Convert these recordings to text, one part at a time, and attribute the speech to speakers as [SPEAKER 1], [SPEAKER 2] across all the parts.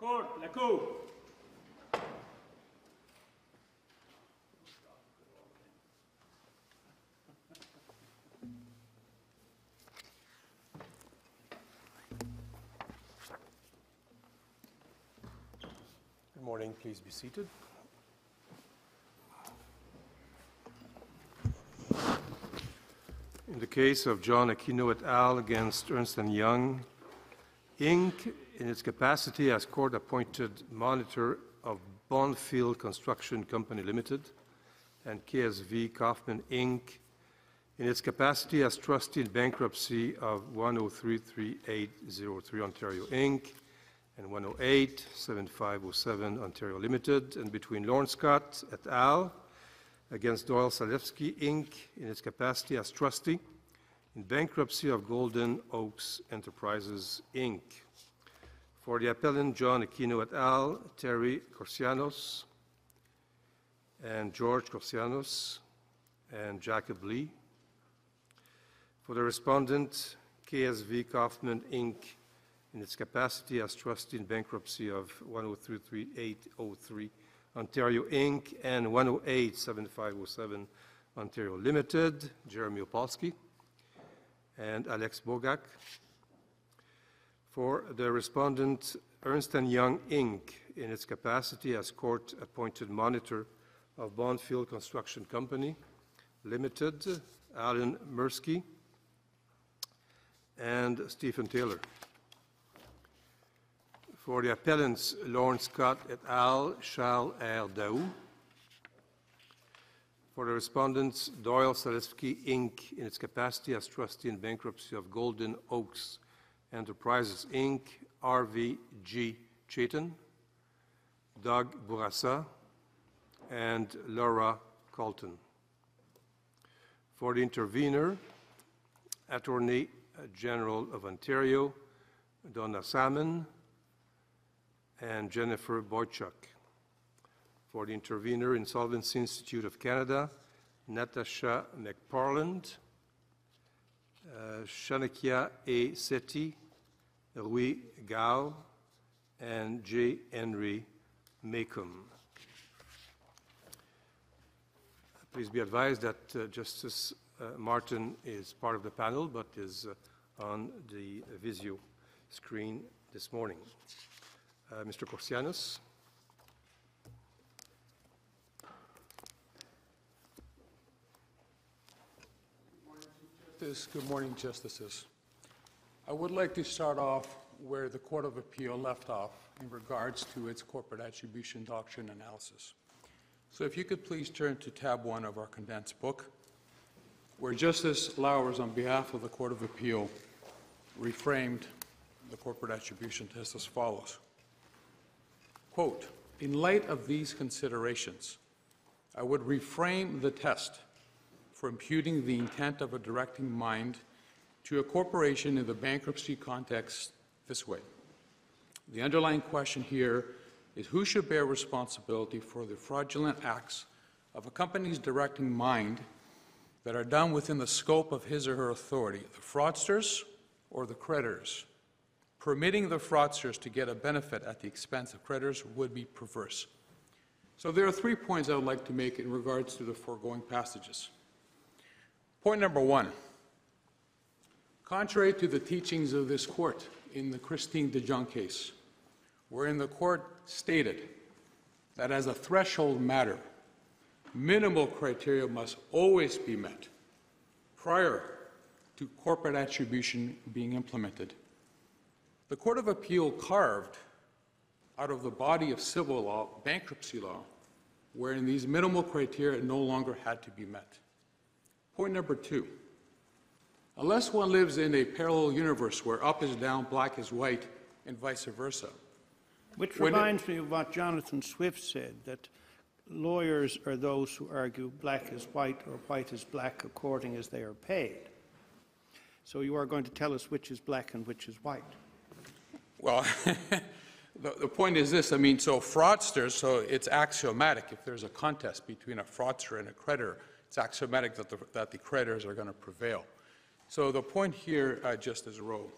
[SPEAKER 1] Court, la.
[SPEAKER 2] Good morning, please be seated. In the case of John Aquino et al. against Ernst & Young, Inc., in its capacity as court-appointed monitor of Bondfield Construction Company Limited, and KSV Kofman, Inc., in its capacity as trustee in bankruptcy of 1033803 Ontario, Inc., and 108-7507 Ontario Limited, and between Lawrence Scott et al. against Doyle Salewski, Inc., in its capacity as trustee in bankruptcy of Golden Oaks Enterprises, Inc. For the appellant, John Aquino et al., Terry Corsianos, and George Corsianos, and Jacob Lee. For the respondent, KSV Kofman, Inc., in its capacity as trustee in bankruptcy of 1033803 Ontario Inc. and 1087507 Ontario Limited, Jeremy Opolsky and Alex Bogach. For the respondent, Ernst & Young Inc., in its capacity as court-appointed monitor of Bondfield Construction Company Limited, Alan Merskey and Stephen Taylor. For the appellants, Lawrence Scott et al., Charles R. Daou. For the respondents, Doyle Salewski, Inc., in its capacity as trustee in bankruptcy of Golden Oaks Enterprises, Inc., RVG G. Chaitin, Doug Bourassa, and Laura Colton. For the intervener, Attorney General of Ontario, Donna Salmon, and Jennifer Boychuk. For the intervener, Insolvency Institute of Canada, Natasha MacParland, uh, Shanakia A. Seti, Rui Gao, and J. Henry Macomb. Please be advised that uh, Justice uh, Martin is part of the panel, but is uh, on the Visio screen this morning. Uh, Mr. Corsianos.
[SPEAKER 3] Good morning, Justices. I would like to start off where the Court of Appeal left off in regards to its corporate attribution doctrine analysis. So if you could please turn to tab one of our condensed book, where Justice Lauwers, on behalf of the Court of Appeal, reframed the corporate attribution test as follows. Quote, "In light of these considerations, I would reframe the test for imputing the intent of a directing mind to a corporation in the bankruptcy context this way. The underlying question here is who should bear responsibility for the fraudulent acts of a company's directing mind that are done within the scope of his or her authority, the fraudsters or the creditors? Permitting the fraudsters to get a benefit at the expense of creditors would be perverse. So there are three points I would like to make in regards to the foregoing passages. Point number one. Contrary to the teachings of this court in the Christine DeJong case, wherein the court stated that as a threshold matter, minimal criteria must always be met prior to corporate attribution being implemented. The Court of Appeal carved out of the body of civil law bankruptcy law, wherein these minimal criteria no longer had to be met. Point number two. Unless one lives in a parallel universe where up is down, black is white, and vice versa,
[SPEAKER 1] Which
[SPEAKER 3] When it-
[SPEAKER 1] reminds me of what Jonathan Swift said, that lawyers are those who argue black is white or white is black according as they are paid. So you are going to tell us which is black and which is white.
[SPEAKER 3] Well, the, the point is this, I mean, so fraudsters, so it's axiomatic, if there's a contest between a fraudster and a creditor, it's axiomatic that the, that the creditors are going to prevail. So the point here, uh, Justice Rowe,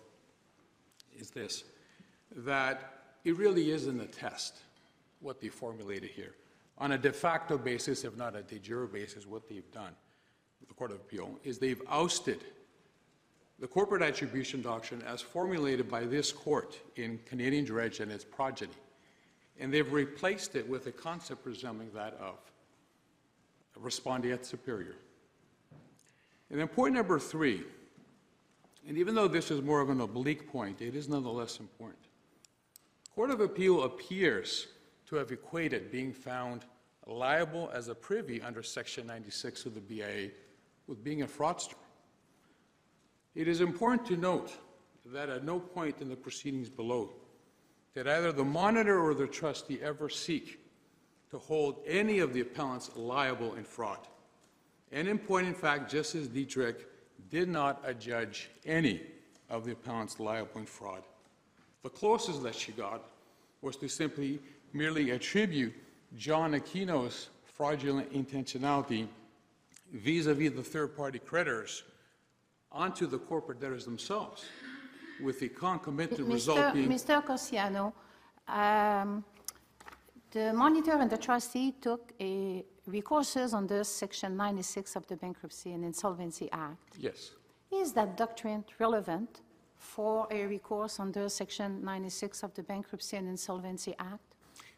[SPEAKER 3] is this, that it really isn't a test, what they formulated here. On a de facto basis, if not a de jure basis, what they've done, the Court of Appeal, is they've ousted the corporate attribution doctrine as formulated by this court in Canadian Dredge and its progeny. And they've replaced it with a concept resembling that of respondeat superior. And then point number three, and even though this is more of an oblique point, it is nonetheless important. Court of Appeal appears to have equated being found liable as a privy under Section 96 of the BIA with being a fraudster. It is important to note that at no point in the proceedings below did either the monitor or the trustee ever seek to hold any of the appellants liable in fraud. And in point, in fact, Justice Dietrich did not adjudge any of the appellants liable in fraud. The closest that she got was to simply merely attribute John Aquino's fraudulent intentionality vis-à-vis the third-party creditors onto the corporate debtors themselves, with the concomitant result
[SPEAKER 4] Mr.
[SPEAKER 3] being...
[SPEAKER 4] Mr. Cosiano, um, the monitor and the trustee took a recourses under Section 96 of the Bankruptcy and Insolvency Act.
[SPEAKER 3] Yes.
[SPEAKER 4] Is that doctrine relevant for a recourse under Section 96 of the Bankruptcy and Insolvency Act?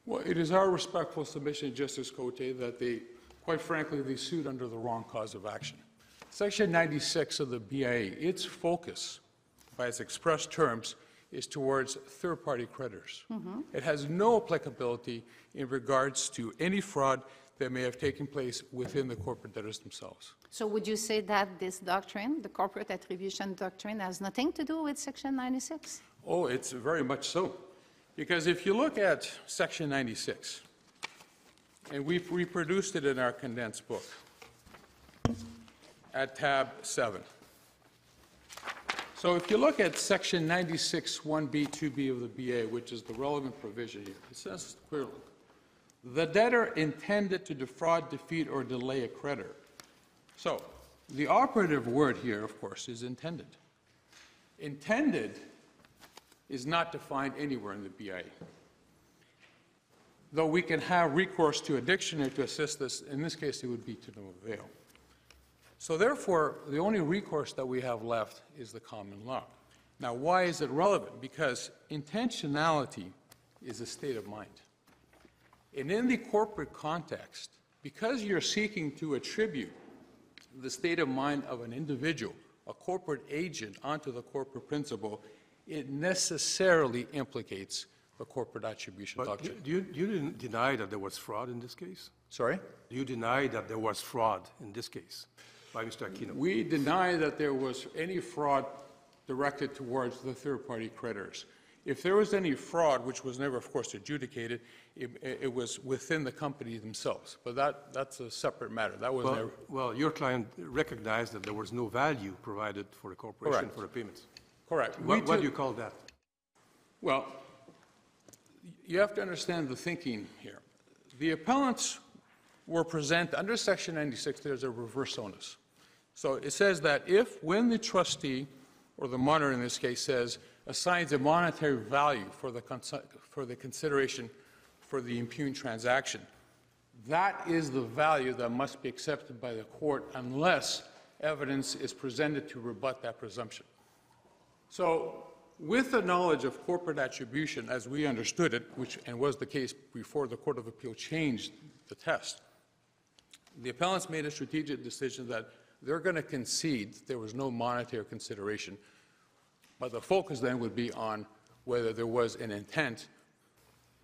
[SPEAKER 3] Well, it is our respectful submission, Justice Cote, that they, quite frankly, they sued under the wrong cause of action. Section 96 of the BIA, its focus, by its express terms, is towards third-party creditors. Mm-hmm. It has no applicability in regards to any fraud that may have taken place within the corporate debtors themselves.
[SPEAKER 4] So would you say that this doctrine, the corporate attribution doctrine, has nothing to do with Section 96?
[SPEAKER 3] Oh, it's very much so. Because if you look at Section 96, and we've reproduced it in our condensed book, at tab 7. So if you look at Section 96, 1B, 2B of the BA, which is the relevant provision here, it says clearly, "The debtor intended to defraud, defeat, or delay a creditor." So the operative word here, of course, is intended. Intended is not defined anywhere in the BA. Though we can have recourse to a dictionary to assist us, in this case, it would be to no avail. So therefore, the only recourse that we have left is the common law. Now, why is it relevant? Because intentionality is a state of mind. And in the corporate context, because you're seeking to attribute the state of mind of an individual, a corporate agent, onto the corporate principle, it necessarily implicates the corporate attribution
[SPEAKER 2] But
[SPEAKER 3] doctrine.
[SPEAKER 2] you, you you didn't deny that there was fraud in this case?
[SPEAKER 3] Sorry?
[SPEAKER 2] Do You deny that there was fraud in this case by Mr. Aquino?
[SPEAKER 3] We deny that there was any fraud directed towards the third-party creditors. If there was any fraud, which was never, of course, adjudicated, it, it was within the company themselves. But that, that's a separate matter. That was
[SPEAKER 2] Well,
[SPEAKER 3] never,
[SPEAKER 2] well, your client recognized that there was no value provided for the corporation
[SPEAKER 3] Correct.
[SPEAKER 2] for the payments.
[SPEAKER 3] correct.
[SPEAKER 2] What, what do you call that?
[SPEAKER 3] Well, you have to understand the thinking here. The appellants were present, under Section 96, there's a reverse onus. So it says that if, when the trustee, or the monitor in this case, says, assigns a monetary value for the, for the consideration for the impugned transaction, that is the value that must be accepted by the court unless evidence is presented to rebut that presumption. So, with the knowledge of corporate attribution as we understood it, which, and was the case before the Court of Appeal changed the test, the appellants made a strategic decision that they're going to concede there was no monetary consideration, but the focus then would be on whether there was an intent,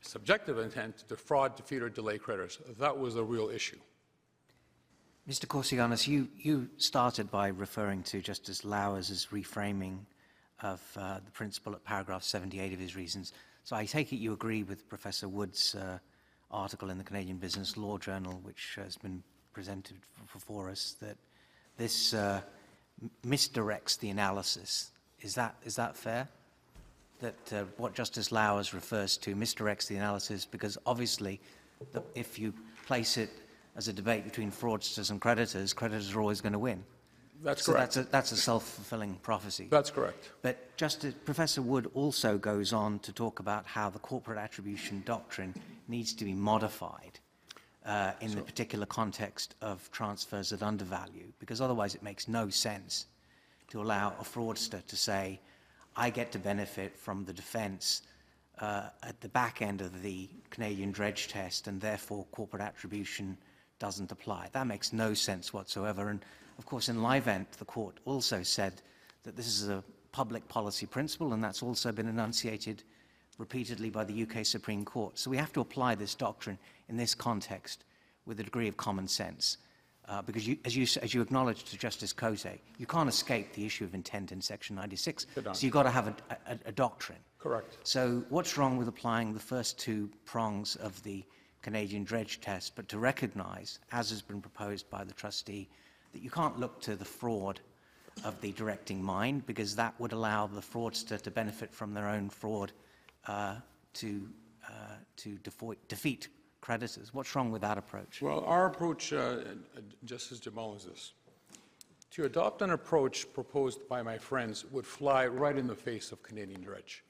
[SPEAKER 3] subjective intent, to defraud, defeat, or delay creditors. That was the real issue.
[SPEAKER 5] Mr. Corsianos, you, you started by referring to Justice Lauwers' reframing of uh, the principle at paragraph 78 of his reasons. So I take it you agree with Professor Wood's uh, article in the Canadian Business Law Journal, which has been presented before us, that this uh, misdirects the analysis. Is that, is that fair? That uh, what Justice Lauwers refers to misdirects the analysis because obviously, the, if you place it as a debate between fraudsters and creditors, creditors are always going to win.
[SPEAKER 3] That's
[SPEAKER 5] So
[SPEAKER 3] correct.
[SPEAKER 5] that's a, that's a self-fulfilling prophecy.
[SPEAKER 3] That's correct.
[SPEAKER 5] But Justice, Professor Wood also goes on to talk about how the corporate attribution doctrine needs to be modified uh, in the particular context of transfers at undervalue, because otherwise it makes no sense to allow a fraudster to say, I get to benefit from the defense uh, at the back end of the Canadian dredge test, and therefore corporate attribution doesn't apply. That makes no sense whatsoever. And of course, in Livent, the court also said that this is a public policy principle, and that's also been enunciated repeatedly by the UK Supreme Court. So we have to apply this doctrine in this context with a degree of common sense. Uh, because, you, as, you, as you acknowledged to Justice Cote, you can't escape the issue of intent in Section 96. So you've got to have a, a, a doctrine.
[SPEAKER 3] Correct.
[SPEAKER 5] So what's wrong with applying the first two prongs of the Canadian dredge test, but to recognise, as has been proposed by the trustee, that you can't look to the fraud of the directing mind, because that would allow the fraudster to benefit from their own fraud uh, to, uh, to defeat creditors. What's wrong with that approach?
[SPEAKER 3] Well, our approach, uh, Justice Jamal, is this. To adopt an approach proposed by my friends would fly right in the face of Canadian dredge.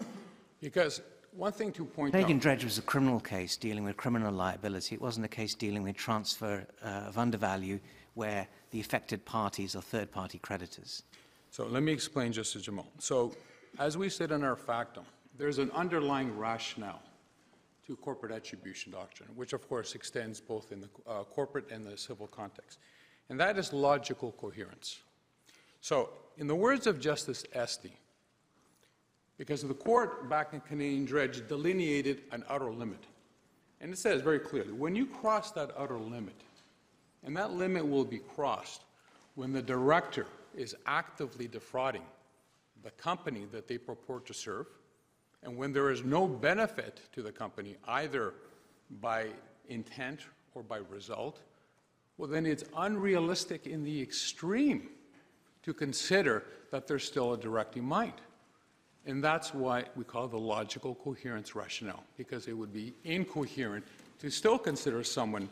[SPEAKER 3] Because one thing to point out...
[SPEAKER 5] Canadian dredge was a criminal case dealing with criminal liability. It wasn't a case dealing with transfer uh, of undervalue where the affected parties are third-party creditors.
[SPEAKER 3] So let me explain, Justice Jamal. So as we said in our factum, there's an underlying rationale corporate attribution doctrine, which of course extends both in the uh, corporate and the civil context. And that is logical coherence. So in the words of Justice Estey, because the court back in Canadian Dredge delineated an outer limit. And it says very clearly, when you cross that outer limit, and that limit will be crossed when the director is actively defrauding the company that they purport to serve, and when there is no benefit to the company, either by intent or by result, well, then it's unrealistic in the extreme to consider that there's still a directing mind. And that's why we call the logical coherence rationale, because it would be incoherent to still consider someone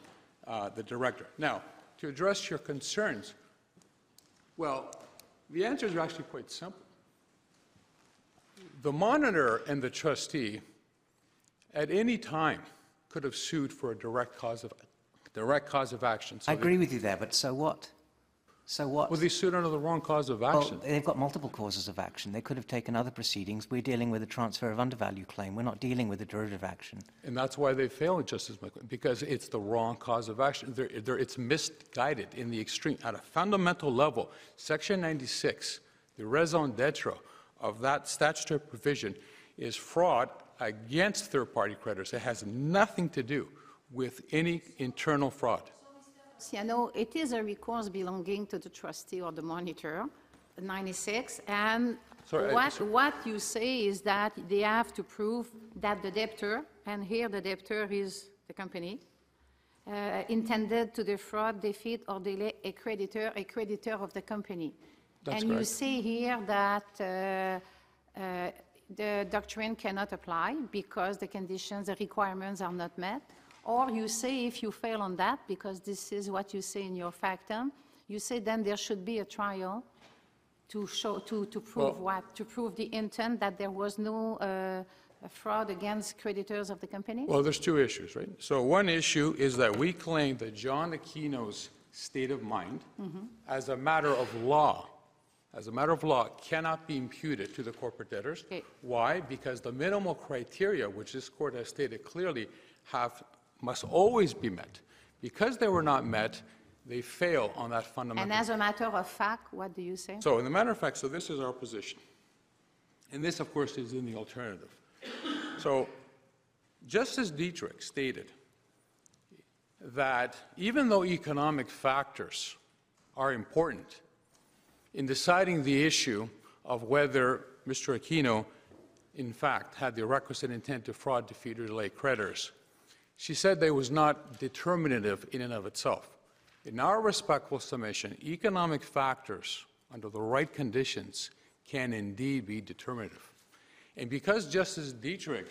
[SPEAKER 3] uh, the director. Now, to address your concerns, well, the answers are actually quite simple. The monitor and the trustee at any time could have sued for a direct cause of, direct cause of action. So
[SPEAKER 5] I
[SPEAKER 3] they-
[SPEAKER 5] agree with you there, but so what? So what?
[SPEAKER 3] Well, they sued under the wrong cause of
[SPEAKER 5] Well,
[SPEAKER 3] action.
[SPEAKER 5] they've got multiple causes of action. They could have taken other proceedings. We're dealing with a transfer of undervalue claim. We're not dealing with a derivative action.
[SPEAKER 3] And that's why they failed, Justice McLean, because it's the wrong cause of action. They're, they're, it's misguided in the extreme. At a fundamental level, Section 96, the raison d'etre of that statutory provision is fraud against third-party creditors. It has nothing to do with any internal fraud.
[SPEAKER 4] Know, it is a recourse belonging to the trustee or the monitor, 96, and
[SPEAKER 3] Sorry, I-
[SPEAKER 4] what,
[SPEAKER 3] so-
[SPEAKER 4] what you say is that they have to prove that the debtor, and here the debtor is the company, uh, intended to defraud, defeat, or delay a creditor, a creditor of the company.
[SPEAKER 3] That's
[SPEAKER 4] And you
[SPEAKER 3] correct.
[SPEAKER 4] say here that uh, uh, the doctrine cannot apply because the conditions, the requirements are not met, or you say if you fail on that, because this is what you say in your factum, you say then there should be a trial to show, to, to prove
[SPEAKER 3] Well-
[SPEAKER 4] what? To prove the intent that there was no uh, fraud against creditors of the company?
[SPEAKER 3] Well, there's two issues, right? So one issue is that we claim that John Aquino's state of mind, as a matter of law, as a matter of law, cannot be imputed to the corporate debtors.
[SPEAKER 4] Okay.
[SPEAKER 3] Why? Because the minimal criteria, which this court has stated clearly, have, must always be met. Because they were not met, they fail on that fundamental.
[SPEAKER 4] And as a matter of fact, what do you say?
[SPEAKER 3] So, in the matter of fact, so this is our position. And this, of course, is in the alternative. So, Justice Dietrich stated that even though economic factors are important in deciding the issue of whether Mr. Aquino, in fact, had the requisite intent to fraud, defeat, or delay creditors, she said they was not determinative in and of itself. In our respectful submission, economic factors, under the right conditions, can indeed be determinative. And because Justice Dietrich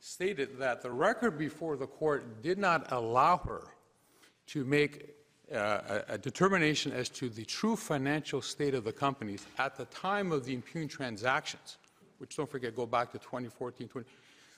[SPEAKER 3] stated that the record before the court did not allow her to make uh, a a determination as to the true financial state of the companies at the time of the impugned transactions, which, don't forget, go back to 2014, 20,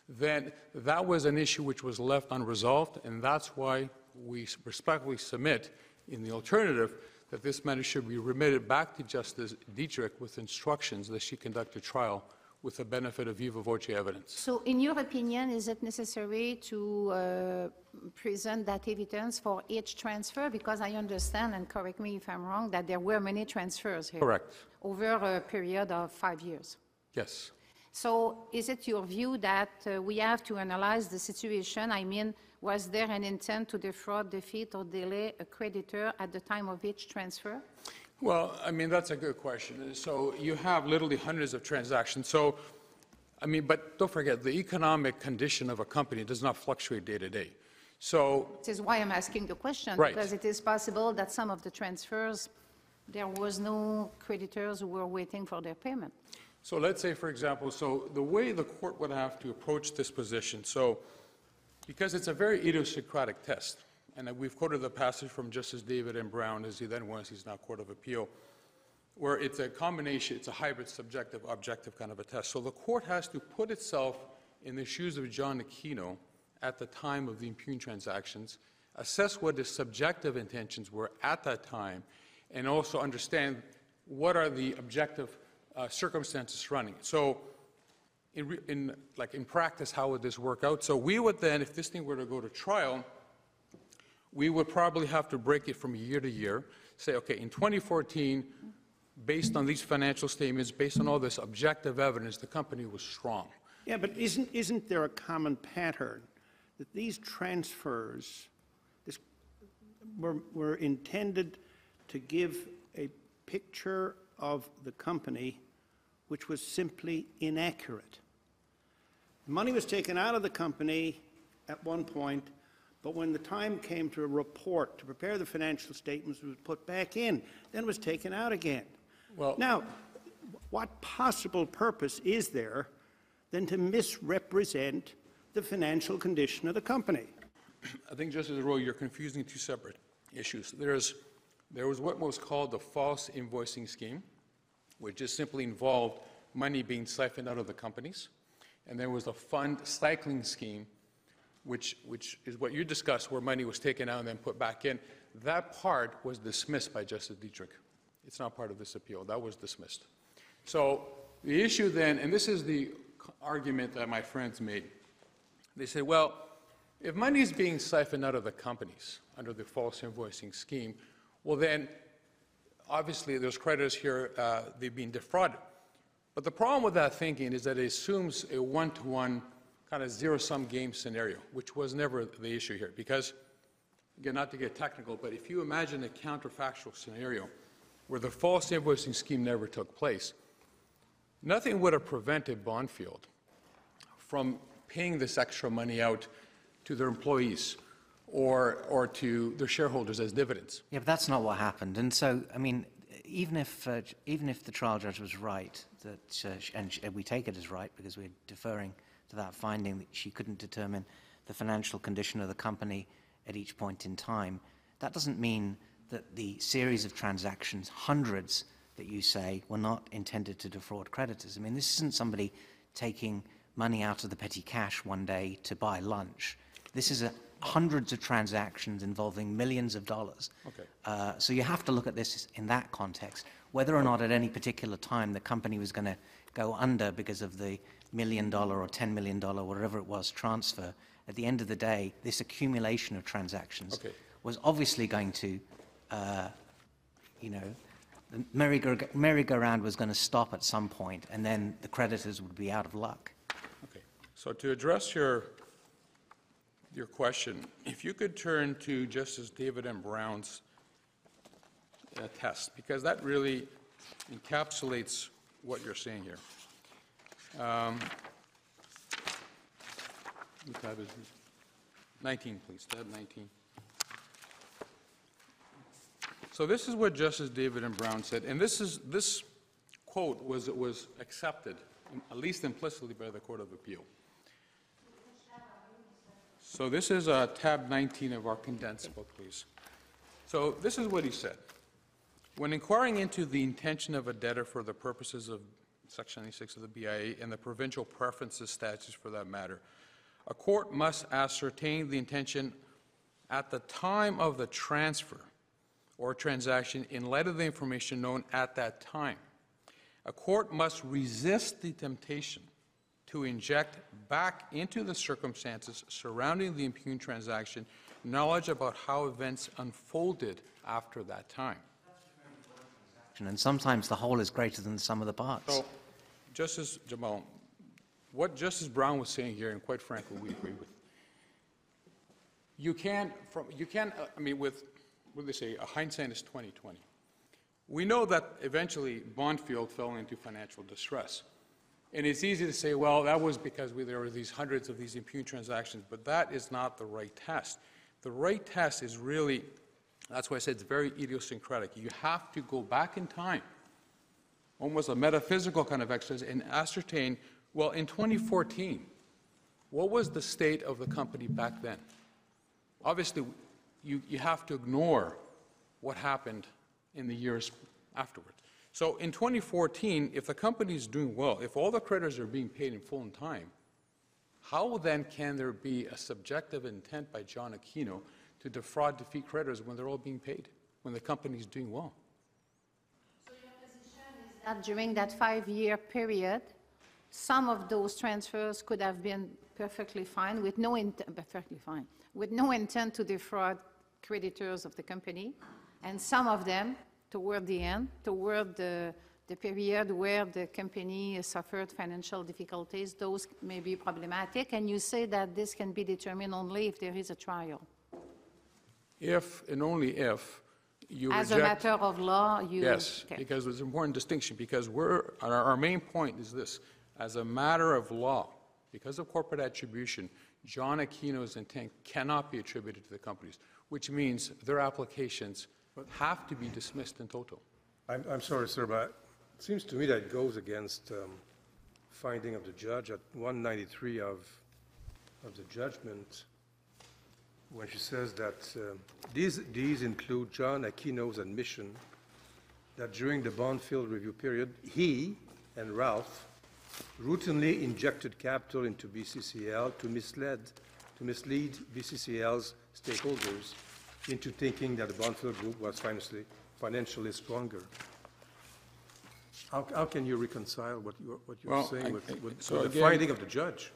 [SPEAKER 3] then that was an issue which was left unresolved, and that's why we respectfully submit in the alternative that this matter should be remitted back to Justice Dietrich with instructions that she conduct a trial with the benefit of viva voce evidence.
[SPEAKER 4] So in your opinion, is it necessary to uh, present that evidence for each transfer? Because I understand, and correct me if I'm wrong, that there were many transfers here.
[SPEAKER 3] Correct.
[SPEAKER 4] Over a period of five years.
[SPEAKER 3] Yes.
[SPEAKER 4] So is it your view that uh, we have to analyze the situation? I mean, was there an intent to defraud, defeat, or delay a creditor at the time of each transfer?
[SPEAKER 3] Well, I mean, that's a good question. So you have literally hundreds of transactions. So, I mean, but don't forget, the economic condition of a company does not fluctuate day to day. So,
[SPEAKER 4] This is why I'm asking the question.
[SPEAKER 3] Right.
[SPEAKER 4] Because it is possible that some of the transfers, there was no creditors who were waiting for their payment.
[SPEAKER 3] so let's say, for example, so the way the court would have to approach this position, so, because it's a very idiosyncratic test, and we've quoted the passage from Justice David M. Brown, as he then was, he's now Court of Appeal, where it's a combination, it's a hybrid subjective, objective kind of a test. So the court has to put itself in the shoes of John Aquino at the time of the impugned transactions, assess what his subjective intentions were at that time, and also understand what are the objective uh, circumstances surrounding it. So in, in, like, in practice, how would this work out? So we would then, if this thing were to go to trial, we would probably have to break it from year to year, say, okay, in 2014, based on these financial statements, based on all this objective evidence, the company was strong.
[SPEAKER 1] Yeah, but isn't, isn't there a common pattern that these transfers this, were, were intended to give a picture of the company which was simply inaccurate? Money was taken out of the company at one point, but when the time came to report, to prepare the financial statements, it was put back in, then it was taken out again.
[SPEAKER 3] Well-
[SPEAKER 1] Now, what possible purpose is there than to misrepresent the financial condition of the company?
[SPEAKER 3] I think, Justice Rowe, you're confusing two separate issues. There's, there was what was called the false invoicing scheme, which just simply involved money being siphoned out of the companies. And there was the fund cycling scheme, which, which is what you discussed, where money was taken out and then put back in. That part was dismissed by Justice Dietrich. It's not part of this appeal. That was dismissed. So the issue then, and this is the argument that my friends made, they said, well, if money is being siphoned out of the companies under the false invoicing scheme, well then, obviously, those creditors here, uh, they've been defrauded. But the problem with that thinking is that it assumes a one-to-one kind of zero-sum game scenario, which was never the issue here. Because, again, not to get technical, but if you imagine a counterfactual scenario where the false invoicing scheme never took place, nothing would have prevented Bondfield from paying this extra money out to their employees or, or to their shareholders as dividends.
[SPEAKER 5] Yeah, but that's not what happened. And so, I mean, even if, uh, even if the trial judge was right, that, uh, and we take it as right because we're deferring to that finding that she couldn't determine the financial condition of the company at each point in time, that doesn't mean that the series of transactions, hundreds that you say, were not intended to defraud creditors. I mean, this isn't somebody taking money out of the petty cash one day to buy lunch. This is a, hundreds of transactions involving millions of dollars.
[SPEAKER 3] Okay.
[SPEAKER 5] Uh, so you have to look at this in that context. Whether or not at any particular time the company was going to go under because of the million dollar or $10 million, whatever it was, transfer, at the end of the day, this accumulation of transactions
[SPEAKER 3] Okay.
[SPEAKER 5] was obviously going to, uh, you know, the merry-go- merry-go-round was going to stop at some point, and then the creditors would be out of luck.
[SPEAKER 3] Okay, so to address your, your question, if you could turn to Justice David M. Brown's uh, test, because that really encapsulates what you're saying here. Um, What tab is this? 19, please, tab 19. So this is what Justice David M. Brown said, and this is, this quote was, was accepted, at least implicitly by the Court of Appeal. So this is uh, tab 19 of our condensed book, please. So this is what he said. When inquiring into the intention of a debtor for the purposes of Section 96 of the BIA and the provincial preferences statutes for that matter, a court must ascertain the intention at the time of the transfer or transaction in light of the information known at that time. A court must resist the temptation to inject back into the circumstances surrounding the impugned transaction knowledge about how events unfolded after that time.
[SPEAKER 5] And sometimes the whole is greater than the sum of the parts.
[SPEAKER 3] So, Justice Jamal, what Justice Brown was saying here, and quite frankly, we agree with. You can't, from, you can't, uh, I mean, with, what do they say, a hindsight is 2020. We know that eventually Bondfield fell into financial distress. And it's easy to say, well, that was because we, there were these hundreds of these impugned transactions, but that is not the right test. The right test is really, that's why I said it's very idiosyncratic. You have to go back in time almost a metaphysical kind of exercise, and ascertain, well, in 2014, what was the state of the company back then? Obviously, you, you have to ignore what happened in the years afterwards. So in 2014, if the company is doing well, if all the creditors are being paid in full and time, how then can there be a subjective intent by John Aquino to defraud, defeat creditors when they're all being paid, when the company is doing well?
[SPEAKER 4] So your position is that during that five-year period, some of those transfers could have been perfectly fine with no, int- perfectly fine, with no intent to defraud creditors of the company, and some of them, toward the end, toward the, the period where the company suffered financial difficulties, those may be problematic, and you say that this can be determined only if there is a trial.
[SPEAKER 3] If and only if you
[SPEAKER 4] As a
[SPEAKER 3] reject...
[SPEAKER 4] matter of law, you...
[SPEAKER 3] Yes,
[SPEAKER 4] okay.
[SPEAKER 3] because there's an important distinction, because we're, our, our main point is this, as a matter of law, because of corporate attribution, John Aquino's intent cannot be attributed to the companies, which means their applications have to be dismissed in total.
[SPEAKER 2] I'm, I'm sorry, sir, but it seems to me that it goes against um, finding of the judge at 193 of, of the judgment, when she says that um, these, these include John Aquino's admission that during the Bondfield review period, he and Ralph routinely injected capital into BCCL to mislead, to mislead BCCL's stakeholders into thinking that the Bondfield Group was financially, financially stronger. How, how can you reconcile what you're, what you're
[SPEAKER 3] Well,
[SPEAKER 2] saying with,
[SPEAKER 3] I-
[SPEAKER 2] with
[SPEAKER 3] so
[SPEAKER 2] with the finding of the judge?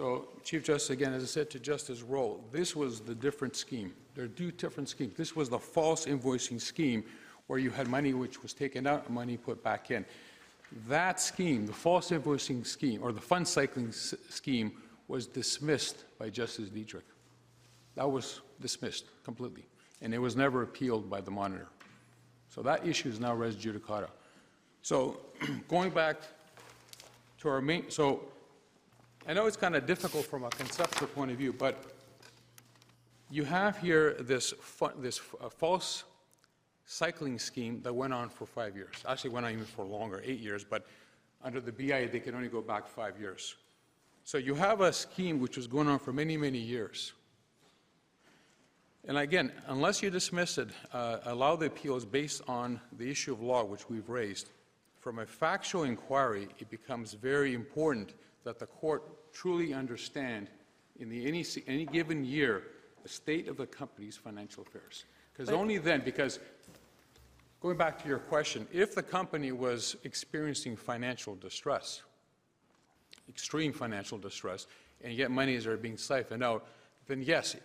[SPEAKER 3] So, Chief Justice, again, as I said to Justice Rowe, this was the different scheme. There are two different schemes. This was the false invoicing scheme where you had money which was taken out and money put back in. That scheme, the false invoicing scheme, or the fund cycling scheme, was dismissed by Justice Dietrich. That was dismissed completely, and it was never appealed by the monitor. So that issue is now res judicata. So going back to our main, so I know it's kind of difficult from a conceptual point of view, but you have here this, this uh, false cycling scheme that went on for five years. Actually, went on even for longer, eight years, but under the BIA, they can only go back five years. So you have a scheme which was going on for many, many years. And again, unless you dismiss it, uh, allow the appeals based on the issue of law which we've raised, from a factual inquiry, it becomes very important that the court truly understand in the, any, any given year, the state of the company's financial affairs. Because only then, because, going back to your question, if the company was experiencing financial distress, extreme financial distress, and yet monies are being siphoned out, then yes,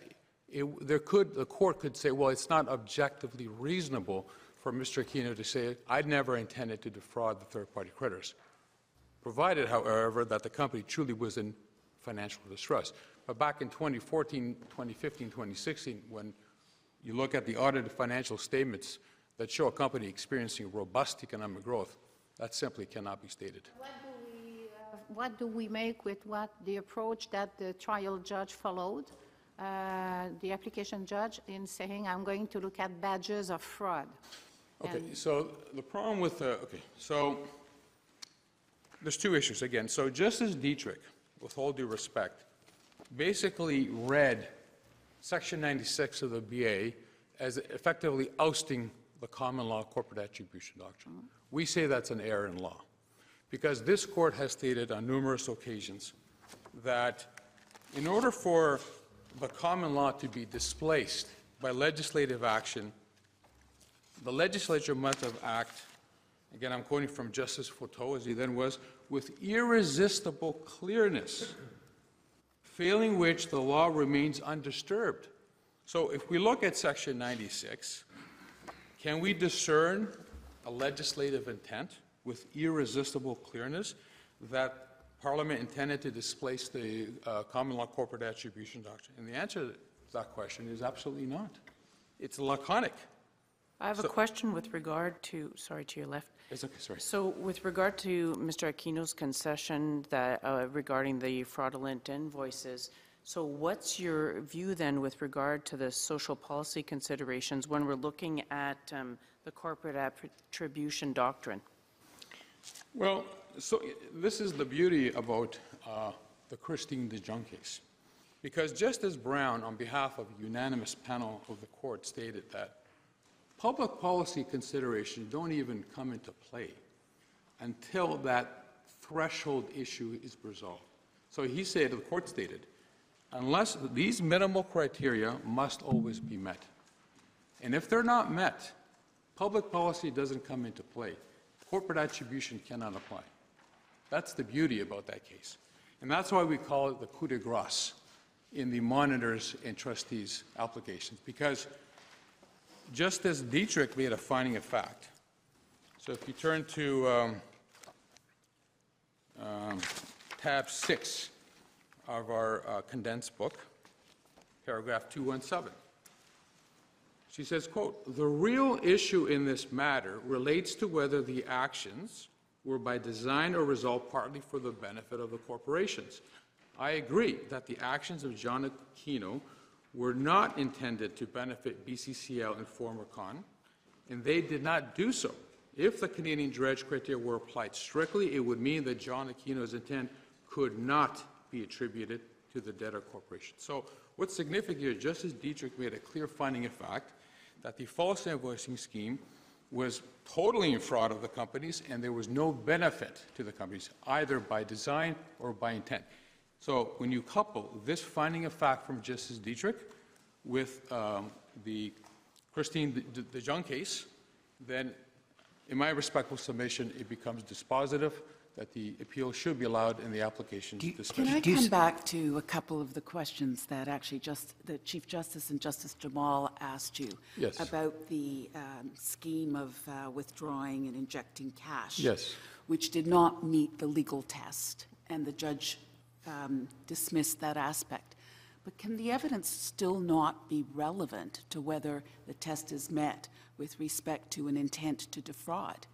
[SPEAKER 3] it, there could, the court could say, well, it's not objectively reasonable for Mr. Aquino to say, I'd never intended to defraud the third-party creditors, provided, however, that the company truly was in financial distress. But back in 2014, 2015, 2016, when you look at the audited financial statements that show a company experiencing robust economic growth, that simply cannot be stated.
[SPEAKER 4] What do we, uh, what do we make with what, the approach that the trial judge followed, uh, the application judge, in saying, I'm going to look at badges of fraud?
[SPEAKER 3] Okay,
[SPEAKER 4] And-
[SPEAKER 3] so the problem with, the okay, so there's two issues again. So Justice Dietrich, with all due respect, basically read Section 96 of the BA as effectively ousting the common law corporate attribution doctrine. We say that's an error in law, because this court has stated on numerous occasions that in order for the common law to be displaced by legislative action, the legislature must have act, again, I'm quoting from Justice Fauteux, as he then was, with irresistible clearness, failing which the law remains undisturbed. So if we look at Section 96, can we discern a legislative intent with irresistible clearness that Parliament intended to displace the uh, common law corporate attribution doctrine? And the answer to that question is absolutely not. It's laconic.
[SPEAKER 6] I have a
[SPEAKER 3] So-
[SPEAKER 6] question with regard to, sorry, to your left.
[SPEAKER 3] It's okay, sorry.
[SPEAKER 6] So with regard to Mr. Aquino's concession that, uh, regarding the fraudulent invoices, so what's your view then with regard to the social policy considerations when we're looking at um, the corporate attribution doctrine?
[SPEAKER 3] Well, so i- this is the beauty about uh, the Christine DeJong case. Because Justice Brown, on behalf of a unanimous panel of the court, stated that public policy considerations don't even come into play until that threshold issue is resolved. So he said, the court stated, unless these minimal criteria must always be met. And if they're not met, public policy doesn't come into play. Corporate attribution cannot apply. That's the beauty about that case. And that's why we call it the coup de grace in the monitors and trustees applications, because Justice Dietrich made a finding of fact. So if you turn to um, um, tab six of our uh, condensed book, paragraph 217. She says, quote, "The real issue in this matter relates to whether the actions were by design or result partly for the benefit of the corporations. I agree that the actions of John Aquino were not intended to benefit BCCL and Forma-Con, and they did not do so. If the Canadian dredge criteria were applied strictly, it would mean that John Aquino's intent could not be attributed to the debtor corporation. So what's significant here, Justice Dietrich made a clear finding of fact that the false invoicing scheme was totally in fraud of the companies, and there was no benefit to the companies, either by design or by intent. So when you couple this finding of fact from Justice Dietrich with um, the Christine De- De- DeJong case, then in my respectful submission, it becomes dispositive that the appeal should be allowed in the application
[SPEAKER 5] Do you-
[SPEAKER 7] Can I come back to a couple of the questions that actually just, the Chief Justice and Justice Jamal asked you?
[SPEAKER 3] Yes.
[SPEAKER 7] About the um, scheme of uh, withdrawing and injecting cash?
[SPEAKER 3] Yes.
[SPEAKER 7] Which did not meet the legal test, and the judge um, dismissed that aspect. But can the evidence still not be relevant to whether the test is met with respect to an intent to defraud?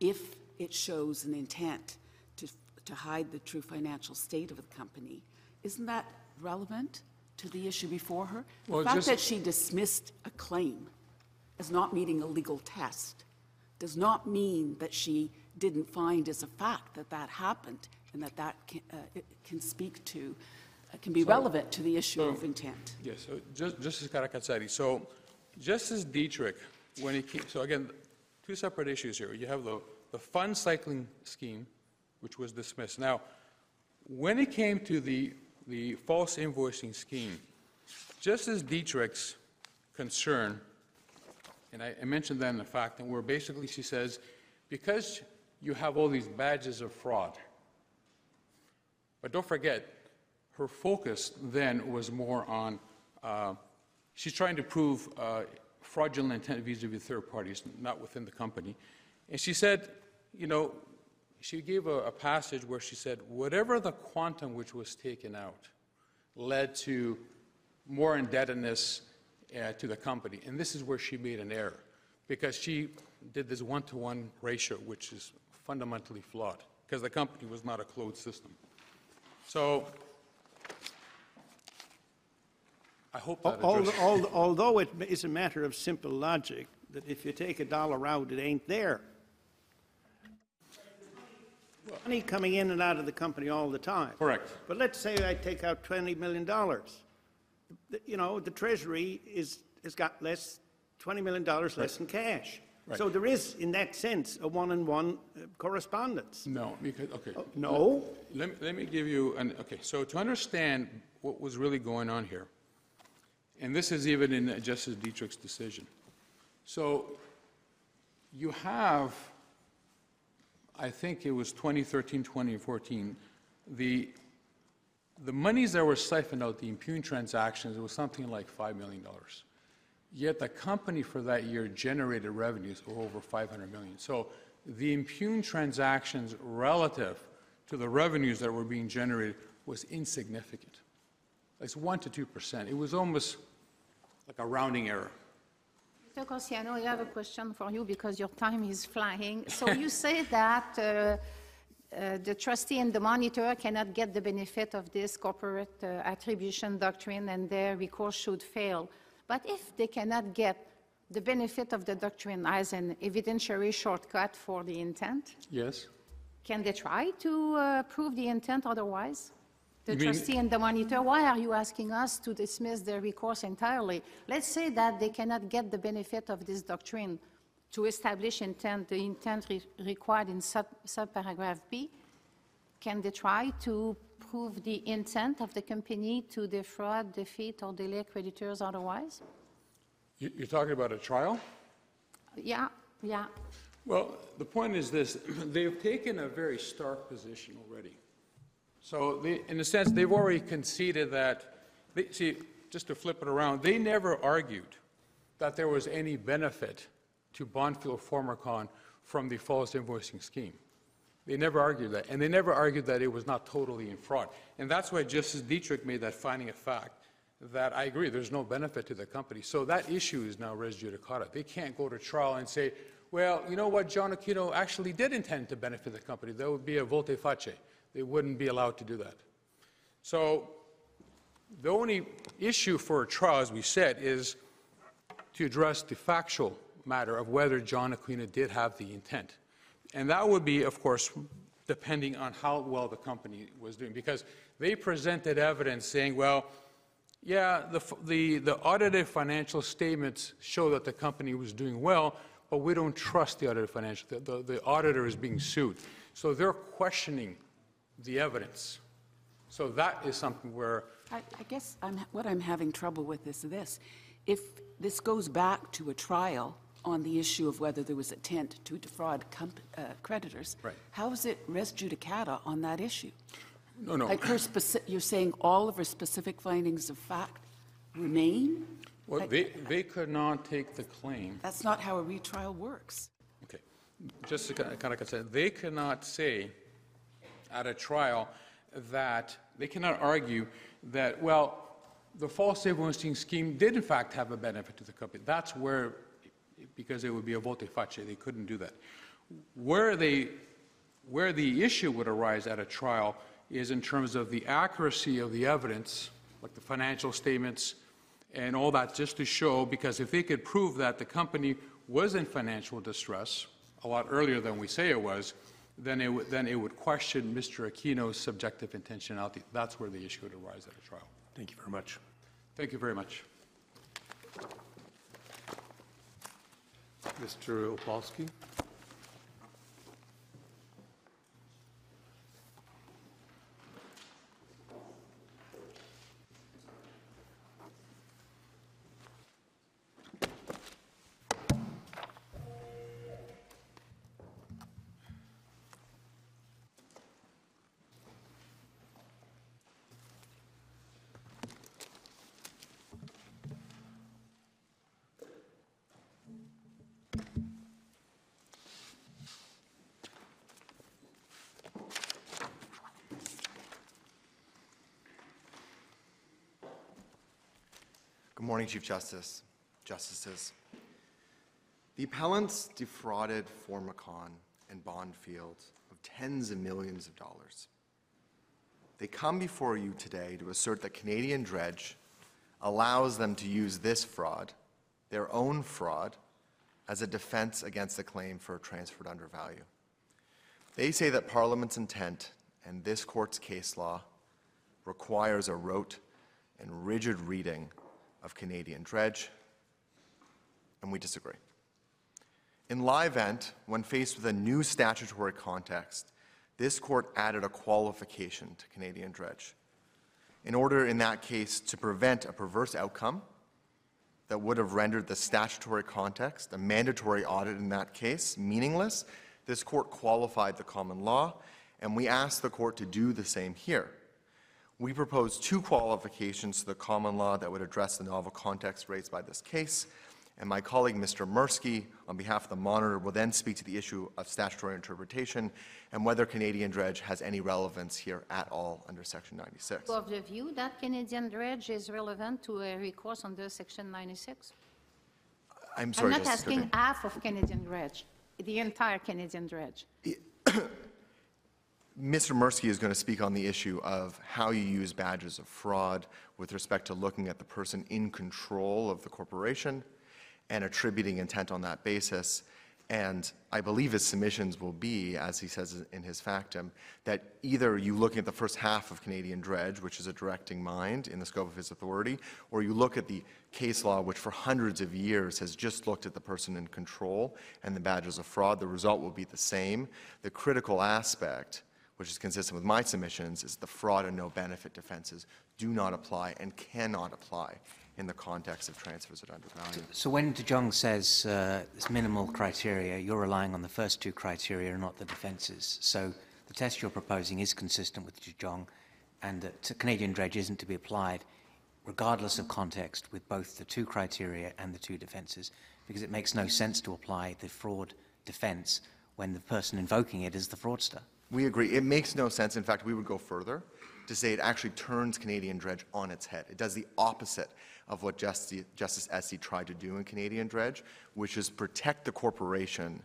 [SPEAKER 7] If it shows an intent to, to hide the true financial state of the company, isn't that relevant to the issue before her?
[SPEAKER 3] Well,
[SPEAKER 7] The fact that she dismissed a claim as not meeting a legal test does not mean that she didn't find as a fact that that happened and that that can, uh, it can speak to, uh, can be relevant to the issue of intent.
[SPEAKER 3] Yes, so Jus- Justice Karakatsanis, so Justice Dietrich, when he came, so again, two separate issues here. You have the, the fund cycling scheme, which was dismissed. Now, when it came to the, the false invoicing scheme, Justice Dietrich's concern, and I, I mentioned that in the fact, and where basically she says, because you have all these badges of fraud, but don't forget, her focus then was more on, uh, she's trying to prove uh, fraudulent intent vis-à-vis third parties, not within the company. And she said, you know, she gave a, a passage where she said, whatever the quantum which was taken out led to more indebtedness uh, to the company. And this is where she made an error, because she did this one-to-one ratio, which is fundamentally flawed, because the company was not a closed system. So I hope that
[SPEAKER 1] Al-
[SPEAKER 3] addresses.
[SPEAKER 1] al- Although it is a matter of simple logic, that if you take a dollar out, it ain't there. Money coming in and out of the company all the time.
[SPEAKER 3] Correct.
[SPEAKER 1] But let's say I take out $20 million. You know, the Treasury is, has got less $20 million less in cash.
[SPEAKER 3] Right.
[SPEAKER 1] So there is, in that sense, a one-on-one uh, correspondence.
[SPEAKER 3] No, because, okay.
[SPEAKER 1] No?
[SPEAKER 3] Let, me- let me give you an, okay, so to understand what was really going on here, and this is even in Justice Dietrich's decision. So you have, I think it was 2013, 2014, the, the monies that were siphoned out, the impugned transactions, it was something like $5 million. Yet the company for that year generated revenues of over 500 million. So the impugned transactions relative to the revenues that were being generated was insignificant. It's 1 to 2%. It was almost like a rounding error.
[SPEAKER 4] Mr. Corsianos, I have a question for you because your time is flying. So you say that uh, uh, the trustee and the monitor cannot get the benefit of this corporate uh, attribution doctrine and their recourse should fail. But if they cannot get the benefit of the doctrine as an evidentiary shortcut for the intent,
[SPEAKER 3] Yes?
[SPEAKER 4] can they try to uh, prove the intent otherwise? The
[SPEAKER 3] You mean-
[SPEAKER 4] trustee and the monitor, why are you asking us to dismiss their recourse entirely? Let's say that they cannot get the benefit of this doctrine to establish intent, the intent re- required in sub subparagraph B. Can they try to prove the intent of the company to defraud, defeat, or delay creditors otherwise?
[SPEAKER 3] You- You're talking about a trial?
[SPEAKER 4] Yeah, yeah.
[SPEAKER 3] Well, the point is this, they've taken a very stark position already. So they, in a sense, they've already conceded that, they, see, just to flip it around, they never argued that there was any benefit to Bondfield Forma-Con from the false invoicing scheme. They never argued that, and they never argued that it was not totally in fraud. And that's why Justice Dietrich made that finding of fact, that I agree, there's no benefit to the company. So that issue is now res judicata. They can't go to trial and say, well, you know what, John Aquino actually did intend to benefit the company. That would be a volte face. They wouldn't be allowed to do that. So the only issue for a trial, as we said, is to address the factual matter of whether John Aquino did have the intent. And that would be, of course, depending on how well the company was doing, because they presented evidence saying, well, yeah, the, the, the audited financial statements show that the company was doing well, but we don't trust the audited financial, the, the, the auditor is being sued. So they're questioning the evidence. So that is something where
[SPEAKER 7] I I guess I'm, what I'm having trouble with is this. If this goes back to a trial on the issue of whether there was intent to defraud comp- uh, creditors,
[SPEAKER 3] Right.
[SPEAKER 7] how is it res judicata on that issue?
[SPEAKER 3] No, no.
[SPEAKER 7] Like her speci, you're saying all of her specific findings of fact remain?
[SPEAKER 3] Well,
[SPEAKER 7] Like-
[SPEAKER 3] they, they could not take the claim,
[SPEAKER 7] That's not how a retrial works.
[SPEAKER 3] okay, just to kind of say, they cannot say at a trial that, they cannot argue that, well, the false invoicing scheme did in fact have a benefit to the company. That's where, because it would be a volte face, they couldn't do that. Where they, where the issue would arise at a trial is in terms of the accuracy of the evidence, like the financial statements and all that, just to show, because if they could prove that the company was in financial distress a lot earlier than we say it was, then it would, then it would question Mr. Aquino's subjective intentionality. That's where the issue would arise at a trial.
[SPEAKER 2] Thank you very much.
[SPEAKER 3] Thank you very much.
[SPEAKER 2] Mr.
[SPEAKER 8] Opolsky? Morning, Chief Justice, Justices. The appellants defrauded Forma-Con and Bondfield of tens of millions of dollars. They come before you today to assert that Canadian Dredge allows them to use this fraud, their own fraud, as a defense against the claim for transferred undervalue. They say that Parliament's intent and this court's case law requires a rote and rigid reading of Canadian dredge and we disagree. In Livent, when faced with a new statutory context, this court added a qualification to Canadian dredge in order, in that case, to prevent a perverse outcome that would have rendered the statutory context, a mandatory audit in that case, meaningless, this court qualified the common law, and we asked the court to do the same here. We propose two qualifications to the common law that would address the novel context raised by this case, and my colleague, Mr. Merskey, on behalf of the monitor, will then speak to the issue of statutory interpretation and whether Canadian dredge has any relevance here at all under Section 96.
[SPEAKER 4] Of the view that Canadian dredge is relevant to a recourse under Section 96?
[SPEAKER 8] I'm sorry.
[SPEAKER 4] I'm
[SPEAKER 8] not
[SPEAKER 4] asking half of Canadian dredge, the entire Canadian dredge.
[SPEAKER 8] Mr. Merskey is going to speak on the issue of how you use badges of fraud with respect to looking at the person in control of the corporation and attributing intent on that basis. And I believe his submissions will be, as he says in his factum, that either you look at the first half of Canadian Dredge, which is a directing mind in the scope of his authority, or you look at the case law, which for hundreds of years has just looked at the person in control and the badges of fraud. The result will be the same. The critical aspect, which is consistent with my submissions, is the fraud and no benefit defenses do not apply and cannot apply in the context of transfers at undervalue.
[SPEAKER 5] So when De Jong says uh, it's minimal criteria, you're relying on the first two criteria and not the defences. So the test you're proposing is consistent with De Jong, and that Canadian dredge isn't to be applied regardless of context with both the two criteria and the two defences, because it makes no sense to apply the fraud defence when the person invoking it is the fraudster.
[SPEAKER 8] We agree. It makes no sense. In fact, we would go further to say it actually turns Canadian Dredge on its head. It does the opposite of what Justice, Justice Estey tried to do in Canadian Dredge, which is protect the corporation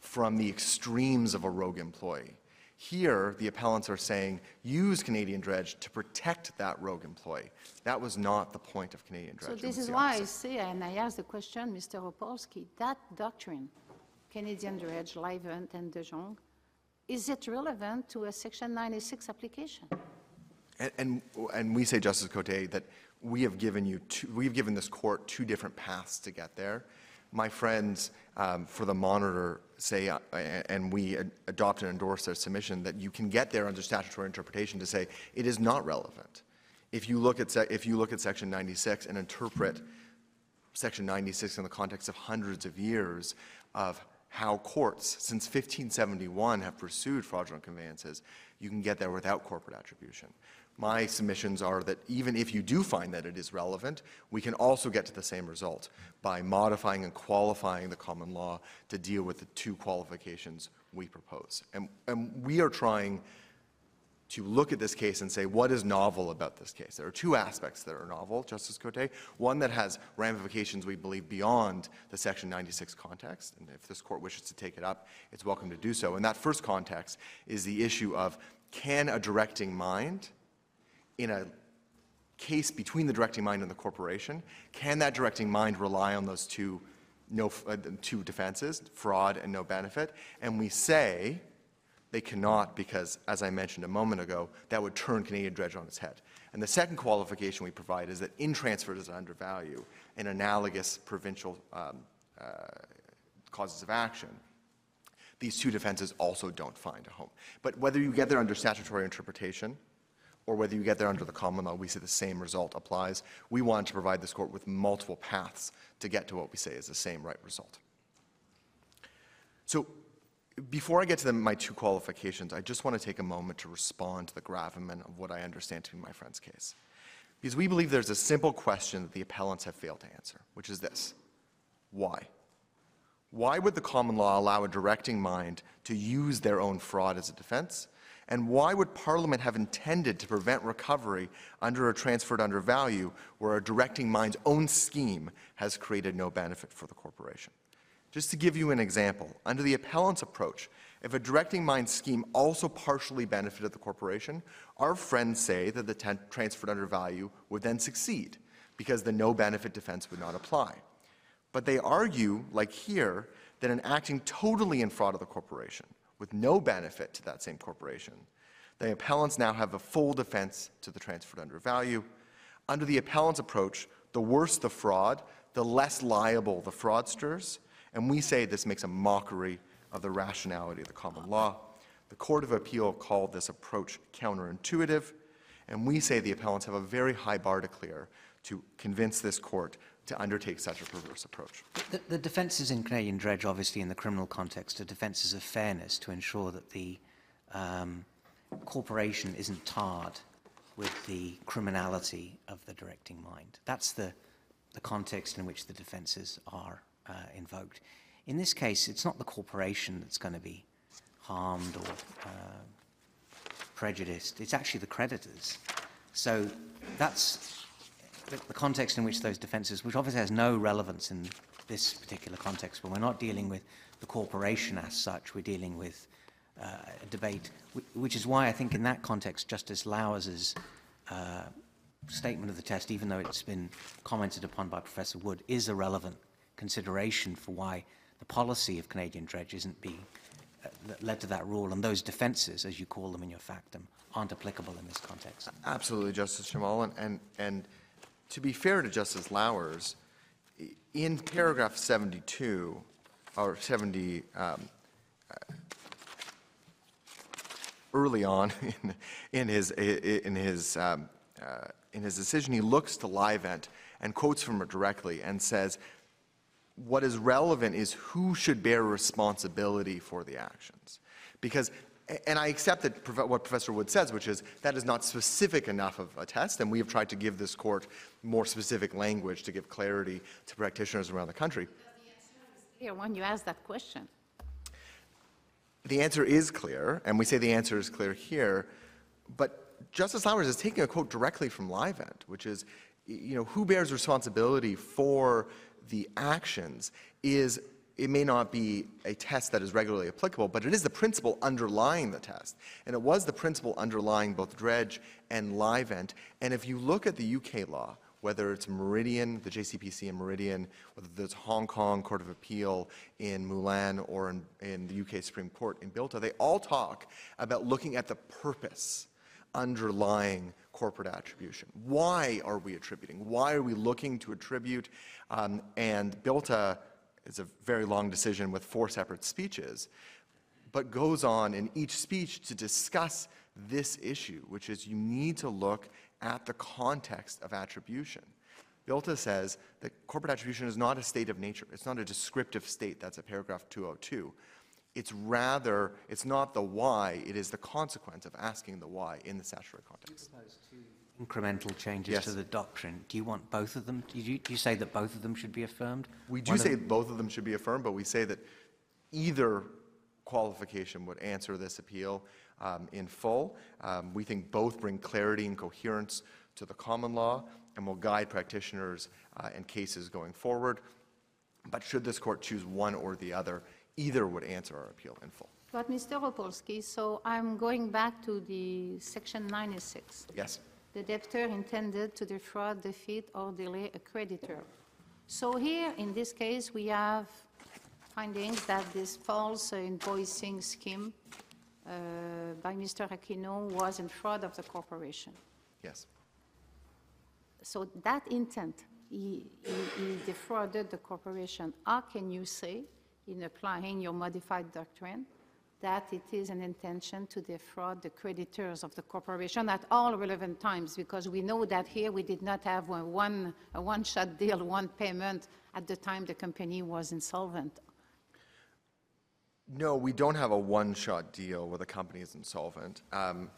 [SPEAKER 8] from the extremes of a rogue employee. Here, the appellants are saying use Canadian Dredge to protect that rogue employee. That was not the point of Canadian Dredge.
[SPEAKER 4] So this is why I say, and I ask the question, Mr. Opolsky, that doctrine, Canadian dredge, Livent, and De Jong, is it relevant to a Section 96 application?
[SPEAKER 8] And, and, and we say, Justice Cote, that we have given you, two, we've given this court two different paths to get there. My friends um, for the monitor say, uh, and we ad- adopt and endorse their submission, that you can get there under statutory interpretation to say it is not relevant. If you look at, if you look at Section 96 and interpret Section 96 in the context of hundreds of years of how courts, since 1571, have pursued fraudulent conveyances, you can get there without corporate attribution. My submissions are that even if you do find that it is relevant, we can also get to the same result by modifying and qualifying the common law to deal with the two qualifications we propose. And, and we are trying to look at this case and say, what is novel about this case? There are two aspects that are novel, Justice Cote. One that has ramifications, we believe, beyond the Section 96 context. And if this court wishes to take it up, it's welcome to do so. And that first context is the issue of can a directing mind in a case between the directing mind and the corporation, can that directing mind rely on those two, no, uh, two defenses, fraud and no benefit? And we say, they cannot because, as I mentioned a moment ago, that would turn Canadian Dredge on its head. And the second qualification we provide is that in transfers at undervalue, in analogous provincial um, uh, causes of action, these two defenses also don't find a home. But whether you get there under statutory interpretation or whether you get there under the common law, we say the same result applies. We want to provide this court with multiple paths to get to what we say is the same right result. So before I get to the, my two qualifications, I just want to take a moment to respond to the gravamen of what I understand to be my friend's case. Because we believe there's a simple question that the appellants have failed to answer, which is this why? Why would the common law allow a directing mind to use their own fraud as a defense? And why would Parliament have intended to prevent recovery under a transferred undervalue where a directing mind's own scheme has created no benefit for the corporation? Just to give you an example, under the appellant's approach, if a directing mind scheme also partially benefited the corporation, our friends say that the transferred undervalue would then succeed because the no benefit defense would not apply. But they argue, like here, that in acting totally in fraud of the corporation, with no benefit to that same corporation, the appellants now have a full defense to the transferred undervalue. Under the appellant's approach, the worse the fraud, the less liable the fraudsters, and we say this makes a mockery of the rationality of the common law. The Court of Appeal called this approach counterintuitive, and we say the appellants have a very high bar to clear to convince this court to undertake such a perverse approach.
[SPEAKER 5] The, the defences in Canadian dredge, obviously in the criminal context, are defences of fairness to ensure that the um, corporation isn't tarred with the criminality of the directing mind. That's the, the context in which the defences are uh, invoked. In this case, it's not the corporation that's going to be harmed or uh, prejudiced, it's actually the creditors. So that's the, context in which those defences, which obviously has no relevance in this particular context, but we're not dealing with the corporation as such, we're dealing with uh, a debate, which is why I think in that context, Justice Lauwers's uh, statement of the test, even though it's been commented upon by Professor Wood, is a relevant consideration for why the policy of Canadian dredge isn't being uh, led to that rule, and those defences, as you call them in your factum, aren't applicable in this context.
[SPEAKER 8] Absolutely, Justice Jamal, and, and, and to be fair to Justice Lauwers, in paragraph 72, or 70, um, uh, early on in, in his, in his, um, uh, in his decision, he looks to Livent and quotes from it directly and says, what is relevant is who should bear responsibility for the actions. Because, and I accept that what Professor Wood says, which is that is not specific enough of a test, and we have tried to give this court more specific language to give clarity to practitioners around the country.
[SPEAKER 4] Here, when you ask that question.
[SPEAKER 8] The answer is clear, and we say the answer is clear here, but Justice Lauwers is taking a quote directly from Livent, which is, you know, who bears responsibility for the actions is, it may not be a test that is regularly applicable, but it is the principle underlying the test. And it was the principle underlying both Dredge and Livent. And if you look at the UK law, whether it's Meridian, the JCPC in Meridian, whether it's Hong Kong Court of Appeal in Moulin or in, in the UK Supreme Court in Bilta, they all talk about looking at the purpose underlying corporate attribution. Why are we attributing? Why are we looking to attribute? Um, and Bilta is a very long decision with four separate speeches, but goes on in each speech to discuss this issue, which is you need to look at the context of attribution. Bilta says that corporate attribution is not a state of nature. It's not a descriptive state. That's at paragraph 202. It's rather, it's not the why, it is the consequence of asking the why in the statutory context.
[SPEAKER 5] Incremental changes
[SPEAKER 8] Yes.
[SPEAKER 5] to the doctrine. Do you want both of them? Do you, do you say that both of them should be affirmed?
[SPEAKER 8] We do
[SPEAKER 5] One of-
[SPEAKER 8] say both of them should be affirmed, but we say that either qualification would answer this appeal um, in full. Um, We think both bring clarity and coherence to the common law and will guide practitioners uh, and cases going forward. But should this court choose one or the other, either would answer our appeal in full.
[SPEAKER 4] But Mr. Opolsky, so I'm going back to the section 96.
[SPEAKER 8] Yes?
[SPEAKER 4] The debtor intended to defraud, defeat, or delay a creditor. So here, in this case, we have findings that this false invoicing scheme uh, by Mr. Aquino was in fraud of the corporation.
[SPEAKER 8] Yes.
[SPEAKER 4] So that intent, he he- he defrauded the corporation. How can you say, in applying your modified doctrine, that it is an intention to defraud the creditors of the corporation at all relevant times? Because we know that here, we did not have a one, a one-shot deal, one payment at the time the company was insolvent.
[SPEAKER 8] No, we don't have a one-shot deal where the company is insolvent. Um,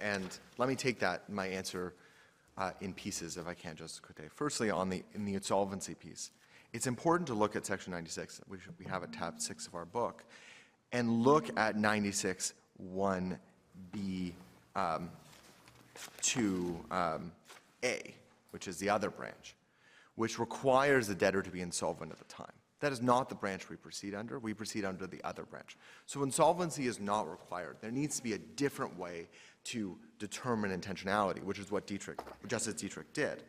[SPEAKER 8] And let me take that, my answer, uh, in pieces, if I can, Justice Cote. Firstly, on the, in the insolvency piece, it's important to look at Section 96, we should, we have it tab six of our book, and look at 96 1B um, to um, A, which is the other branch, which requires the debtor to be insolvent at the time. That is not the branch we proceed under. We proceed under the other branch. So insolvency is not required. There needs to be a different way to determine intentionality, which is what Dietrich, Justice Dietrich did.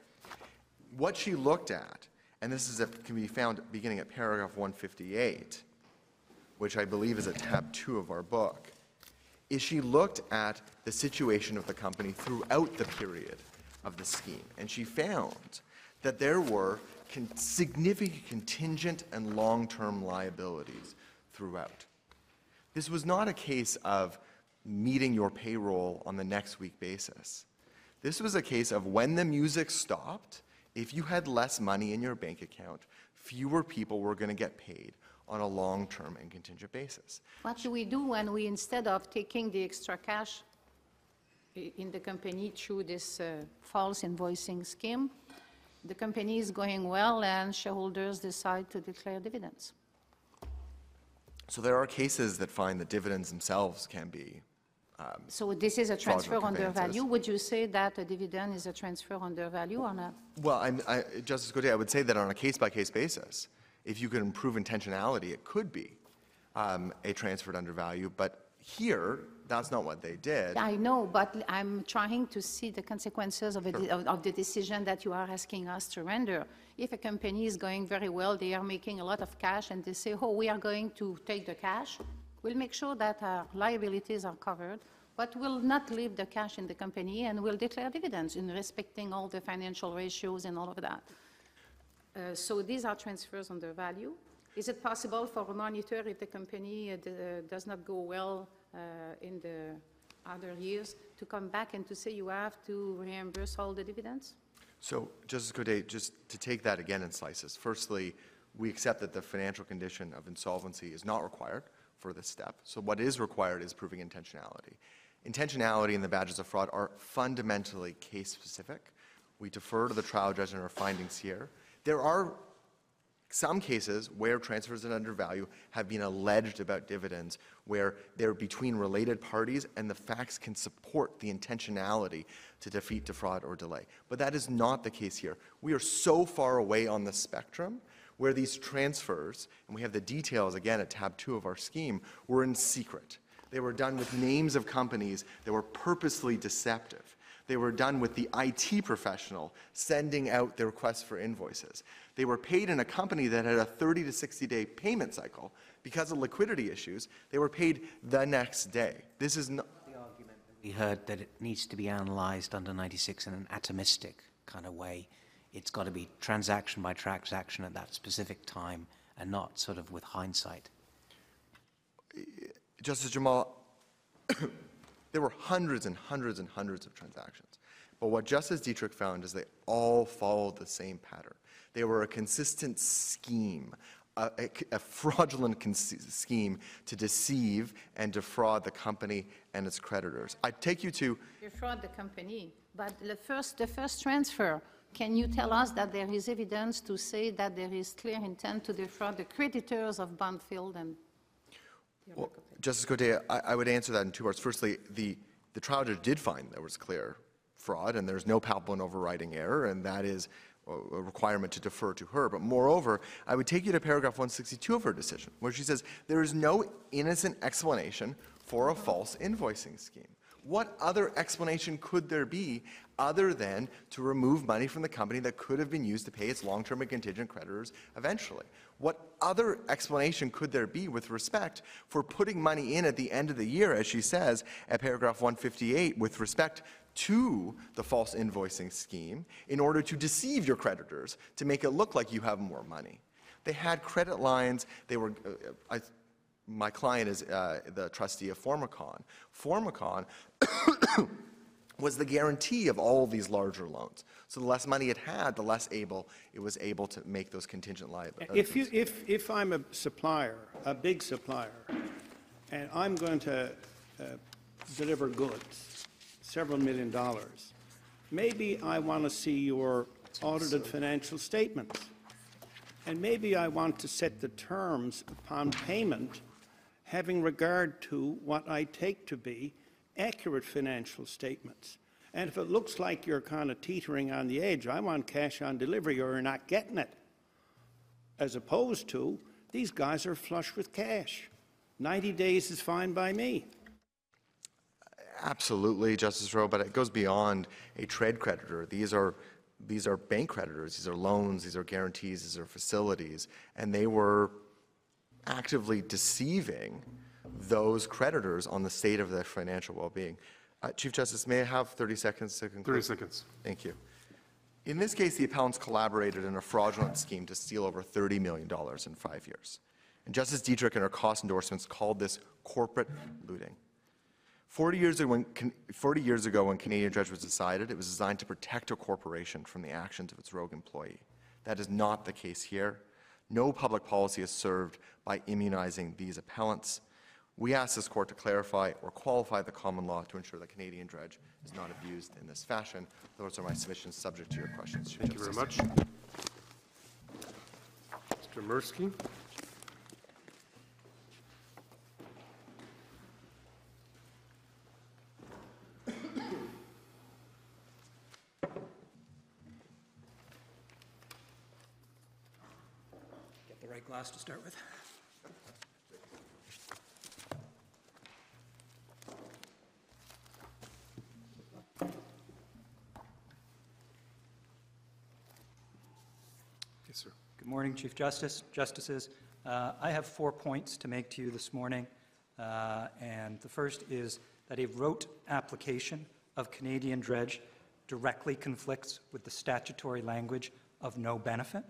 [SPEAKER 8] What she looked at, and this is, at- can be found beginning at paragraph 158, which I believe is at tab two of our book, is she looked at the situation of the company throughout the period of the scheme. And she found that there were con- significant contingent and long-term liabilities throughout. This was not a case of meeting your payroll on the next week basis. This was a case of when the music stopped, if you had less money in your bank account, fewer people were going to get paid on a long-term and contingent basis.
[SPEAKER 4] What do we do when we, instead of taking the extra cash in the company through this uh, false invoicing scheme, the company is going well and shareholders decide to declare dividends?
[SPEAKER 8] So there are cases that find that dividends themselves can be
[SPEAKER 4] So this is a transfer
[SPEAKER 8] Fraudulent
[SPEAKER 4] under
[SPEAKER 8] conveyances.
[SPEAKER 4] value. Would you say that a dividend is a transfer under value or not?
[SPEAKER 8] Well, I'm, I, Justice Gauthier, I would say that on a case-by-case basis, if you could improve intentionality, it could be um, a transferred under value, but here, that's not what they did.
[SPEAKER 4] I know, but I'm trying to see the consequences of, a de- of of the decision that you are asking us to render. If a company is going very well, they are making a lot of cash, and they say, oh, we are going to take the cash, we'll make sure that our liabilities are covered, but we'll not leave the cash in the company, and we'll declare dividends in respecting all the financial ratios and all of that. Uh, So these are transfers under value. Is it possible for a monitor, if the company uh, uh, does not go well uh, in the other years, to come back and to say you have to reimburse all the dividends?
[SPEAKER 8] So, Justice Gauthier, just to take that again in slices. Firstly, we accept that the financial condition of insolvency is not required for this step. So what is required is proving intentionality. Intentionality and the badges of fraud are fundamentally case-specific. We defer to the trial judge in our findings here. There are some cases where transfers at undervalue have been alleged about dividends, where they're between related parties and the facts can support the intentionality to defeat, defraud, or delay. But that is not the case here. We are so far away on the spectrum where these transfers, and we have the details again at tab two of our scheme, were in secret. They were done with names of companies that were purposely deceptive. They were done with the IT professional sending out the requests for invoices. They were paid in a company that had a 30 to 60 day payment cycle. Because of liquidity issues, they were paid the next day. This is not, The argument that
[SPEAKER 5] We heard that it needs to be analysed under 96 in an atomistic kind of way. It's got to be transaction by transaction at that specific time and not sort of with hindsight.
[SPEAKER 8] Uh, Justice Jamal, there were hundreds and hundreds and hundreds of transactions. But what Justice Dietrich found is they all followed the same pattern. They were a consistent scheme, a, a- a fraudulent con- scheme to deceive and defraud the company and its creditors. I take you to
[SPEAKER 4] Defraud the company, but the first, the first transfer, can you tell us that there is evidence to say that there is clear intent to defraud the creditors of Bondfield and
[SPEAKER 8] Well, Justice Gauthier, I, I would answer that in two parts. Firstly, the, the trial judge did find there was clear fraud, and there's no palpable and overriding error, and that is a requirement to defer to her. But moreover, I would take you to paragraph 162 of her decision, where she says, there is no innocent explanation for a false invoicing scheme. What other explanation could there be other than to remove money from the company that could have been used to pay its long-term and contingent creditors eventually? What other explanation could there be with respect for putting money in at the end of the year, as she says at paragraph 158, with respect to the false invoicing scheme in order to deceive your creditors, to make it look like you have more money? They had credit lines, they were, uh, I, my client is uh, the trustee of Forma-Con. Forma-Con was the guarantee of all these larger loans. So the less money it had, the less able it was able to make those contingent liabilities.
[SPEAKER 1] If you, if, if I'm a supplier, a big supplier, and I'm going to uh, deliver goods, several million dollars, maybe I want to see your audited financial statements. And maybe I want to set the terms upon payment having regard to what I take to be accurate financial statements. And if it looks like you're kind of teetering on the edge, I want cash on delivery or you're not getting it. As opposed to, these guys are flush with cash. 90 days is fine by me.
[SPEAKER 8] Absolutely, Justice Rowe, but it goes beyond a trade creditor. These are, these are bank creditors, these are loans, these are guarantees, these are facilities, and they were actively deceiving those creditors on the state of their financial well-being. Uh, Chief Justice, may I have 30 seconds to conclude?
[SPEAKER 2] 30 seconds.
[SPEAKER 8] Thank you. In this case, the appellants collaborated in a fraudulent scheme to steal over $30 million in five years. And Justice Dietrich, in her cost endorsements, called this corporate looting. 40 years, ago when, 40 years ago, when Canadian Dredge was decided, it was designed to protect a corporation from the actions of its rogue employee. That is not the case here. No public policy is served by immunizing these appellants. We ask this court to clarify or qualify the common law to ensure that Canadian Dredge is not abused in this fashion. Those are my submissions, subject to your questions. Chief
[SPEAKER 2] Thank you very much. Mr. Merskey?
[SPEAKER 9] Get the right glass to start with. Morning, Chief Justice, Justices. Uh, I have four points to make to you this morning, uh, and the first is that a rote application of Canadian dredge directly conflicts with the statutory language of no benefit.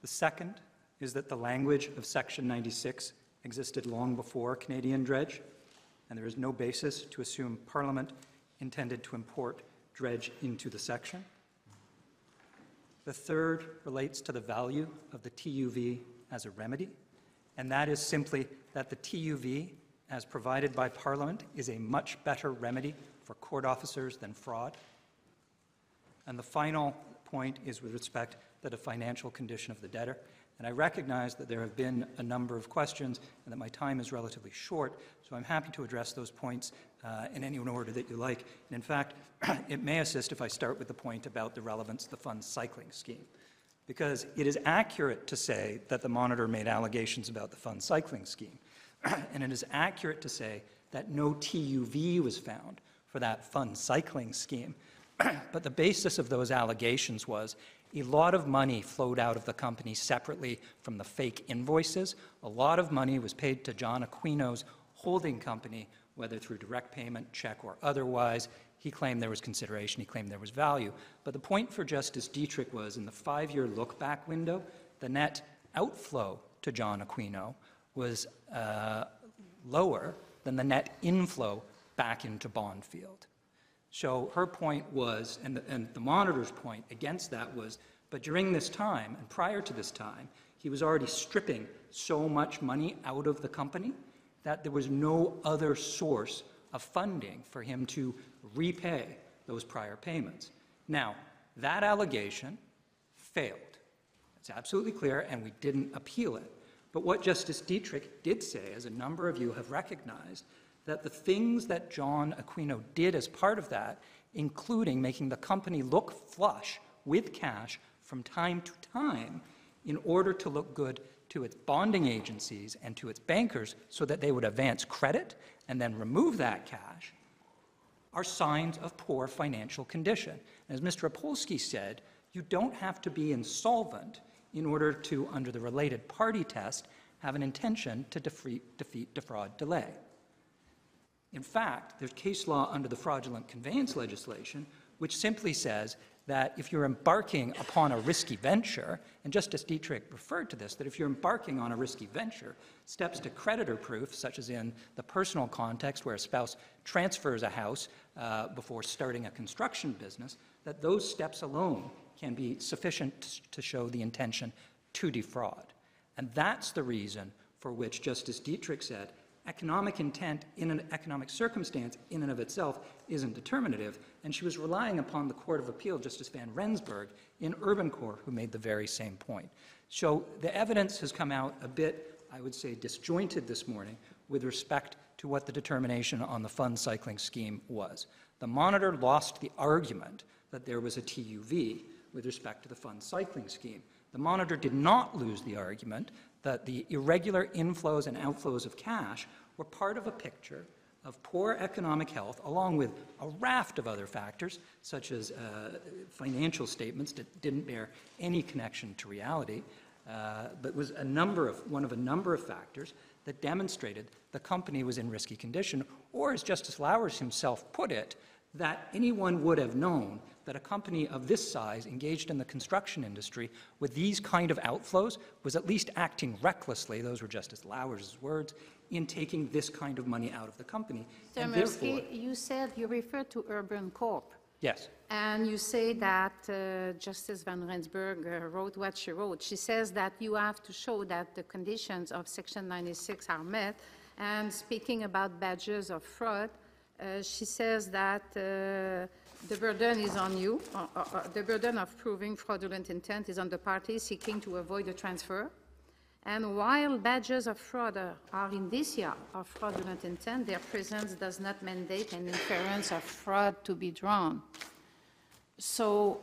[SPEAKER 9] The second is that the language of Section 96 existed long before Canadian dredge, and there is no basis to assume Parliament intended to import dredge into the section. The third relates to the value of the TUV as a remedy, and that is simply that the TUV, as provided by Parliament, is a much better remedy for court officers than fraud. And the final point is with respect to the financial condition of the debtor. And I recognize that there have been a number of questions and that my time is relatively short, so I'm happy to address those points uh, in any order that you like. And in fact, it may assist if I start with the point about the relevance of the fund cycling scheme. Because it is accurate to say that the monitor made allegations about the fund cycling scheme. and it is accurate to say that no TUV was found for that fund cycling scheme. but the basis of those allegations was a lot of money flowed out of the company separately from the fake invoices. A lot of money was paid to John Aquino's holding company, whether through direct payment, check, or otherwise. He claimed there was consideration, he claimed there was value. But the point for Justice Dietrich was in the five year look back window, the net outflow to John Aquino was uh, lower than the net inflow back into Bondfield. So her point was, and the, and the monitor's point against that was, but during this time, and prior to this time, he was already stripping so much money out of the company that there was no other source of funding for him to repay those prior payments. Now, that allegation failed. It's absolutely clear, and we didn't appeal it. But what Justice Dietrich did say, as a number of you have recognized, that the things that John Aquino did as part of that, including making the company look flush with cash from time to time in order to look good to its bonding agencies and to its bankers so that they would advance credit and then remove that cash, are signs of poor financial condition. As Mr. Opolsky said, you don't have to be insolvent in order to, under the related party test, have an intention to defeat, defeat defraud, delay. In fact, there's case law under the fraudulent conveyance legislation which simply says that if you're embarking upon a risky venture, and Justice Dietrich referred to this, that if you're embarking on a risky venture, steps to creditor proof, such as in the personal context where a spouse transfers a house uh, before starting a construction business, that those steps alone can be sufficient to show the intention to defraud. And that's the reason for which Justice Dietrich said economic intent in an economic circumstance in and of itself isn't determinative, and she was relying upon the Court of Appeal, Justice Van Rensburg, in Urban Corps, who made the very same point. So the evidence has come out a bit, I would say, disjointed this morning with respect to what the determination on the fund cycling scheme was. The monitor lost the argument that there was a TUV with respect to the fund cycling scheme. The monitor did not lose the argument that the irregular inflows and outflows of cash were part of a picture of poor economic health, along with a raft of other factors, such as uh, financial statements that didn't bear any connection to reality, uh, but was a number of, one of a number of factors that demonstrated the company was in risky condition, or as Justice Lauwers himself put it, that anyone would have known that a company of this size engaged in the construction industry with these kind of outflows was at least acting recklessly, those were Justice Lauwers' words, in taking this kind of money out of the company.
[SPEAKER 4] Mr.
[SPEAKER 9] And Merskey,
[SPEAKER 4] you said, you referred to Urbancorp.
[SPEAKER 9] yes,
[SPEAKER 4] And you say that uh, Justice Van Rensburg uh, wrote what she wrote. She says that you have to show that the conditions of Section 96 are met. And speaking about badges of fraud, uh, she says that uh, the burden is on you. uh, uh, uh, The burden of proving fraudulent intent is on the party seeking to avoid a transfer. And while badges of fraud are- indicia of fraudulent intent, their presence does not mandate an inference of fraud to be drawn. So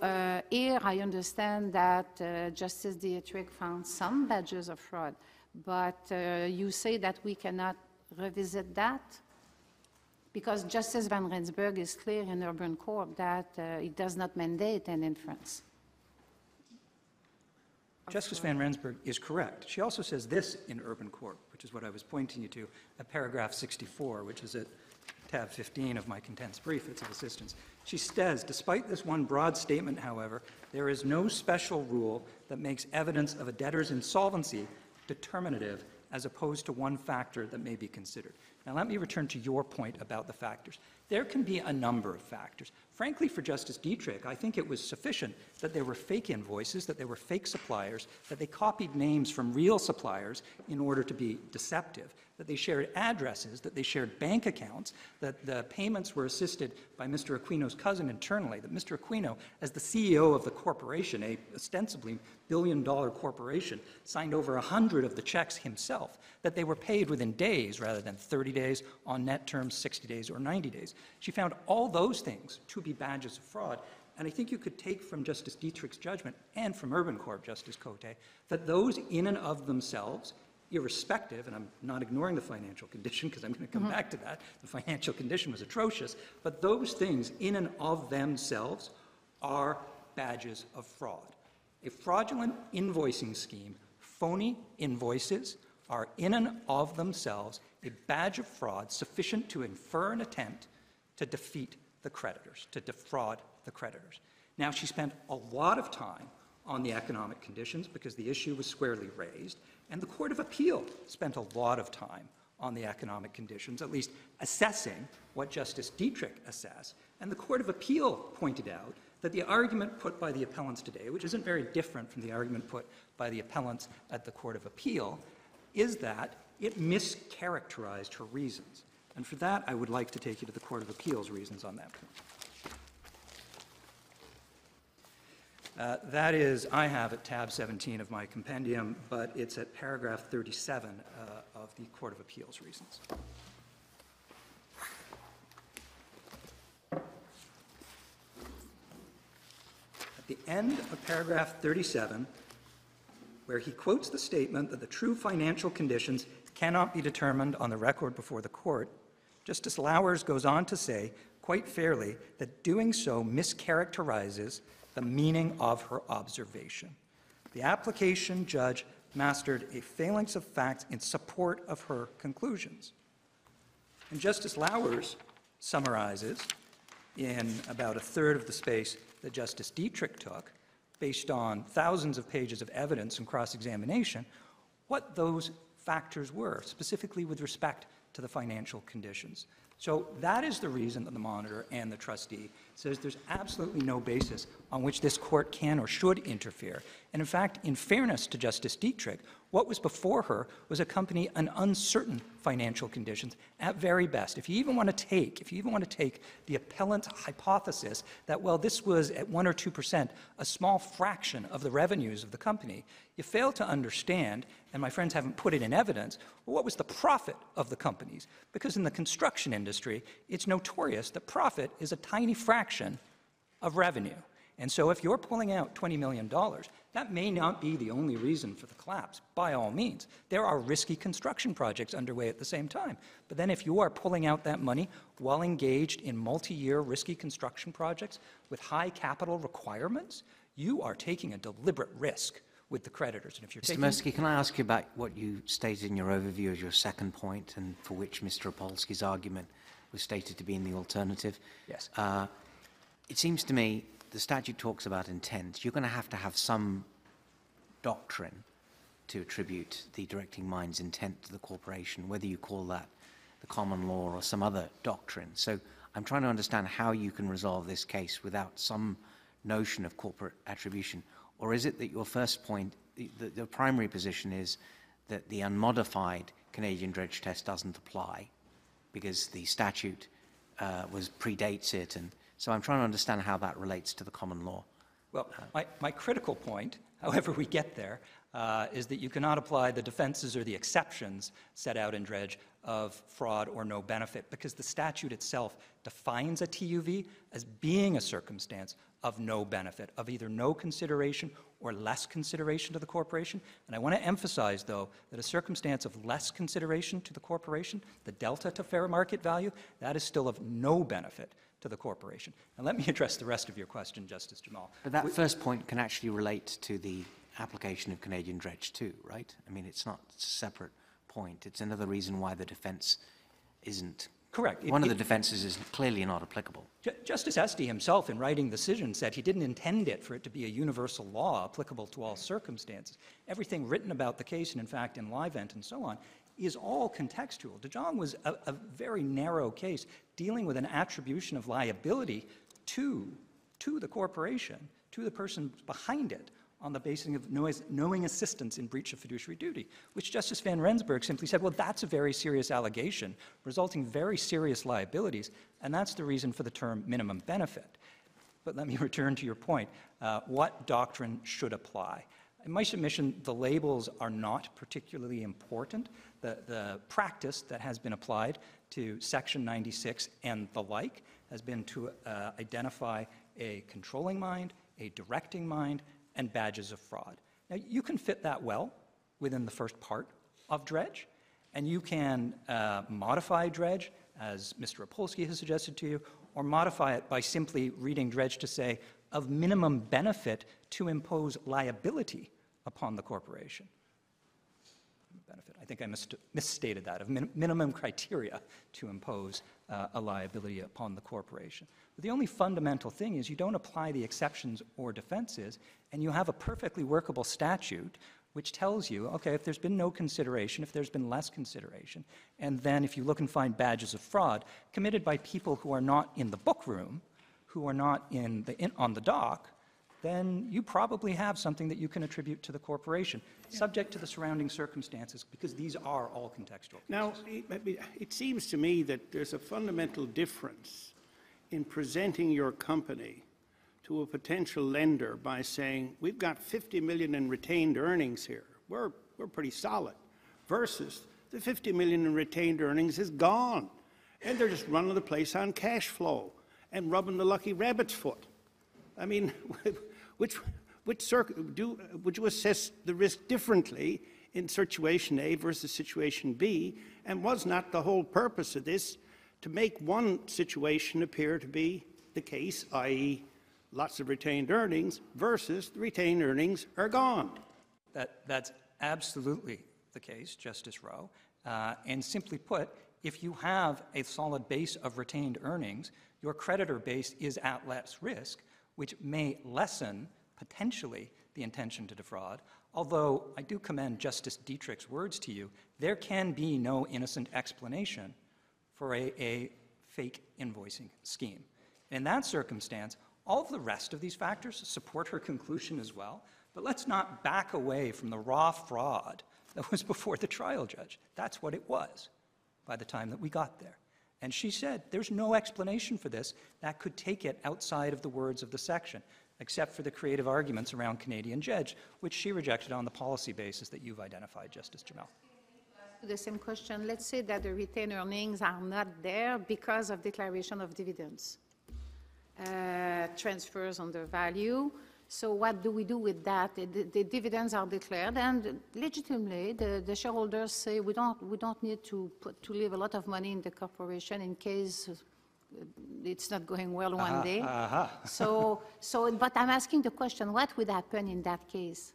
[SPEAKER 4] here, I understand that Justice Dietrich found some badges of fraud, but you say that we cannot revisit that? Because Justice Van Rensburg is clear in Urbancorp that uh, it does not mandate an inference.
[SPEAKER 9] Justice Van Rensburg is correct. She also says this in Urbancorp, which is what I was pointing you to, at paragraph 64, which is at tab 15 of my contents brief, it's of assistance. She says, despite this one broad statement, however, there is no special rule that makes evidence of a debtor's insolvency determinative as opposed to one factor that may be considered. Now, let me return to your point about the factors. There can be a number of factors. Frankly, for Justice Dietrich, I think it was sufficient that there were fake invoices, that there were fake suppliers, that they copied names from real suppliers in order to be deceptive, that they shared addresses, that they shared bank accounts, that the payments were assisted by Mr. Aquino's cousin internally, that Mr. Aquino, as the CEO of the corporation, a ostensibly billion-dollar corporation, signed over 100 of the checks himself, that they were paid within days rather than 30 days, on net terms 60 days or 90 days. She found all those things to be badges of fraud, and I think you could take from Justice Dietrich's judgment and from Urbancorp, Justice Cote, that those in and of themselves, irrespective, and I'm not ignoring the financial condition because I'm going to come mm-hmm. back to that, the financial condition was atrocious, but those things in and of themselves are badges of fraud. A fraudulent invoicing scheme, phony invoices, are in and of themselves a badge of fraud sufficient to infer an attempt to defeat the creditors, to defraud the creditors. Now, she spent a lot of time on the economic conditions because the issue was squarely raised, and the Court of Appeal spent a lot of time on the economic conditions, at least assessing what Justice Dietrich assessed. And the Court of Appeal pointed out that the argument put by the appellants today, which isn't very different from the argument put by the appellants at the Court of Appeal, is that it mischaracterized her reasons. And for that, I would like to take you to the Court of Appeal's reasons on that point. Uh, That is, I have at tab 17 of my compendium, but it's at paragraph 37 uh, of the Court of Appeal's reasons. At the end of paragraph 37, where he quotes the statement that the true financial conditions cannot be determined on the record before the court, Justice Lauwers goes on to say, quite fairly, that doing so mischaracterizes the meaning of her observation. The application judge mastered a phalanx of facts in support of her conclusions. And Justice Lauwers summarizes in about a third of the space that Justice Dietrich took, based on thousands of pages of evidence and cross-examination, what those factors were, specifically with respect to the financial conditions. So that is the reason that the monitor and the trustee says there's absolutely no basis on which this court can or should interfere. And in fact, in fairness to Justice Dietrich, what was before her was a company in uncertain financial conditions at very best. If you even want to take, if you even want to take the appellant's hypothesis that, well, this was at 1 or 2 percent, a small fraction of the revenues of the company, you fail to understand, and my friends haven't put it in evidence, well, what was the profit of the companies? Because in the construction industry, it's notorious that profit is a tiny fraction of revenue. And so if you're pulling out $20 million, that may not be the only reason for the collapse, by all means. There are risky construction projects underway at the same time. But then if you are pulling out that money while engaged in multi-year risky construction projects with high capital requirements, you are taking a deliberate risk with the creditors. And if you're
[SPEAKER 5] Mr.
[SPEAKER 9] taking...
[SPEAKER 5] Merskey, can I ask you about what you stated in your overview as your second point and for which Mr. Opolsky's argument was stated to be in the alternative.
[SPEAKER 9] Yes.
[SPEAKER 5] Uh, it seems to me the statute talks about intent. You're going to have to have some doctrine to attribute the directing mind's intent to the corporation, whether you call that the common law or some other doctrine. So I'm trying to understand how you can resolve this case without some notion of corporate attribution. Or is it that your first point, the, the, primary position is that the unmodified Canadian dredge test doesn't apply because the statute uh, was predates it, and so I'm trying to understand how that relates to the common law.
[SPEAKER 9] Well, my, my critical point, however we get there, uh, is that you cannot apply the defenses or the exceptions set out in Dredge of fraud or no benefit because the statute itself defines a TUV as being a circumstance of no benefit, of either no consideration or less consideration to the corporation. And I want to emphasize, though, that a circumstance of less consideration to the corporation, the delta to fair market value, that is still of no benefit to the corporation. And let me address the rest of your question, Justice Jamal.
[SPEAKER 5] But that first point can actually relate to the application of Canadian dredge too, right? I mean, it's not a separate point. It's another reason why the defence isn't.
[SPEAKER 9] Correct. It-
[SPEAKER 5] One of the defences is clearly not applicable.
[SPEAKER 9] Ju- Justice Estey himself, in writing the decision, said he didn't intend it for it to be a universal law applicable to all circumstances. Everything written about the case, and in fact in Livent and so on, is all contextual. De Jong was a, a very narrow case dealing with an attribution of liability to, to the corporation, to the person behind it, on the basis of noise- knowing assistance in breach of fiduciary duty, which Justice Van Rensburg simply said, well, that's a very serious allegation, resulting very serious liabilities, and that's the reason for the term minimum benefit. But let me return to your point. Uh, what doctrine should apply? In my submission, the labels are not particularly important. The, the practice that has been applied to Section 96 and the like has been to uh, identify a controlling mind, a directing mind, and badges of fraud. Now, you can fit that well within the first part of Dredge, and you can uh, modify Dredge, as Mr. Opolsky has suggested to you, or modify it by simply reading Dredge to say, of minimum benefit to impose liability upon the corporation. I think I misstated that, of min- minimum criteria to impose uh, a liability upon the corporation. But the only fundamental thing is you don't apply the exceptions or defenses, and you have a perfectly workable statute which tells you, okay, if there's been no consideration, if there's been less consideration, and then if you look and find badges of fraud committed by people who are not in the book room, who are not in the, in, on the dock, then you probably have something that you can attribute to the corporation, subject to the surrounding circumstances, because these are all contextual.
[SPEAKER 1] Now, it, it seems to me that there's a fundamental difference in presenting your company to a potential lender by saying, we've got 50 million in retained earnings here. We're, we're pretty solid. Versus the 50 million in retained earnings is gone. And they're just running the place on cash flow and rubbing the lucky rabbit's foot. I mean, which, which circ- do, would you assess the risk differently in situation A versus situation B? And was not the whole purpose of this to make one situation appear to be the case, i.e., lots of retained earnings, versus the retained earnings are gone?
[SPEAKER 9] That, that's absolutely the case, Justice Rowe. Uh, and simply put, if you have a solid base of retained earnings, your creditor base is at less risk, which may lessen potentially the intention to defraud. Although I do commend Justice Dietrich's words to you, there can be no innocent explanation for a, a fake invoicing scheme. In that circumstance, all of the rest of these factors support her conclusion as well. But let's not back away from the raw fraud that was before the trial judge. That's what it was by the time that we got there. And she said, there's no explanation for this that could take it outside of the words of the section, except for the creative arguments around Canadian Dredge, which she rejected on the policy basis that you've identified, Justice Jamal.
[SPEAKER 4] The same question, let's say that the retained earnings are not there because of declaration of dividends. Uh, Transfers on the value, so what do we do with that? The- The the dividends are declared, and legitimately, the the shareholders say, we don't, we don't need to put, to leave a lot of money in the corporation in case uh, it's not going well one day. So, so, but I'm asking the question, what would happen in that case?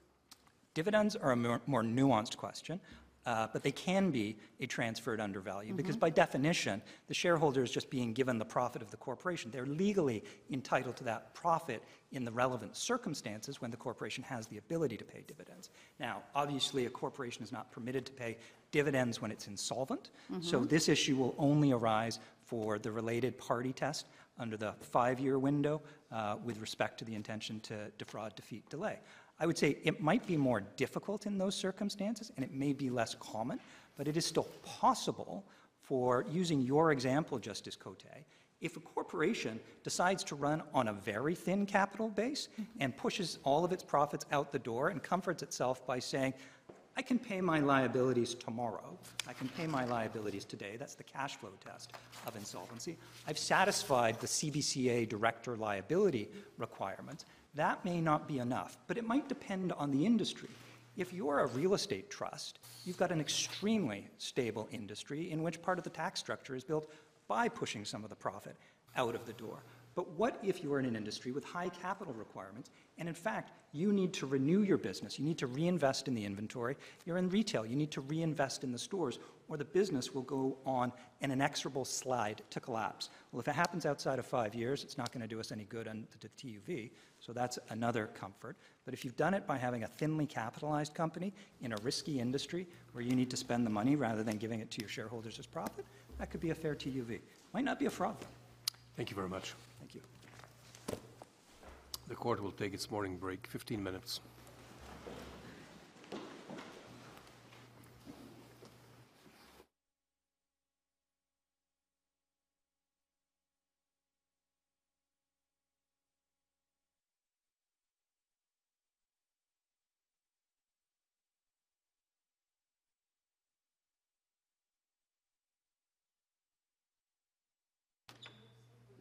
[SPEAKER 9] Dividends are a more, more nuanced question. Uh, but they can be a transferred undervalue, because by definition, the shareholder is just being given the profit of the corporation. They're legally entitled to that profit in the relevant circumstances when the corporation has the ability to pay dividends. Now, obviously, a corporation is not permitted to pay dividends when it's insolvent, so this issue will only arise for the related party test under the five-year window uh, with respect to the intention to defraud, defeat, delay. I would say it might be more difficult in those circumstances, and it may be less common, but it is still possible for, using your example, Justice Cote, if a corporation decides to run on a very thin capital base mm-hmm. and pushes all of its profits out the door and comforts itself by saying, I can pay my liabilities tomorrow. I can pay my liabilities today. That's the cash flow test of insolvency. I've satisfied the CBCA director liability requirements. That may not be enough, but it might depend on the industry. If you're a real estate trust, you've got an extremely stable industry in which part of the tax structure is built by pushing some of the profit out of the door. But what if you're in an industry with high capital requirements, and in fact, you need to renew your business, you need to reinvest in the inventory, you're in retail, you need to reinvest in the stores, or the business will go on an inexorable slide to collapse. Well, if it happens outside of five years, it's not going to do us any good on the TUV, so that's another comfort. But if you've done it by having a thinly capitalized company in a risky industry where you need to spend the money rather than giving it to your shareholders as profit, that could be a fair TUV. Might not be a fraud.
[SPEAKER 2] Thank you very much. The court will take its morning break, 15 minutes.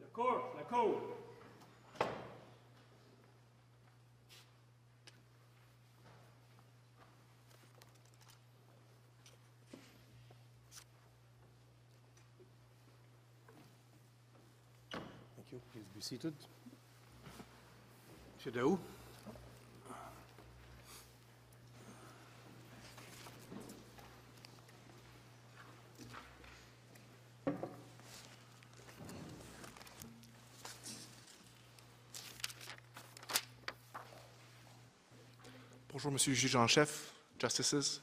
[SPEAKER 1] La cour, la cour.
[SPEAKER 2] Thank you. Please be seated. Monsieur Daou?
[SPEAKER 10] Bonjour, Monsieur le Juge en Chef, Justices.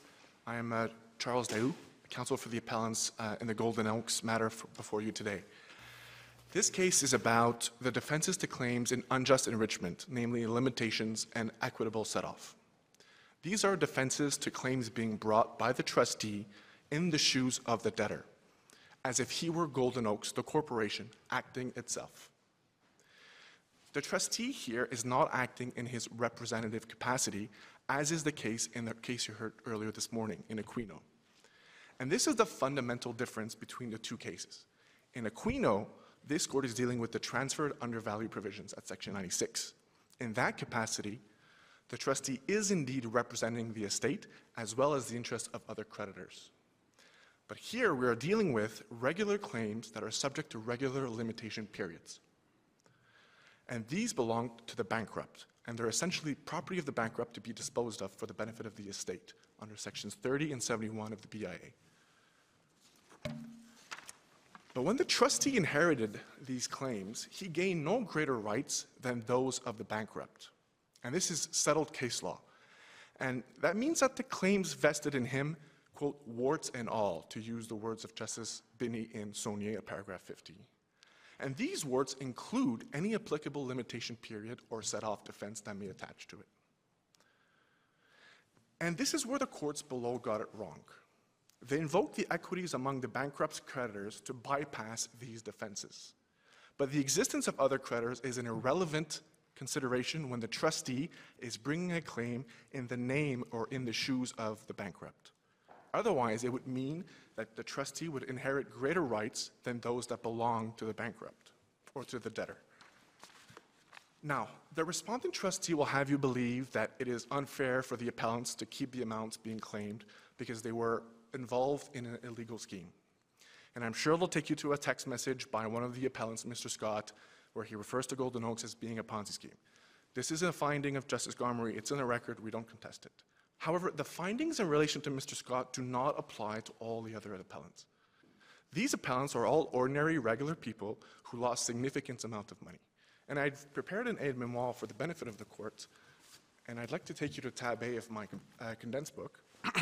[SPEAKER 10] I am uh, Charles Daou, counsel for the appellants uh, in the Golden Oaks matter f- before you today. This case is about the defenses to claims in unjust enrichment, namely limitations and equitable setoff. These are defenses to claims being brought by the trustee in the shoes of the debtor, as if he were Golden Oaks, the corporation, acting itself. The trustee here is not acting in his representative capacity, as is the case in the case you heard earlier this morning in Aquino. And this is the fundamental difference between the two cases. In Aquino, this court is dealing with the transferred undervalue provisions at Section 96. In that capacity, the trustee is indeed representing the estate as well as the interests of other creditors. But here we are dealing with regular claims that are subject to regular limitation periods. And these belong to the bankrupt, and they're essentially property of the bankrupt to be disposed of for the benefit of the estate under sections 30 and 71 of the BIA. But when the trustee inherited these claims, he gained no greater rights than those of the bankrupt. And this is settled case law. And that means that the claims vested in him, quote, warts and all, to use the words of Justice Binnie in Saulnier paragraph 50. And these warts include any applicable limitation period or set-off defense that may attach to it. And this is where the courts below got it wrong. They invoked the equities among the bankrupt's creditors to bypass these defenses. But the existence of other creditors is an irrelevant consideration when the trustee is bringing a claim in the name or in the shoes of the bankrupt. Otherwise, it would mean that the trustee would inherit greater rights than those that belong to the bankrupt or to the debtor. Now, the respondent trustee will have you believe that it is unfair for the appellants to keep the amounts being claimed because they were involved in an illegal scheme. And I'm sure they'll take you to a text message by one of the appellants, Mr. Scott, where he refers to Golden Oaks as being a Ponzi scheme. This is a finding of Justice Gomery. It's in the record. We don't contest it. However, the findings in relation to Mr. Scott do not apply to all the other appellants. These appellants are all ordinary, regular people who lost significant amount of money. And I've prepared an aide memoire for the benefit of the court, and I'd like to take you to tab A of my uh, condensed book.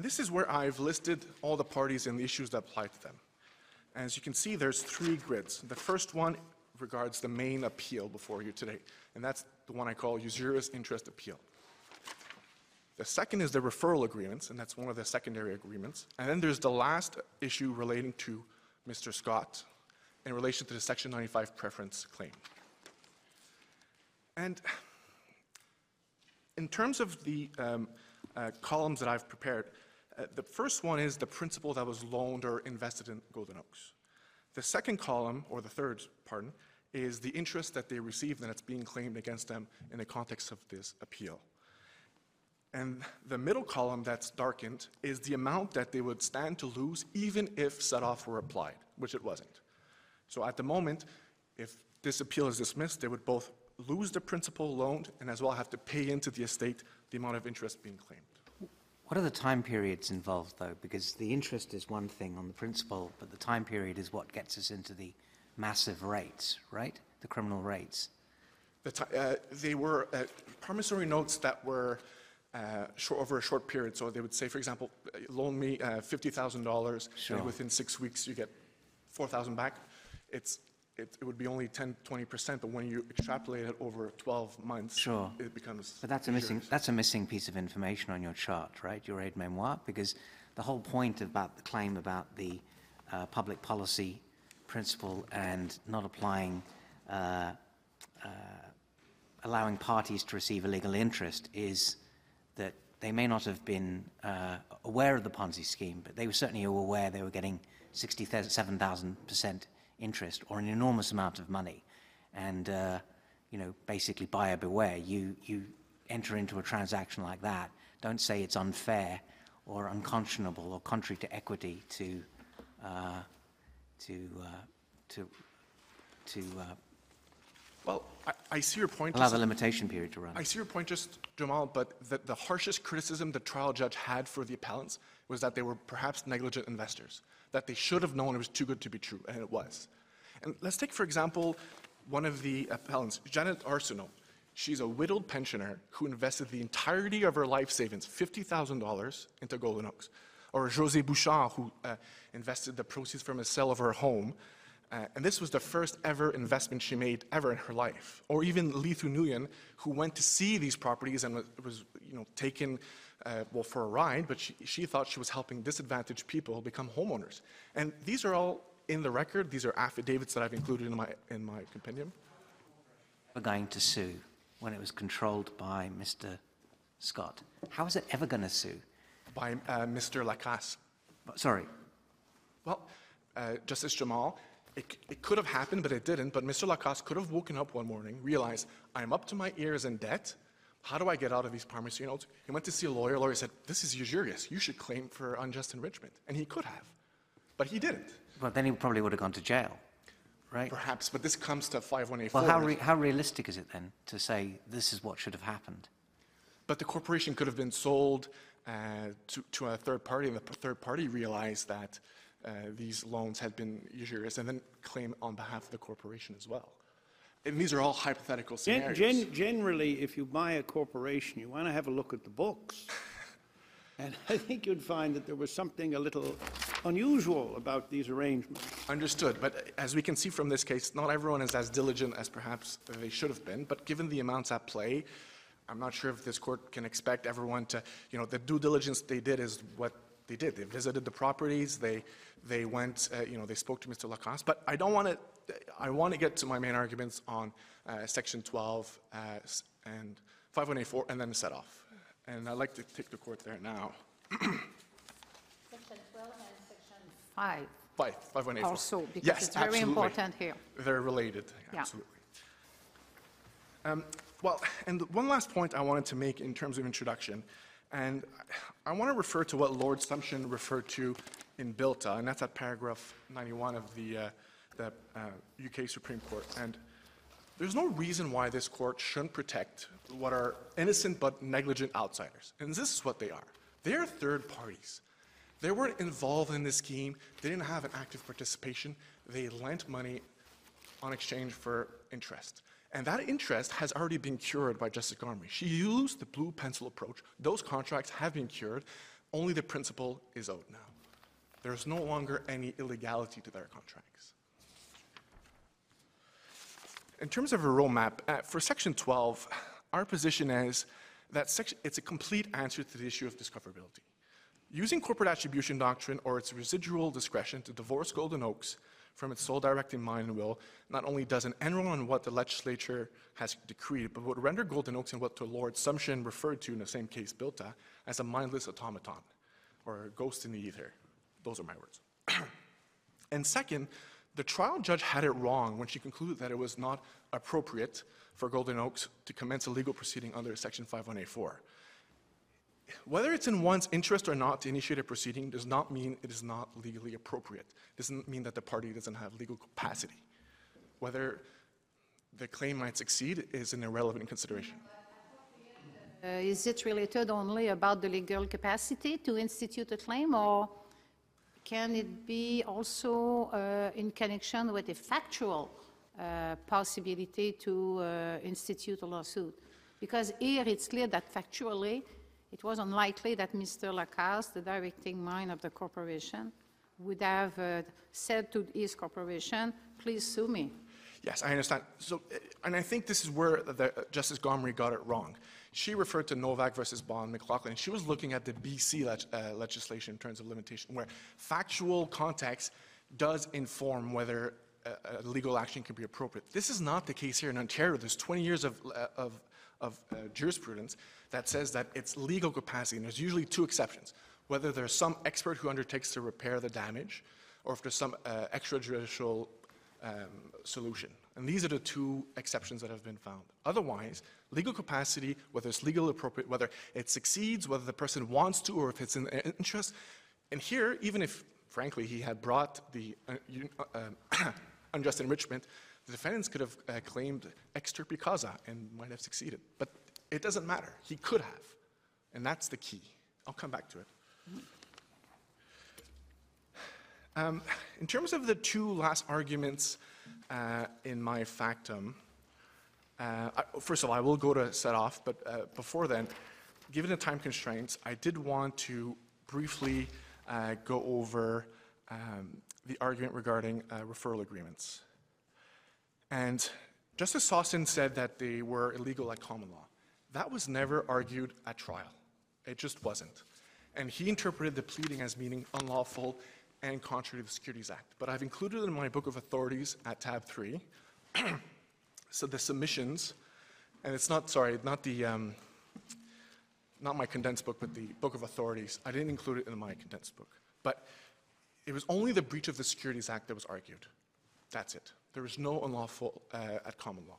[SPEAKER 10] And this is where I've listed all the parties and the issues that apply to them. As you can see, there's three grids. The first one regards the main appeal before you today, and that's the one I call usurious interest appeal. The second is the referral agreements, and that's one of the secondary agreements. And then there's the last issue relating to Mr. Scott in relation to the Section 95 preference claim. And in terms of the um, uh, columns that I've prepared, uh, the first one is the principal that was loaned or invested in Golden Oaks. The second column, or the third, pardon, is the interest that they received and that's being claimed against them in the context of this appeal. And the middle column that's darkened is the amount that they would stand to lose even if set-off were applied, which it wasn't. So at the moment, if this appeal is dismissed, they would both lose the principal loaned and as well have to pay into the estate the amount of interest being claimed.
[SPEAKER 5] What are the time periods involved, though? Because the interest is one thing on the principal, but the time period is what gets us into the massive rates, right? The criminal rates.
[SPEAKER 10] The uh, they were uh, promissory notes that were uh, short, over a short period. So they would say, for example, uh, loan me uh, $50,000,
[SPEAKER 5] Sure.
[SPEAKER 10] and within six weeks you get 4,000 back. It's, it, it would be only 10, 20%, but when you extrapolate it over 12 months,
[SPEAKER 5] Sure.
[SPEAKER 10] it becomes.
[SPEAKER 5] But that's a missing,
[SPEAKER 10] usurious.
[SPEAKER 5] that's a missing piece of information on your chart, right? Your aid memoir, because the whole point about the claim about the uh, public policy principle and not applying, uh, uh, allowing parties to receive illegal interest is that they may not have been uh, aware of the Ponzi scheme, but they were certainly aware they were getting 67,000% interest or an enormous amount of money. And, uh, you know, basically buyer beware. You, you enter into a transaction like that, don't say it's unfair or unconscionable or contrary to equity to, uh, to, uh, to, to uh,
[SPEAKER 10] Well, I, I see your point.
[SPEAKER 5] allow
[SPEAKER 10] just-
[SPEAKER 5] the limitation period to run.
[SPEAKER 10] I see your point, just Jamal, but the, the harshest criticism the trial judge had for the appellants was that they were perhaps negligent investors, that they should have known it was too good to be true, and it was. And let's take, for example, one of the appellants, Janet Arsenault. She's a widowed pensioner who invested the entirety of her life savings, $50,000, into Golden Oaks. Or José Bouchard, who uh, invested the proceeds from a sale of her home uh, and this was the first ever investment she made ever in her life. Or even Lethu Nguyen, who went to see these properties and was, was you know, taken, uh, well, for a ride, but she, she thought she was helping disadvantaged people become homeowners. And these are all in the record. These are affidavits that I've included in my, in my compendium.
[SPEAKER 5] Ever going to sue when it was controlled by Mr. Scott? How is it ever going to sue?
[SPEAKER 10] by uh, Mr. Lacasse.
[SPEAKER 5] Sorry,
[SPEAKER 10] Well, uh, Justice Jamal, it, it could have happened, but it didn't. But Mr. Lacasse could have woken up one morning, realized, I'm up to my ears in debt. How do I get out of these promissory notes? He went to see a lawyer. Lawyer said, This is usurious. You should claim for unjust enrichment. And he could have, but he didn't.
[SPEAKER 5] well, then he probably would have gone to jail, right?
[SPEAKER 10] Perhaps, but this comes to 5184.
[SPEAKER 5] Well, how, re- how realistic is it then to say this is what should have happened?
[SPEAKER 10] But the corporation could have been sold uh, to, to a third party, and the third party realized that uh, these loans had been usurious and then claim on behalf of the corporation as well. And these are all hypothetical
[SPEAKER 1] Gen-
[SPEAKER 10] scenarios.
[SPEAKER 1] gen- Generally, if you buy a corporation, you want to have a look at the books. And I think you'd find that there was something a little unusual about these arrangements.
[SPEAKER 10] Understood, but as we can see from this case, not everyone is as diligent as perhaps they should have been, but given the amounts at play, I'm not sure if this court can expect everyone to, you know, the due diligence they did is what they did. They visited the properties, they, they went, uh, you know, they spoke to Mr. Lacasse, but I don't want to, I want to get to my main arguments on uh, Section 12 uh, and 5184 and then the set off. And I'd like to take the court there now.
[SPEAKER 4] Section 12 and section 5
[SPEAKER 10] Five, 5184.
[SPEAKER 4] also, because
[SPEAKER 10] Yes,
[SPEAKER 4] it's very
[SPEAKER 10] absolutely.
[SPEAKER 4] important here.
[SPEAKER 10] They're related,
[SPEAKER 4] Yeah.
[SPEAKER 10] absolutely. Um, Well, and one last point I wanted to make in terms of introduction, and I want to refer to what Lord Sumption referred to in Bilta, and that's at paragraph 91 of the, uh, the uh, UK Supreme Court. And There's no reason why this court shouldn't protect what are innocent but negligent outsiders. And this is what they are. They're third parties. They weren't involved in this scheme. They didn't have an active participation. They lent money on exchange for interest. And that interest has already been cured by Justice Gomery. She used the blue pencil approach. Those contracts have been cured. Only the principal is owed now. There's no longer any illegality to their contracts. In terms of a roadmap, uh, for Section 12, our position is that section, it's a complete answer to the issue of discoverability. Using corporate attribution doctrine or its residual discretion to divorce Golden Oaks from its sole directing mind and will not only doesn't end on what the legislature has decreed, but would render Golden Oaks and what the Lord Sumption referred to in the same case, Bilta, as a mindless automaton or a ghost in the ether. Those are my words. and second, the trial judge had it wrong when she concluded that it was not appropriate for Golden Oaks to commence a legal proceeding under Section 51A4. Whether it's in one's interest or not to initiate a proceeding does not mean it is not legally appropriate. It Doesn't mean that the party doesn't have legal capacity. Whether the claim might succeed is an irrelevant consideration.
[SPEAKER 4] Uh, Is it related only about the legal capacity to institute a claim, or can it be also uh, in connection with a factual uh, possibility to uh, institute a lawsuit? Because here, it's clear that factually, it was unlikely that Mr. Lacasse, the directing mind of the corporation, would have uh, said to his corporation, please sue me.
[SPEAKER 10] Yes, I understand. So, uh, and I think this is where the, uh, Justice Gomery got it wrong. She referred to Novak versus Bond McLachlin. She was looking at the BC leg- uh, legislation in terms of limitation, where factual context does inform whether a, a legal action can be appropriate. This is not the case here in Ontario. There's 20 years of, uh, of, of jurisprudence that says that it's legal capacity, and there's usually two exceptions. Whether there's some expert who undertakes to repair the damage, or if there's some uh, extrajudicial um, solution. And these are the two exceptions that have been found. Otherwise, legal capacity, whether it's legal appropriate, whether it succeeds, whether the person wants to, or if it's in their interest. And here, even if, frankly, he had brought the uh, uh, unjust enrichment, the defendants could have uh, claimed ex turpi causa and might have succeeded. But it doesn't matter. He could have. And that's the key. I'll come back to it. Um, in terms of the two last arguments uh, in my factum, uh, I, first of all, I will go to set off, but uh, before then, given the time constraints, I did want to briefly uh, go over um, the argument regarding uh, referral agreements. And Justice Sossin said that they were illegal at common law. That was never argued at trial. It just wasn't. And he interpreted the pleading as meaning unlawful and contrary to the Securities Act. But I've included it in my book of authorities at tab three, so the submissions, and it's not, sorry, not the, um, not my condensed book, but the book of authorities. I didn't include it in my condensed book. But it was only the breach of the Securities Act that was argued. That's it. There was no unlawful uh, at common law.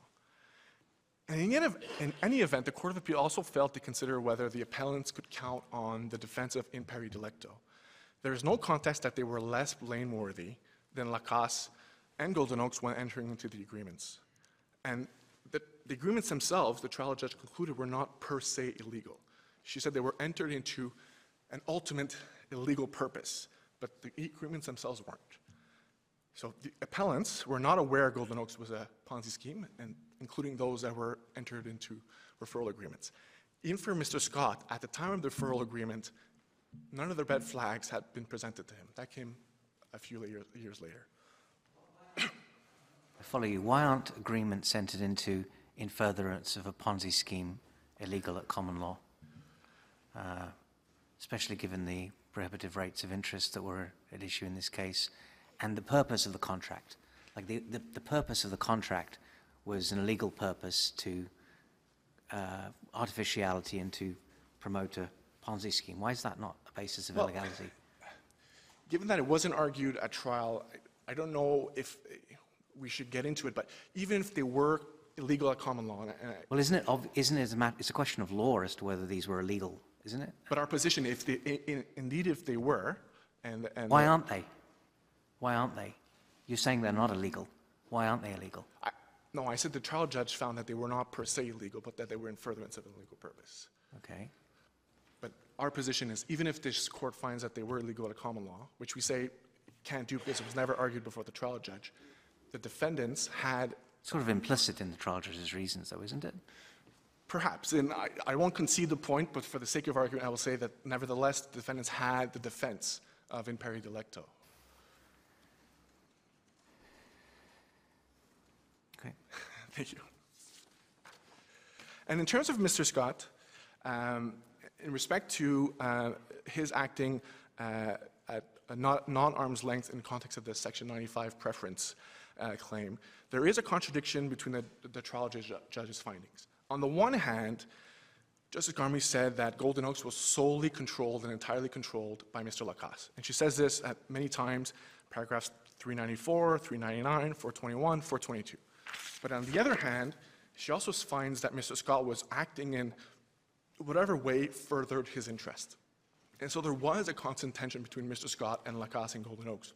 [SPEAKER 10] And in any, event, the Court of Appeal also failed to consider whether the appellants could count on the defense of in pari delicto. There is no contest that they were less blameworthy than Lacasse and Golden Oaks when entering into the agreements. And the, the agreements themselves, the trial judge concluded, were not per se illegal. She said they were entered into an ultimate illegal purpose, but the agreements themselves weren't. So the appellants were not aware Golden Oaks was a Ponzi scheme, and including those that were entered into referral agreements. Even for Mr. Scott, at the time of the referral agreement, none of the red flags had been presented to him. That came a few years, years later.
[SPEAKER 5] I follow you. Why aren't agreements entered into in furtherance of a Ponzi scheme illegal at common law? Uh, especially given the prohibitive rates of interest that were at issue in this case and the purpose of the contract. Like the, the, the purpose of the contract was an illegal purpose to uh, artificiality and to promote a Ponzi scheme. Why is that not a basis of
[SPEAKER 10] Well,
[SPEAKER 5] illegality?
[SPEAKER 10] Given that it wasn't argued at trial, I, I don't know if we should get into it, but even if they were illegal at common law, and
[SPEAKER 5] Well, isn't it, isn't it a it's a question of law as to whether these were illegal, isn't it?
[SPEAKER 10] but our position, if they, i- i- indeed if they were, and, and.
[SPEAKER 5] Why aren't they? Why aren't they? You're saying they're not illegal. Why aren't they illegal?
[SPEAKER 10] I, No, I said the trial judge found that they were not per se illegal, but that they were in furtherance of an illegal purpose.
[SPEAKER 5] Okay.
[SPEAKER 10] But our position is, even if this court finds that they were illegal at common law, which we say can't do because it was never argued before the trial judge, the defendants had
[SPEAKER 5] Sort of implicit in the trial judge's reasons, though, isn't it?
[SPEAKER 10] Perhaps, and I, I won't concede the point, but for the sake of argument, I will say that nevertheless, the defendants had the defense of in pari delicto. Thank you. And in terms of Mr. Scott, um, in respect to uh, his acting uh, at a non- non-arm's length in context of the Section 95 preference uh, claim, there is a contradiction between the, the trial judge, judge's findings. On the one hand, Justice Gomery said that Golden Oaks was solely controlled and entirely controlled by Mr. Lacasse. And she says this at many times, paragraphs 394, 399, 421, 422. But on the other hand, she also finds that Mr. Scott was acting in whatever way furthered his interest. And so there was a constant tension between Mr. Scott and Lacasse and Golden Oaks.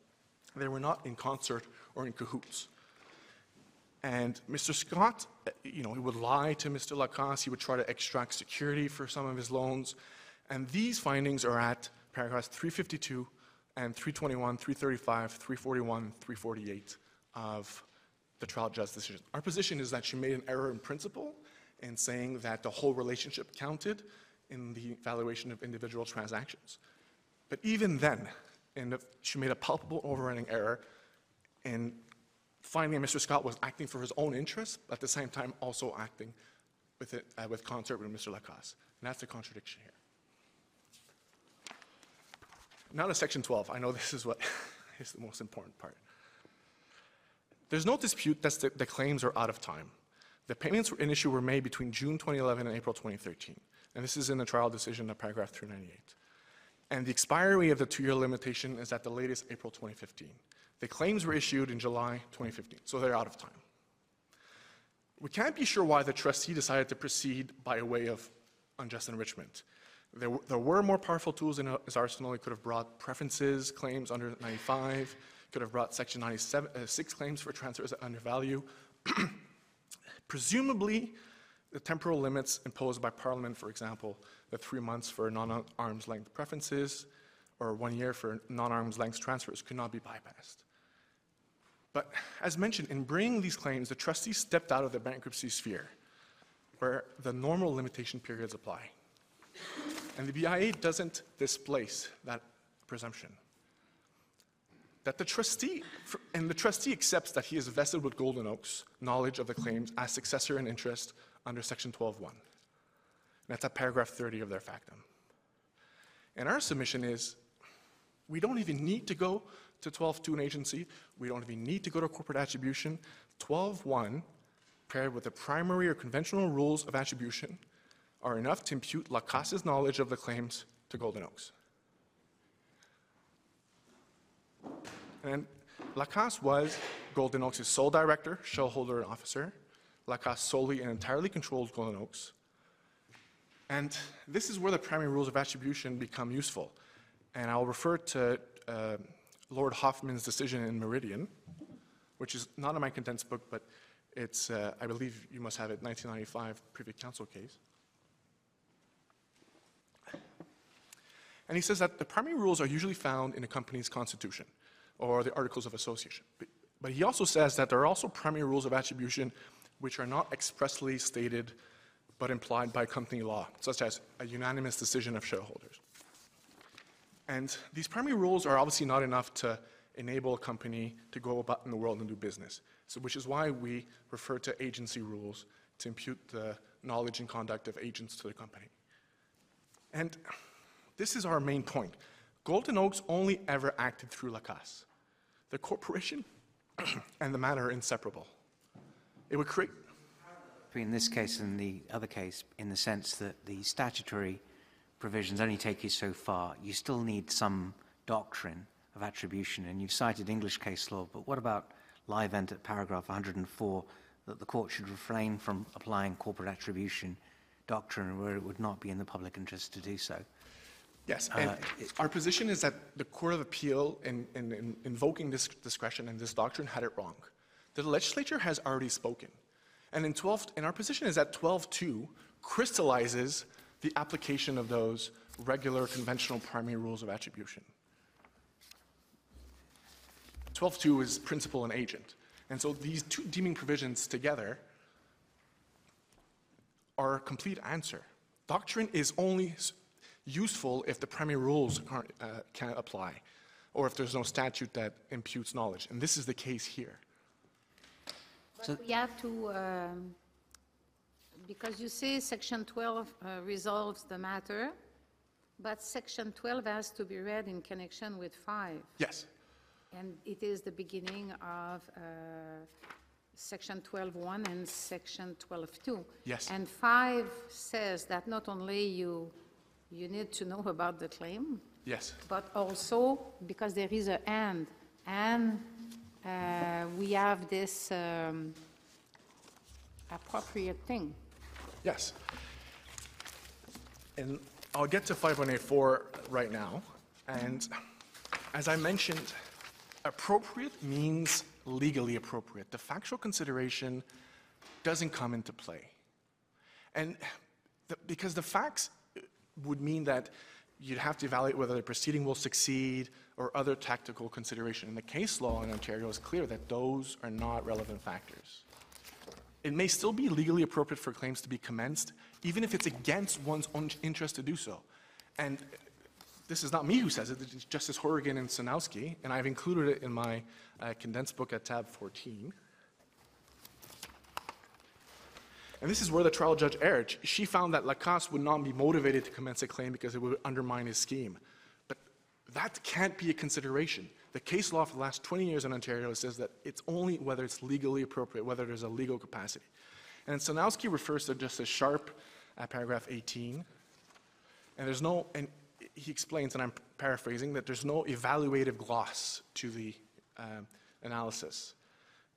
[SPEAKER 10] They were not in concert or in cahoots. And Mr. Scott, you know, he would lie to Mr. Lacasse, he would try to extract security for some of his loans. And these findings are at paragraphs 352 and 321, 335, 341, 348 of the trial judge's decision. Our position is that she made an error in principle in saying that the whole relationship counted in the evaluation of individual transactions. But even then, and she made a palpable overriding error in finding Mr. Scott was acting for his own interests, but at the same time also acting with, it, uh, with concert with Mr. Lacasse. And that's the contradiction here. Now to Section 12. I know this is what is the most important part. There's no dispute that the, claims are out of time. The payments in issue were made between June 2011 and April 2013. And this is in the trial decision of paragraph 398. And the expiry of the two-year limitation is at the latest April 2015. The claims were issued in July 2015, so they're out of time. We can't be sure why the trustee decided to proceed by way of unjust enrichment. There, there were more powerful tools in uh, his arsenal. He could have brought preferences, claims under 95, could have brought Section 96 uh, claims for transfers at undervalue. Presumably, the temporal limits imposed by Parliament, for example, the three months for non-arm's length preferences or one year for non-arm's length transfers could not be bypassed. But as mentioned, in bringing these claims, the trustee stepped out of the bankruptcy sphere where the normal limitation periods apply. And the BIA doesn't displace that presumption. That the trustee, and the trustee accepts that he is vested with Golden Oaks knowledge of the claims as successor in interest under Section 12.1. And that's at paragraph 30 of their factum. And our submission is, we don't even need to go to 12.2 an agency. We don't even need to go to corporate attribution. 12.1, paired with the primary or conventional rules of attribution, are enough to impute Lacasse's knowledge of the claims to Golden Oaks. And Lacasse was Golden Oaks' sole director, shareholder, and officer. Lacasse solely and entirely controlled Golden Oaks. And this is where the primary rules of attribution become useful. And I'll refer to uh, Lord Hoffmann's decision in Meridian, which is not in my condensed book, but it's, uh, I believe you must have it, 1995 Privy Council case. And he says that the primary rules are usually found in a company's constitution or the Articles of Association. But- he also says that there are also primary rules of attribution which are not expressly stated but implied by company law, such as a unanimous decision of shareholders. And these primary rules are obviously not enough to enable a company to go about in the world and do business. So, which is why we refer to agency rules to impute the knowledge and conduct of agents to the company. And this is our main point. Golden Oaks only ever acted through Lacasse. The corporation and the matter are inseparable. It would create
[SPEAKER 5] between this case and the other case in the sense that the statutory provisions only take you so far. You still need some doctrine of attribution, and you've cited English case law, but what about Livent at paragraph 104 that the court should refrain from applying corporate attribution doctrine where it would not be in the public interest to do so?
[SPEAKER 10] Yes, uh, and our position is that the Court of Appeal, in, in, in invoking this discretion and this doctrine, had it wrong. The legislature has already spoken. And in 12, and our position is that 12.2 crystallizes the application of those regular conventional primary rules of attribution. 12.2 is principal and agent. And so these two deeming provisions together are a complete answer. Doctrine is only useful if the primary rules aren't, uh, can't apply, or if there's no statute that imputes knowledge. And this is the case here.
[SPEAKER 4] But we have to, um, because you say section 12 uh, resolves the matter, but section 12 has to be read in connection with 5.
[SPEAKER 10] Yes.
[SPEAKER 4] And it is the beginning of uh, section 12.1 and section 12.2.
[SPEAKER 10] Yes.
[SPEAKER 4] And 5 says that not only you, you need to know about the claim,
[SPEAKER 10] Yes.
[SPEAKER 4] but also because there is a and, and uh, we have this um, appropriate thing.
[SPEAKER 10] Yes. And I'll get to 5184 right now. And as I mentioned, appropriate means legally appropriate. The factual consideration doesn't come into play. And the, because the facts would mean that you'd have to evaluate whether the proceeding will succeed or other tactical consideration. And the case law in Ontario is clear that those are not relevant factors. It may still be legally appropriate for claims to be commenced, even if it's against one's own interest to do so. And this is not me who says it, it's Justice Hourigan and Sosnowski, and I've included it in my uh, condensed book at tab 14. And this is where the trial judge erred. She found that Lacasse would not be motivated to commence a claim because it would undermine his scheme. But that can't be a consideration. The case law for the last 20 years in Ontario says that it's only whether it's legally appropriate, whether there's a legal capacity. And Sosnowski refers to Justice Sharpe at paragraph 18. And there's no, and he explains, and I'm paraphrasing, that there's no evaluative gloss to the um, analysis.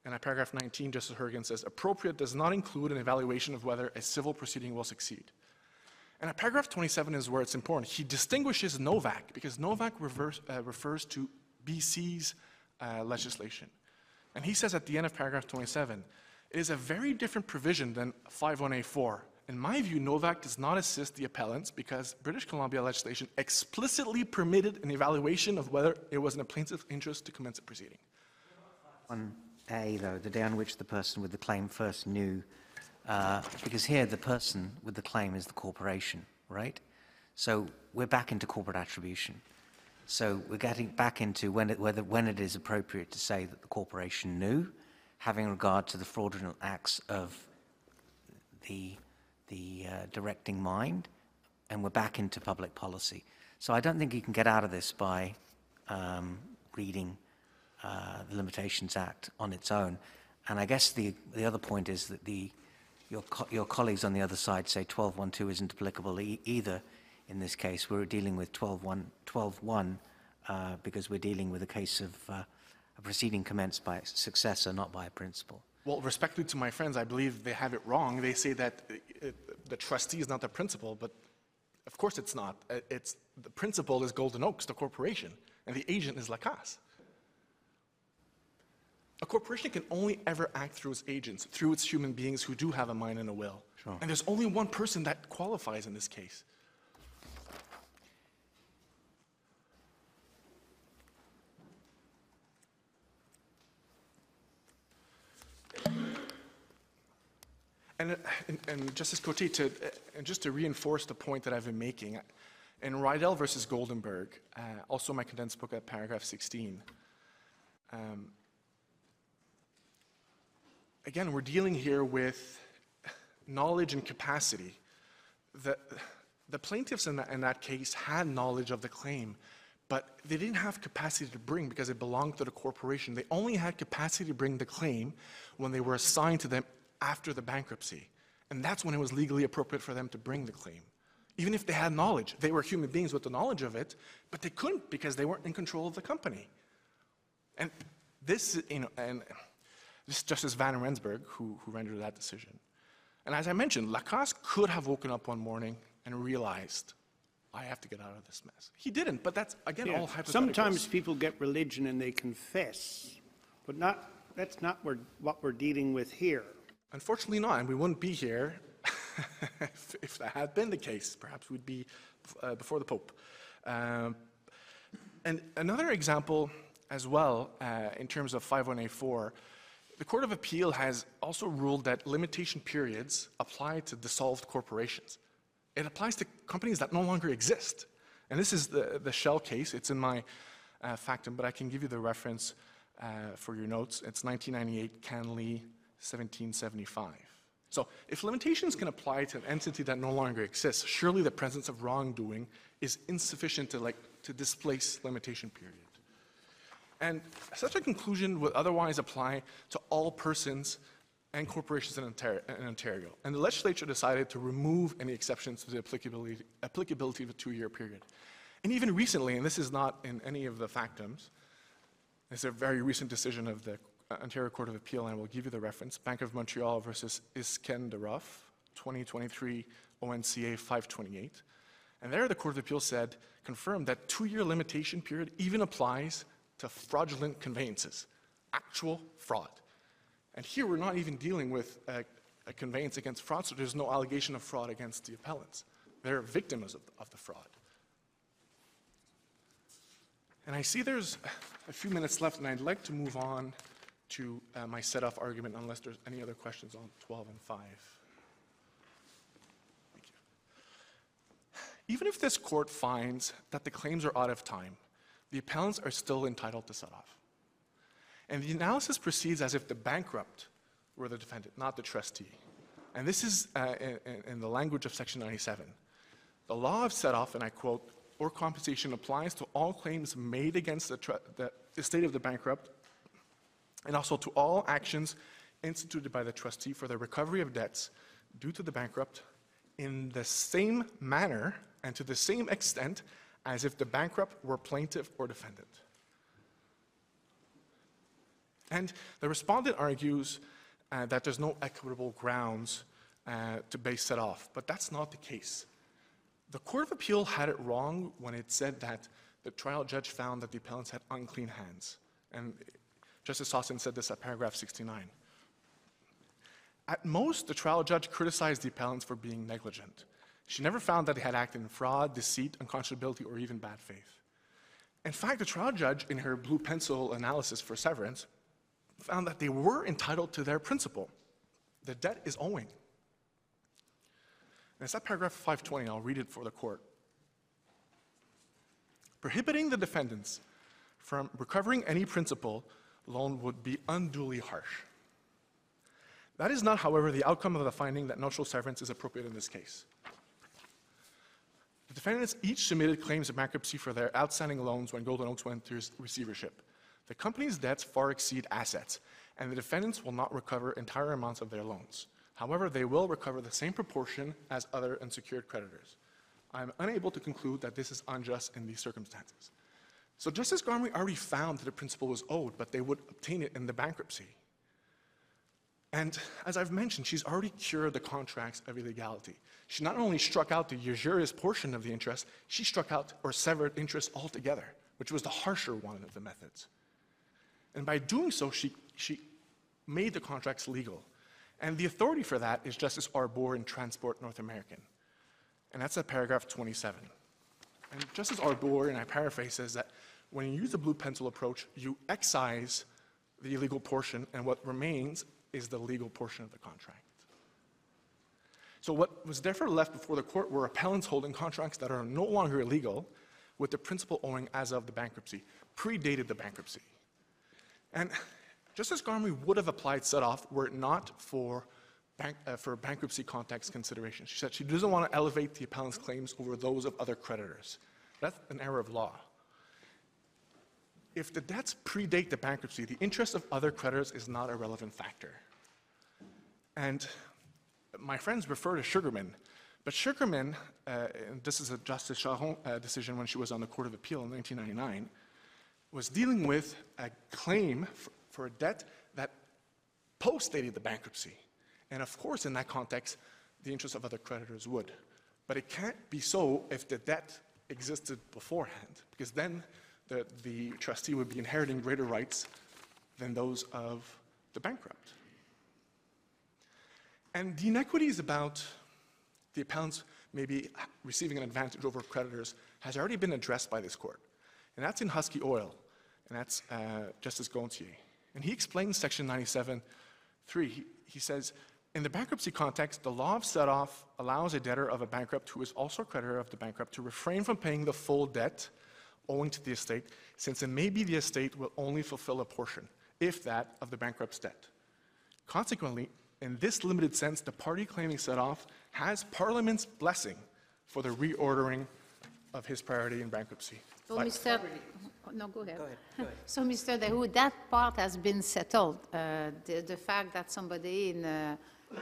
[SPEAKER 10] And at paragraph 19, Justice Hourigan says, appropriate does not include an evaluation of whether a civil proceeding will succeed. And at paragraph 27 is where it's important. He distinguishes Novak because Novak reverse, uh, refers to BC's uh, legislation. And he says at the end of paragraph 27, it is a very different provision than 51A4. In my view, Novak does not assist the appellants because British Columbia legislation explicitly permitted an evaluation of whether it was in a plaintiff's interest to commence a proceeding.
[SPEAKER 5] A, though, the day on which the person with the claim first knew, uh, because here the person with the claim is the corporation, right? So we're back into corporate attribution. So we're getting back into when it, whether, when it is appropriate to say that the corporation knew, having regard to the fraudulent acts of the, the uh, directing mind, and we're back into public policy. So I don't think you can get out of this by um, reading uh, the Limitations Act on its own. And I guess the, the other point is that the, your, co- your colleagues on the other side say 12.1.2 isn't applicable e- either in this case. We're dealing with 12.1 12.1 uh, because we're dealing with a case of uh, a proceeding commenced by a successor, not by a principal.
[SPEAKER 10] Well, respectfully to my friends, I believe they have it wrong. They say that uh, it, the trustee is not the principal, but of course it's not. Uh, It's, the principal is Golden Oaks, the corporation, and the agent is Lacasse. A corporation can only ever act through its agents, through its human beings who do have a mind and a will. Sure. And there's only one person that qualifies in this case. And, and, and Justice Cote, to, and just to reinforce the point that I've been making, in Rydell versus Goldenberg, uh, also my condensed book at paragraph 16, um, again, we're dealing here with knowledge and capacity. The, the plaintiffs in that, in that case had knowledge of the claim, but they didn't have capacity to bring because it belonged to the corporation. They only had capacity to bring the claim when they were assigned to them after the bankruptcy. And that's when it was legally appropriate for them to bring the claim. Even if they had knowledge, they were human beings with the knowledge of it, but they couldn't because they weren't in control of the company. And this, you know, and this is Justice Van Rensburg who, who rendered that decision. And as I mentioned, Lacasse could have woken up one morning and realized, I have to get out of this mess. He didn't, but that's, again,
[SPEAKER 1] Yeah,
[SPEAKER 10] all hypotheticals.
[SPEAKER 1] Sometimes people get religion and they confess, but not, that's not what we're dealing with here.
[SPEAKER 10] Unfortunately not, and we wouldn't be here if, if that had been the case. Perhaps we'd be uh, before the Pope. Um, and another example as well, uh, in terms of 5184, the Court of Appeal has also ruled that limitation periods apply to dissolved corporations. It applies to companies that no longer exist. And this is the, the Shell case. It's in my uh, factum, but I can give you the reference uh, for your notes. It's 1998 CanLII 1775. So if limitations can apply to an entity that no longer exists, surely the presence of wrongdoing is insufficient to, like, to displace limitation period. And such a conclusion would otherwise apply to all persons and corporations in Ontario. And the legislature decided to remove any exceptions to the applicability, applicability of a two-year period. And even recently, and this is not in any of the factums, it's a very recent decision of the Ontario Court of Appeal, and I will give you the reference, Bank of Montreal versus Iskenderov, 2023 ONCA 528. And there the Court of Appeal said, confirmed that two-year limitation period even applies to fraudulent conveyances, actual fraud. And here we're not even dealing with a, a conveyance against fraud, so there's no allegation of fraud against the appellants. They're victims of, of the fraud. And I see there's a few minutes left, and I'd like to move on to uh, my set-off argument unless there's any other questions on 12 and 5. Thank you. Even if this court finds that the claims are out of time, the appellants are still entitled to set off. And the analysis proceeds as if the bankrupt were the defendant, not the trustee. And this is uh, in, in, the language of Section 97. The law of set off, and I quote, or compensation applies to all claims made against the, the estate of the bankrupt and also to all actions instituted by the trustee for the recovery of debts due to the bankrupt in the same manner and to the same extent as if the bankrupt were plaintiff or defendant. And the respondent argues uh, that there's no equitable grounds uh, to base set off, but that's not the case. The Court of Appeal had it wrong when it said that the trial judge found that the appellants had unclean hands. And Justice Sossin said this at paragraph 69. At most, the trial judge criticized the appellants for being negligent. She never found that they had acted in fraud, deceit, unconscionability, or even bad faith. In fact, the trial judge, in her blue pencil analysis for severance, found that they were entitled to their principal. The debt is owing. And it's that paragraph 520, I'll read it for the court. Prohibiting the defendants from recovering any principal loan would be unduly harsh. That is not, however, the outcome of the finding that neutral severance is appropriate in this case. The defendants each submitted claims of bankruptcy for their outstanding loans when Golden Oaks went through receivership. The company's debts far exceed assets, and the defendants will not recover entire amounts of their loans. However, they will recover the same proportion as other unsecured creditors. I am unable to conclude that this is unjust in these circumstances. So Justice Gomery already found that the principal was owed, but they would obtain it in the bankruptcy. And as I've mentioned, she's already cured the contracts of illegality. She not only struck out the usurious portion of the interest, she struck out or severed interest altogether, which was the harsher one of the methods. And by doing so, she, she made the contracts legal. And the authority for that is Justice Arbour in Transport North American. And that's at paragraph 27. And Justice Arbour, and I paraphrase, says that when you use the blue pencil approach, you excise the illegal portion, and what remains is the legal portion of the contract. So what was therefore left before the court were appellants holding contracts that are no longer illegal, with the principal owing as of the bankruptcy, predated the bankruptcy. And Justice Gomery would have applied set-off were it not for, bank, uh, for bankruptcy context considerations. She said she doesn't want to elevate the appellant's claims over those of other creditors. That's an error of law if the debts predate the bankruptcy, the interest of other creditors is not a relevant factor. And my friends refer to Sugarman, but Sugarman, uh, this is a Justice Charron uh, decision when she was on the Court of Appeal in 1999, was dealing with a claim for, for a debt that postdated the bankruptcy. And of course, in that context, the interest of other creditors would. But it can't be so if the debt existed beforehand, because then that the trustee would be inheriting greater rights than those of the bankrupt. And the inequity is about the appellants maybe receiving an advantage over creditors has already been addressed by this court. And that's in Husky Oil, and that's uh, Justice Gonthier. And he explains Section 97.3. He, he says, in the bankruptcy context, the law of set-off allows a debtor of a bankrupt who is also a creditor of the bankrupt to refrain from paying the full debt owing to the estate, since it may be the estate will only fulfill a portion, if that, of the bankrupt's debt. Consequently, in this limited sense, the party claiming set-off has Parliament's blessing for the reordering of his priority in bankruptcy.
[SPEAKER 4] So,
[SPEAKER 10] By-
[SPEAKER 4] Mr. No, go ahead. So, Mr. Dahu, that part has been settled. Uh, The the fact that somebody in uh,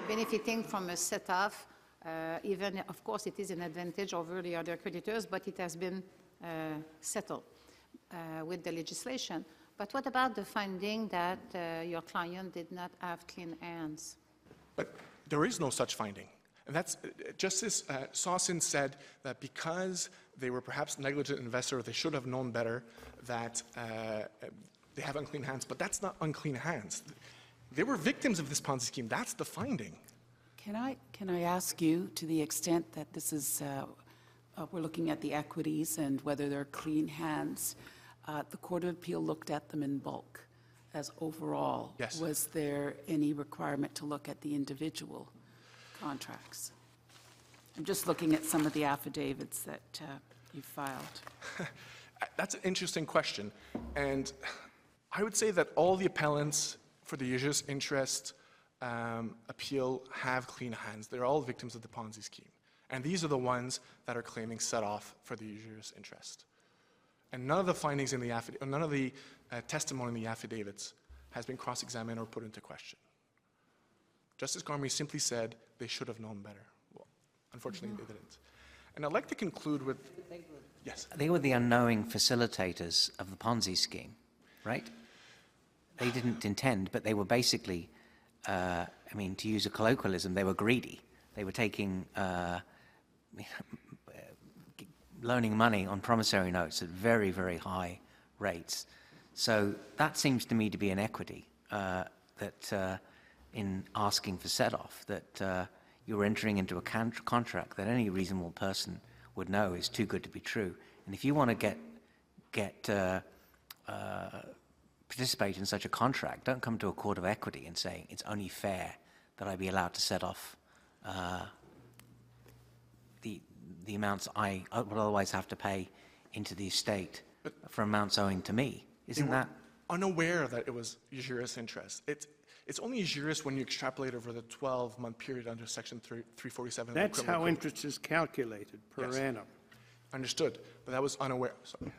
[SPEAKER 4] benefiting from a set-off, uh, even, of course, it is an advantage over the other creditors, but it has been uh, settled uh, with the legislation. But what about the finding that uh, your client did not have clean hands?
[SPEAKER 10] But there is no such finding. And that's, uh, Justice uh, Sossin said that because they were perhaps negligent investors, they should have known better that uh, they have unclean hands. But that's not unclean hands. They were victims of this Ponzi scheme. That's the finding.
[SPEAKER 7] Can I, can I ask you, to the extent that this is, uh, uh, we're looking at the equities and whether they're clean hands, uh, the Court of Appeal looked at them in bulk as overall.
[SPEAKER 10] Yes.
[SPEAKER 7] Was there any requirement to look at the individual contracts? I'm just looking at some of the affidavits that uh, you filed.
[SPEAKER 10] That's an interesting question. And I would say that all the appellants for the users' interest um, appeal have clean hands. They're all victims of the Ponzi scheme. And these are the ones that are claiming set off for the user's interest. And none of the findings in the affidavit, none of the uh, testimony in the affidavits has been cross-examined or put into question. Justice Gomery simply said they should have known better. Well, unfortunately, they didn't. And I'd like to conclude with, yes.
[SPEAKER 5] They were the unknowing facilitators of the Ponzi scheme, right? They didn't intend, but they were basically, uh, I mean, to use a colloquialism, they were greedy. They were taking, uh, loaning money on promissory notes at very, very high rates. So that seems to me to be an equity uh, that, uh, in asking for set-off, that uh, you're entering into a con- contract that any reasonable person would know is too good to be true. And if you want to get get uh, uh, participate in such a contract, don't come to a court of equity and say it's only fair that I be allowed to set off uh, the the amounts I would otherwise have to pay into the estate for amounts owing to me.
[SPEAKER 10] They
[SPEAKER 5] Isn't
[SPEAKER 10] were
[SPEAKER 5] that
[SPEAKER 10] unaware that it was usurious interest. It's, it's only usurious when you extrapolate over the 12-month period under Section 3- 347 of the
[SPEAKER 1] That's how
[SPEAKER 10] Code.
[SPEAKER 1] interest is calculated per
[SPEAKER 10] Yes.
[SPEAKER 1] annum.
[SPEAKER 10] Understood, but that was unaware. Sorry.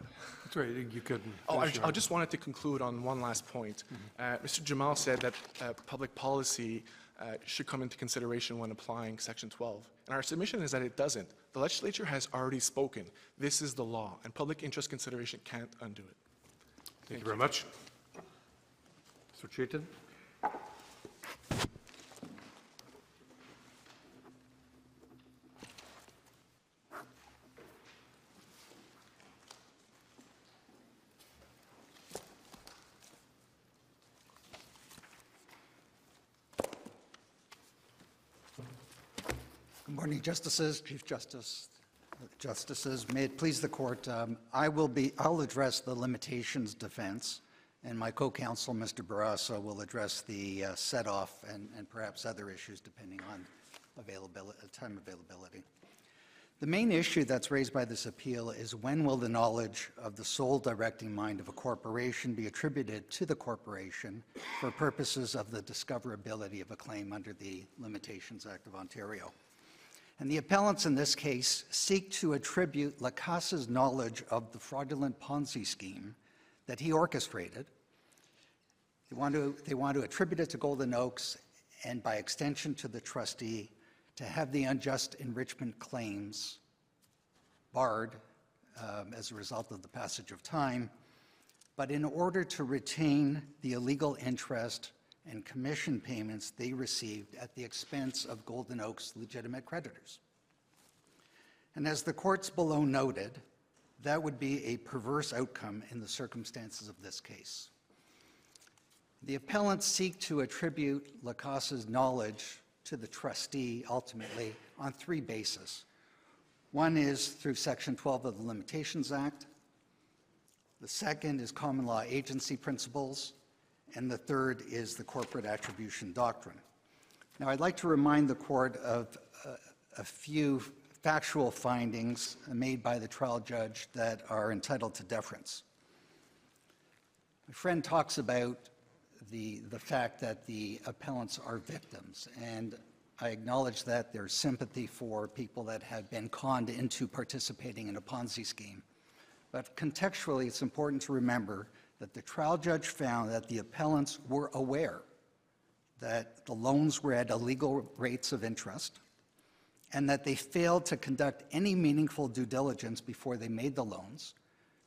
[SPEAKER 2] That's right, you couldn't.
[SPEAKER 10] Oh, I, I just wanted to conclude on one last point. Uh, Mr. Jamal said that uh, public policy uh, should come into consideration when applying Section 12. And our submission is that it doesn't. The legislature has already spoken. This is the law, and public interest consideration can't undo it.
[SPEAKER 2] Thank you very much. Mr. Chaiton?
[SPEAKER 11] Good morning, Justices, Chief Justice, Justices. May it please the Court, um, I will be, I'll address the limitations defense, and my co-counsel, Mr. Barrasso, will address the uh, set-off and and perhaps other issues depending on availability, time availability. The main issue that's raised by this appeal is when will the knowledge of the sole directing mind of a corporation be attributed to the corporation for purposes of the discoverability of a claim under the Limitations Act of Ontario? And the appellants in this case seek to attribute Lacasse's knowledge of the fraudulent Ponzi scheme that he orchestrated. They want to, they want to attribute it to Golden Oaks and by extension to the trustee to have the unjust enrichment claims barred um, as a result of the passage of time, but in order to retain the illegal interest and commission payments they received at the expense of Golden Oak's legitimate creditors. And as the courts below noted, that would be a perverse outcome in the circumstances of this case. The appellants seek to attribute Lacasse's knowledge to the trustee ultimately on three bases. One is through Section 12 of the Limitations Act. The second is common law agency principles. And the third is the corporate attribution doctrine. Now, I'd like to remind the court of uh, a few factual findings made by the trial judge that are entitled to deference. My friend talks about the, the fact that the appellants are victims, and I acknowledge that there's sympathy for people that have been conned into participating in a Ponzi scheme. But contextually, it's important to remember that the trial judge found that the appellants were aware that the loans were at illegal rates of interest, and that they failed to conduct any meaningful due diligence before they made the loans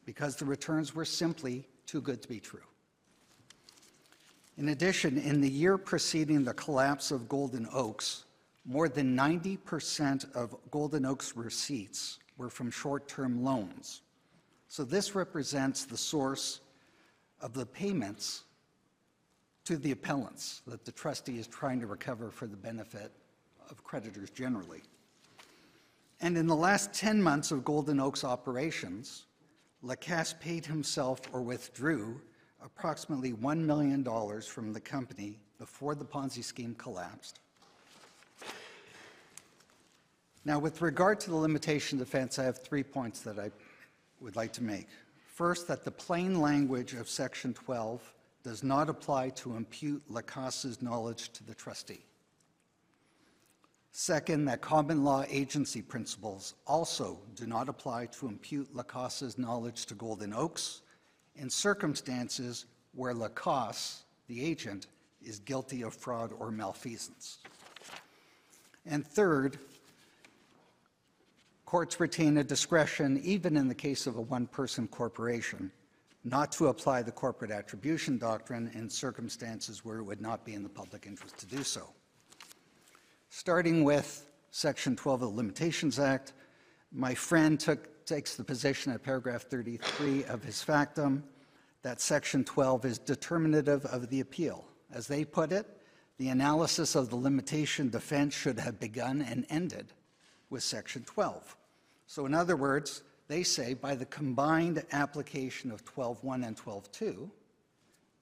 [SPEAKER 11] because the returns were simply too good to be true. In addition, in the year preceding the collapse of Golden Oaks, more than 90% of Golden Oaks receipts were from short-term loans. So this represents the source of the payments to the appellants that the trustee is trying to recover for the benefit of creditors generally. And in the last 10 months of Golden Oaks operations, Lacasse paid himself or withdrew approximately $1 million from the company before the Ponzi scheme collapsed. Now, with regard to the limitation defense, I have three points that I would like to make. First, that the plain language of Section 12 does not apply to impute Lacasse's knowledge to the trustee. Second, that common law agency principles also do not apply to impute Lacasse's knowledge to Golden Oaks in circumstances where Lacasse, the agent, is guilty of fraud or malfeasance. And third, courts retain a discretion, even in the case of a one-person corporation, not to apply the corporate attribution doctrine in circumstances where it would not be in the public interest to do so. Starting with Section 12 of the Limitations Act, my friend took, takes the position at paragraph 33 of his factum that Section 12 is determinative of the appeal. As they put it, the analysis of the limitation defense should have begun and ended with Section 12. So, in other words, they say by the combined application of 12.1 and 12.2,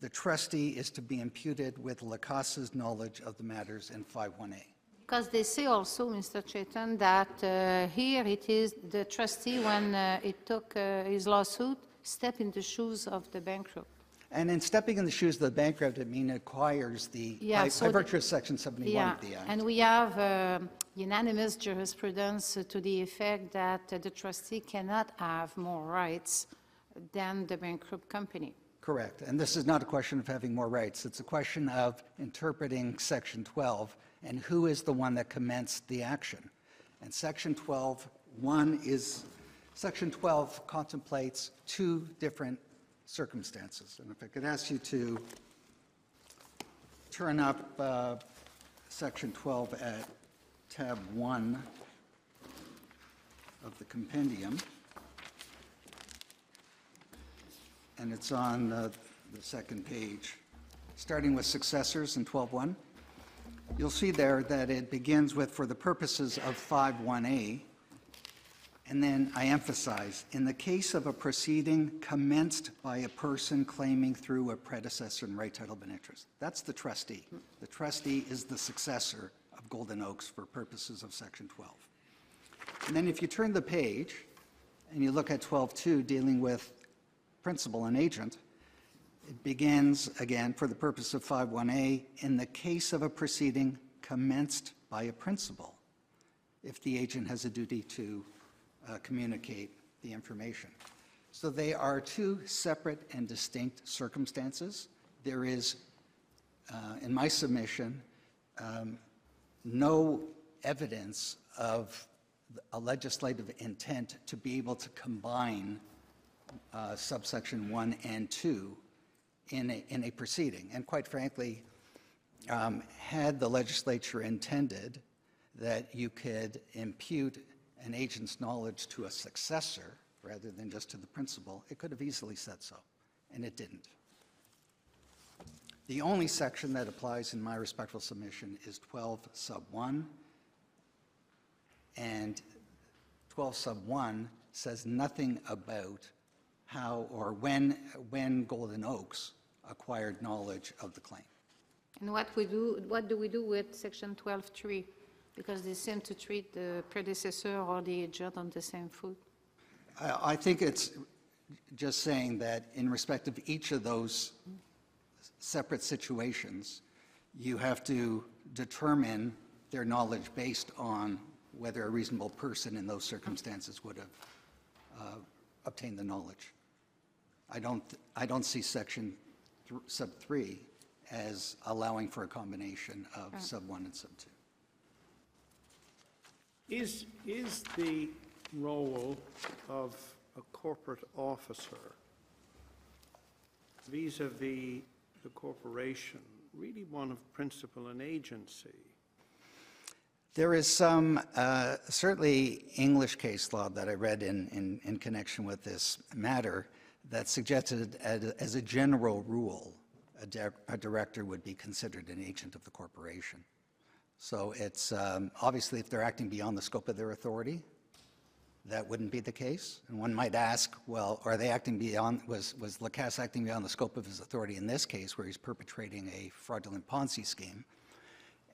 [SPEAKER 11] the trustee is to be imputed with Lacasse's knowledge of the matters in 5.1a.
[SPEAKER 4] Because they say also, Mr. Chaiton, that uh, here it is the trustee, when uh, it took uh, his lawsuit, step in the shoes of the bankrupt.
[SPEAKER 11] And in stepping in the shoes of the bankrupt, it means acquires the,
[SPEAKER 4] Yeah,
[SPEAKER 11] by,
[SPEAKER 4] so
[SPEAKER 11] by virtue of Section 71
[SPEAKER 4] Yeah,
[SPEAKER 11] of the Act.
[SPEAKER 4] and we have uh, unanimous jurisprudence to the effect that the trustee cannot have more rights than the bankrupt company.
[SPEAKER 11] Correct. And this is not a question of having more rights. It's a question of interpreting Section 12 and who is the one that commenced the action. And Section 12, one is, Section 12 contemplates two different circumstances. And if I could ask you to turn up uh, Section 12 at tab 1 of the compendium. and it's on uh, the second page, starting with successors in 12.1. You'll see there that it begins with, for the purposes of 5.1a, and then I emphasize, in the case of a proceeding commenced by a person claiming through a predecessor in right title and interest. That's the trustee. The trustee is the successor Golden Oaks for purposes of Section 12. And then if you turn the page and you look at 12.2 dealing with principal and agent, it begins again for the purpose of 51A in the case of a proceeding commenced by a principal, if the agent has a duty to uh, communicate the information. So they are two separate and distinct circumstances. There is, uh, in my submission, um, no evidence of a legislative intent to be able to combine uh, subsection 1 and 2 in a, in a proceeding. And quite frankly, um, had the legislature intended that you could impute an agent's knowledge to a successor rather than just to the principal, it could have easily said so, and it didn't. The only section that applies in my respectful submission is 12 sub 1. And 12 sub 1 says nothing about how or when, when Golden Oaks acquired knowledge of the claim.
[SPEAKER 4] And what we do, what do we do with section 12.3? Because they seem to treat the predecessor or the agent on the same foot.
[SPEAKER 11] I, I think it's just saying that in respect of each of those separate situations, you have to determine their knowledge based on whether a reasonable person in those circumstances would have uh, obtained the knowledge. I don't, I don't see section th- sub three as allowing for a combination of sub one and sub two.
[SPEAKER 1] Is, is the role of a corporate officer vis-à-vis the corporation really one of principle and agency?
[SPEAKER 11] There is some, uh, certainly English case law that I read in, in, in connection with this matter that suggested as, a general rule, a, di- a director would be considered an agent of the corporation. So it's, um, obviously, if they're acting beyond the scope of their authority, that wouldn't be the case. And one might ask, well, are they acting beyond, was, was Lacasse acting beyond the scope of his authority in this case where he's perpetrating a fraudulent Ponzi scheme?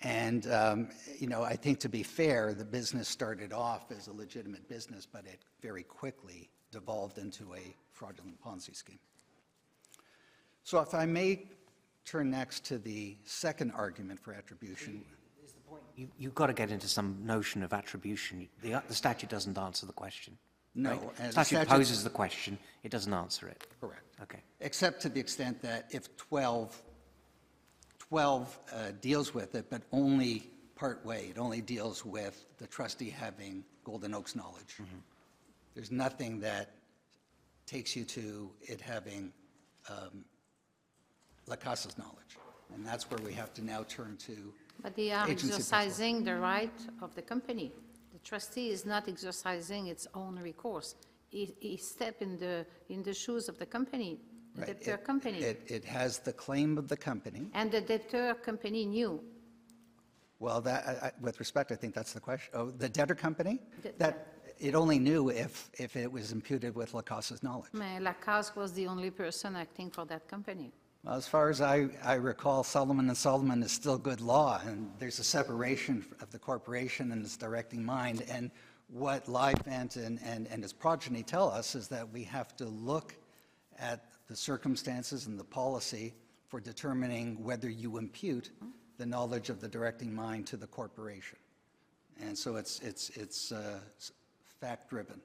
[SPEAKER 11] And, um, you know, I think to be fair, the business started off as a legitimate business, but it very quickly devolved into a fraudulent Ponzi scheme. So if I may turn next to the second argument for attribution.
[SPEAKER 5] You, you've got to get into some notion of attribution. The, the statute doesn't answer the question.
[SPEAKER 11] No,
[SPEAKER 5] right?
[SPEAKER 11] the
[SPEAKER 5] statute
[SPEAKER 11] statute-
[SPEAKER 5] poses the question, it doesn't answer it.
[SPEAKER 11] Correct.
[SPEAKER 5] Okay.
[SPEAKER 11] Except to the extent that if 12, 12 uh, deals with it, but only part way, it only deals with the trustee having Golden Oaks knowledge. There's nothing that takes you to it having um, Lacasse's knowledge. And that's where we have to now turn to
[SPEAKER 4] But they are
[SPEAKER 11] agency
[SPEAKER 4] exercising the right of the company. The trustee is not exercising its own recourse. He, he step in the, in the shoes of the company, the
[SPEAKER 11] Right.
[SPEAKER 4] debtor
[SPEAKER 11] It-
[SPEAKER 4] company.
[SPEAKER 11] It, it has the claim of the company.
[SPEAKER 4] And the debtor company knew.
[SPEAKER 11] Well, that, I- I- with respect, I think that's the question. Oh, the debtor company?
[SPEAKER 4] The-
[SPEAKER 11] That, it only knew if, if it was imputed with Lacasse's knowledge.
[SPEAKER 4] Lacasse was the only person acting for that company.
[SPEAKER 11] As far as I, I recall, Solomon and Solomon is still good law, and there's a separation of the corporation and its directing mind. And what Livent and, and, and its progeny tell us is that we have to look at the circumstances and the policy for determining whether you impute the knowledge of the directing mind to the corporation. And so it's, it's, it's uh, fact-driven.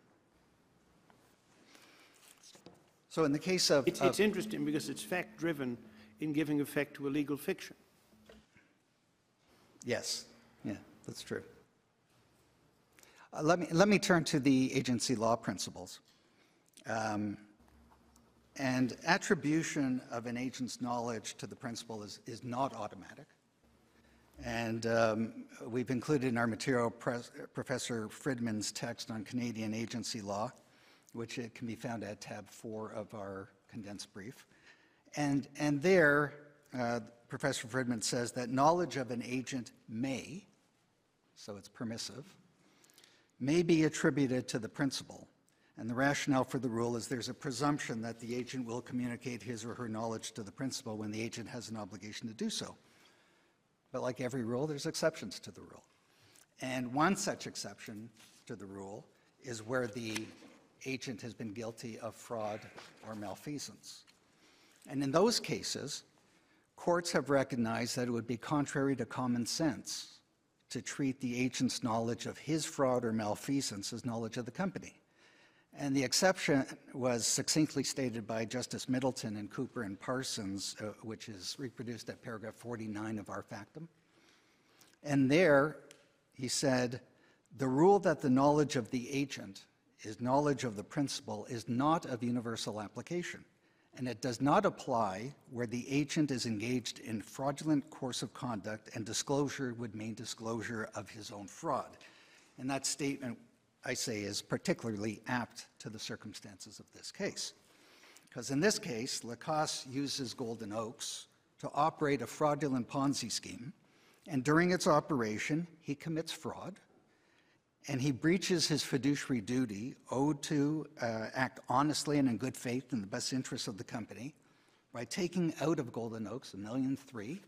[SPEAKER 11] So in the case of.
[SPEAKER 1] It's,
[SPEAKER 11] of-
[SPEAKER 1] interesting because it's fact-driven in giving effect to a legal fiction.
[SPEAKER 11] Yes, yeah, that's true. Uh, Let me, let me turn to the agency law principles. Um, And attribution of an agent's knowledge to the principal is, is not automatic. And um, we've included in our material Professor Fridman's text on Canadian agency law, which can be found at tab four of our condensed brief. And, and there, uh, Professor Fridman says that knowledge of an agent may, so it's permissive, may be attributed to the principal. And the rationale for the rule is there's a presumption that the agent will communicate his or her knowledge to the principal when the agent has an obligation to do so. But like every rule, there's exceptions to the rule. And one such exception to the rule is where the agent has been guilty of fraud or malfeasance. And in those cases, courts have recognized that it would be contrary to common sense to treat the agent's knowledge of his fraud or malfeasance as knowledge of the company. And the exception was succinctly stated by Justice Middleton and Cooper and Parsons, uh, which is reproduced at paragraph 49 of our factum. And there, he said, the rule that the knowledge of the agent is knowledge of the principle is not of universal application, and it does not apply where the agent is engaged in fraudulent course of conduct and disclosure would mean disclosure of his own fraud. And that statement, I say, is particularly apt to the circumstances of this case. Because in this case, Lacasse uses Golden Oaks to operate a fraudulent Ponzi scheme, and during its operation, he commits fraud, and he breaches his fiduciary duty owed to uh, act honestly and in good faith in the best interests of the company by taking out of Golden Oaks a million three,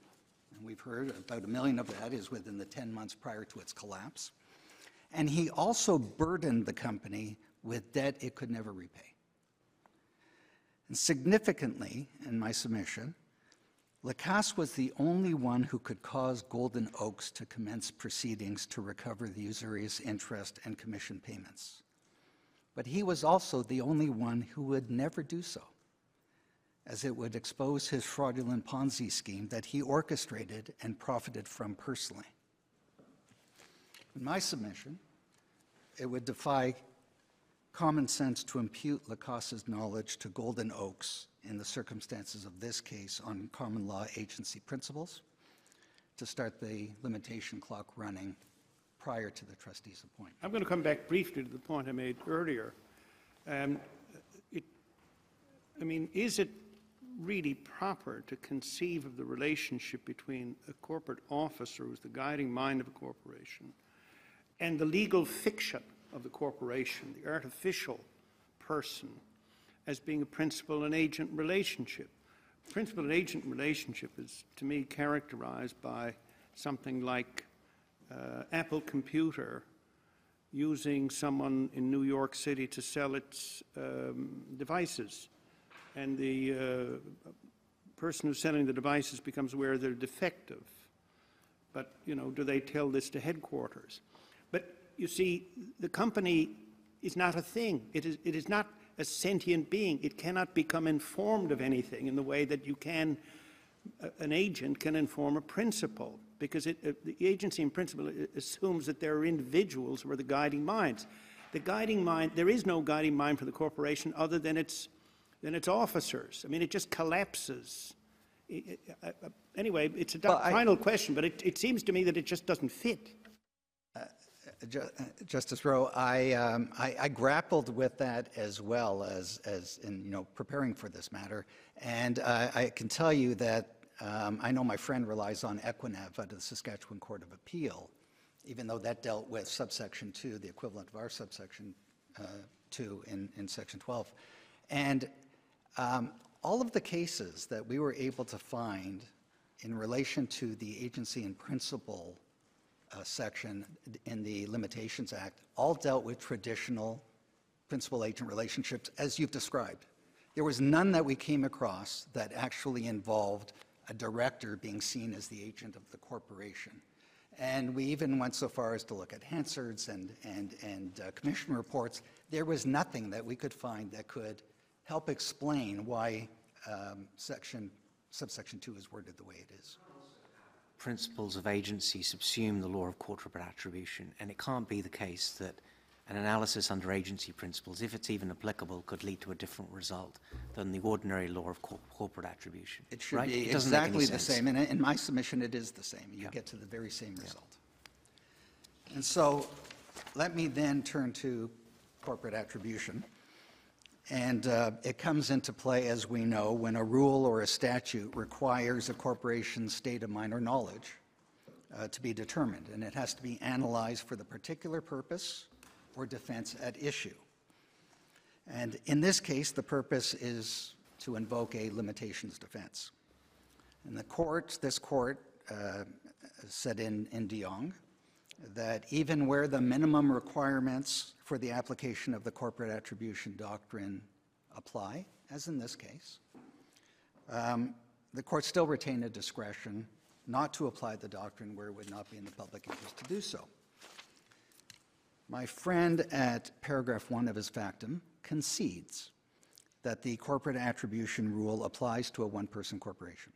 [SPEAKER 11] and we've heard about a million of that is within the 10 months prior to its collapse. And he also burdened the company with debt it could never repay. And significantly, in my submission, Lacasse was the only one who could cause Golden Oaks to commence proceedings to recover the usurious interest and commission payments. But he was also the only one who would never do so, as it would expose his fraudulent Ponzi scheme that he orchestrated and profited from personally. In my submission, it would defy common sense to impute Lacasse's knowledge to Golden Oaks in the circumstances of this case on common law agency principles to start the limitation clock running prior to the trustee's appointment.
[SPEAKER 1] I'm going to come back briefly to the point I made earlier. Um, it, I mean, is it really proper to conceive of the relationship between a corporate officer who's the guiding mind of a corporation and the legal fiction of the corporation, the artificial person, as being a principal and agent relationship? Principal and agent relationship is, to me, characterized by something like uh, Apple Computer using someone in New York City to sell its um, devices. And the uh, person who's selling the devices becomes aware they're defective. But, you know, do they tell this to headquarters? But you see, the company is not a thing. It is, it is not a sentient being. It cannot become informed of anything in the way that you can, uh, an agent can inform a principle because it, uh, the agency in principle assumes that there are individuals who are the guiding minds. The guiding mind, there is no guiding mind for the corporation other than its, than its officers. I mean, it just collapses. I- I- I- Anyway, it's a
[SPEAKER 11] Well, I-
[SPEAKER 1] final question, but it, it seems to me that it just doesn't fit.
[SPEAKER 11] Ju- Justice Rowe, I, um, I, I grappled with that as well as, as in, you know, preparing for this matter. And uh, I can tell you that um, I know my friend relies on Equinev out of the Saskatchewan Court of Appeal, even though that dealt with subsection 2, the equivalent of our subsection uh, 2 in, in section 12. And um, all of the cases that we were able to find in relation to the agency in principle uh, section in the Limitations Act all dealt with traditional principal-agent relationships as you've described. There was none that we came across that actually involved a director being seen as the agent of the corporation. And we even went so far as to look at Hansard's and, and, and uh, commission reports. There was nothing that we could find that could help explain why um, section, subsection 2 is worded the way it is.
[SPEAKER 5] Principles of agency subsume the law of corporate attribution, and it can't be the case that an analysis under agency principles, if it's even applicable, could lead to a different result than the ordinary law of cor- corporate attribution.
[SPEAKER 11] It should
[SPEAKER 5] right?
[SPEAKER 11] be
[SPEAKER 5] It doesn't make any
[SPEAKER 11] exactly the same, and in my submission, it is the same. You
[SPEAKER 5] Yeah.
[SPEAKER 11] get to the very same result. And so, let me then turn to corporate attribution. And uh, it comes into play, as we know, when a rule or a statute requires a corporation's state of mind or knowledge uh, to be determined, and it has to be analyzed for the particular purpose or defense at issue. And in this case, the purpose is to invoke a limitations defense. And the court, this court, uh, said in, in de Jong that even where the minimum requirements for the application of the corporate attribution doctrine apply, as in this case, um, the court still retained a discretion not to apply the doctrine where it would not be in the public interest to do so. My friend at paragraph one of his factum concedes that the corporate attribution rule applies to a one-person corporation,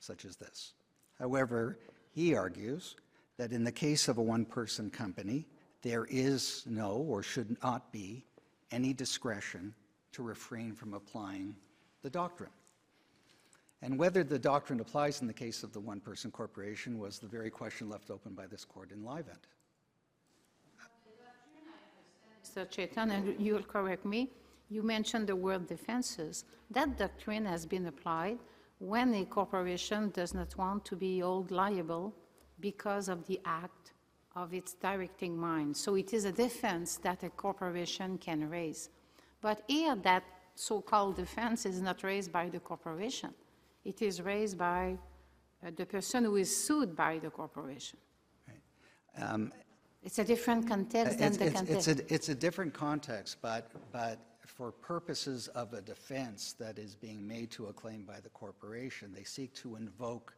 [SPEAKER 11] such as this. However, he argues that in the case of a one-person company, there is no or should not be any discretion to refrain from applying the doctrine. And whether the doctrine applies in the case of the one-person corporation was the very question left open by this court in Livent.
[SPEAKER 4] Mr. Chetan, and you'll correct me, you mentioned the word defenses. That doctrine has been applied when a corporation does not want to be held liable because of the act of its directing mind. So it is a defense that a corporation can raise. But here, that so-called defense is not raised by the corporation. It is raised by uh, the person who is sued by the corporation.
[SPEAKER 11] Um,
[SPEAKER 4] It's a different context than
[SPEAKER 11] It's,
[SPEAKER 4] the
[SPEAKER 11] it's, it's a, it's a different context, but, but for purposes of a defense that is being made to a claim by the corporation, they seek to invoke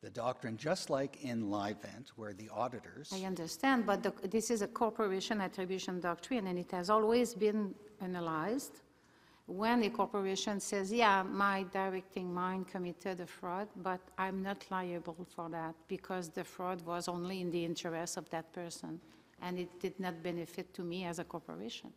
[SPEAKER 11] the doctrine, just like in Livent, where the auditors.
[SPEAKER 4] I understand, but the- this is a corporation attribution doctrine, and it has always been analyzed. When a corporation says, yeah, my directing mind committed a fraud, but I'm not liable for that because the fraud was only in the interest of that person, and it did not benefit to me as a corporation.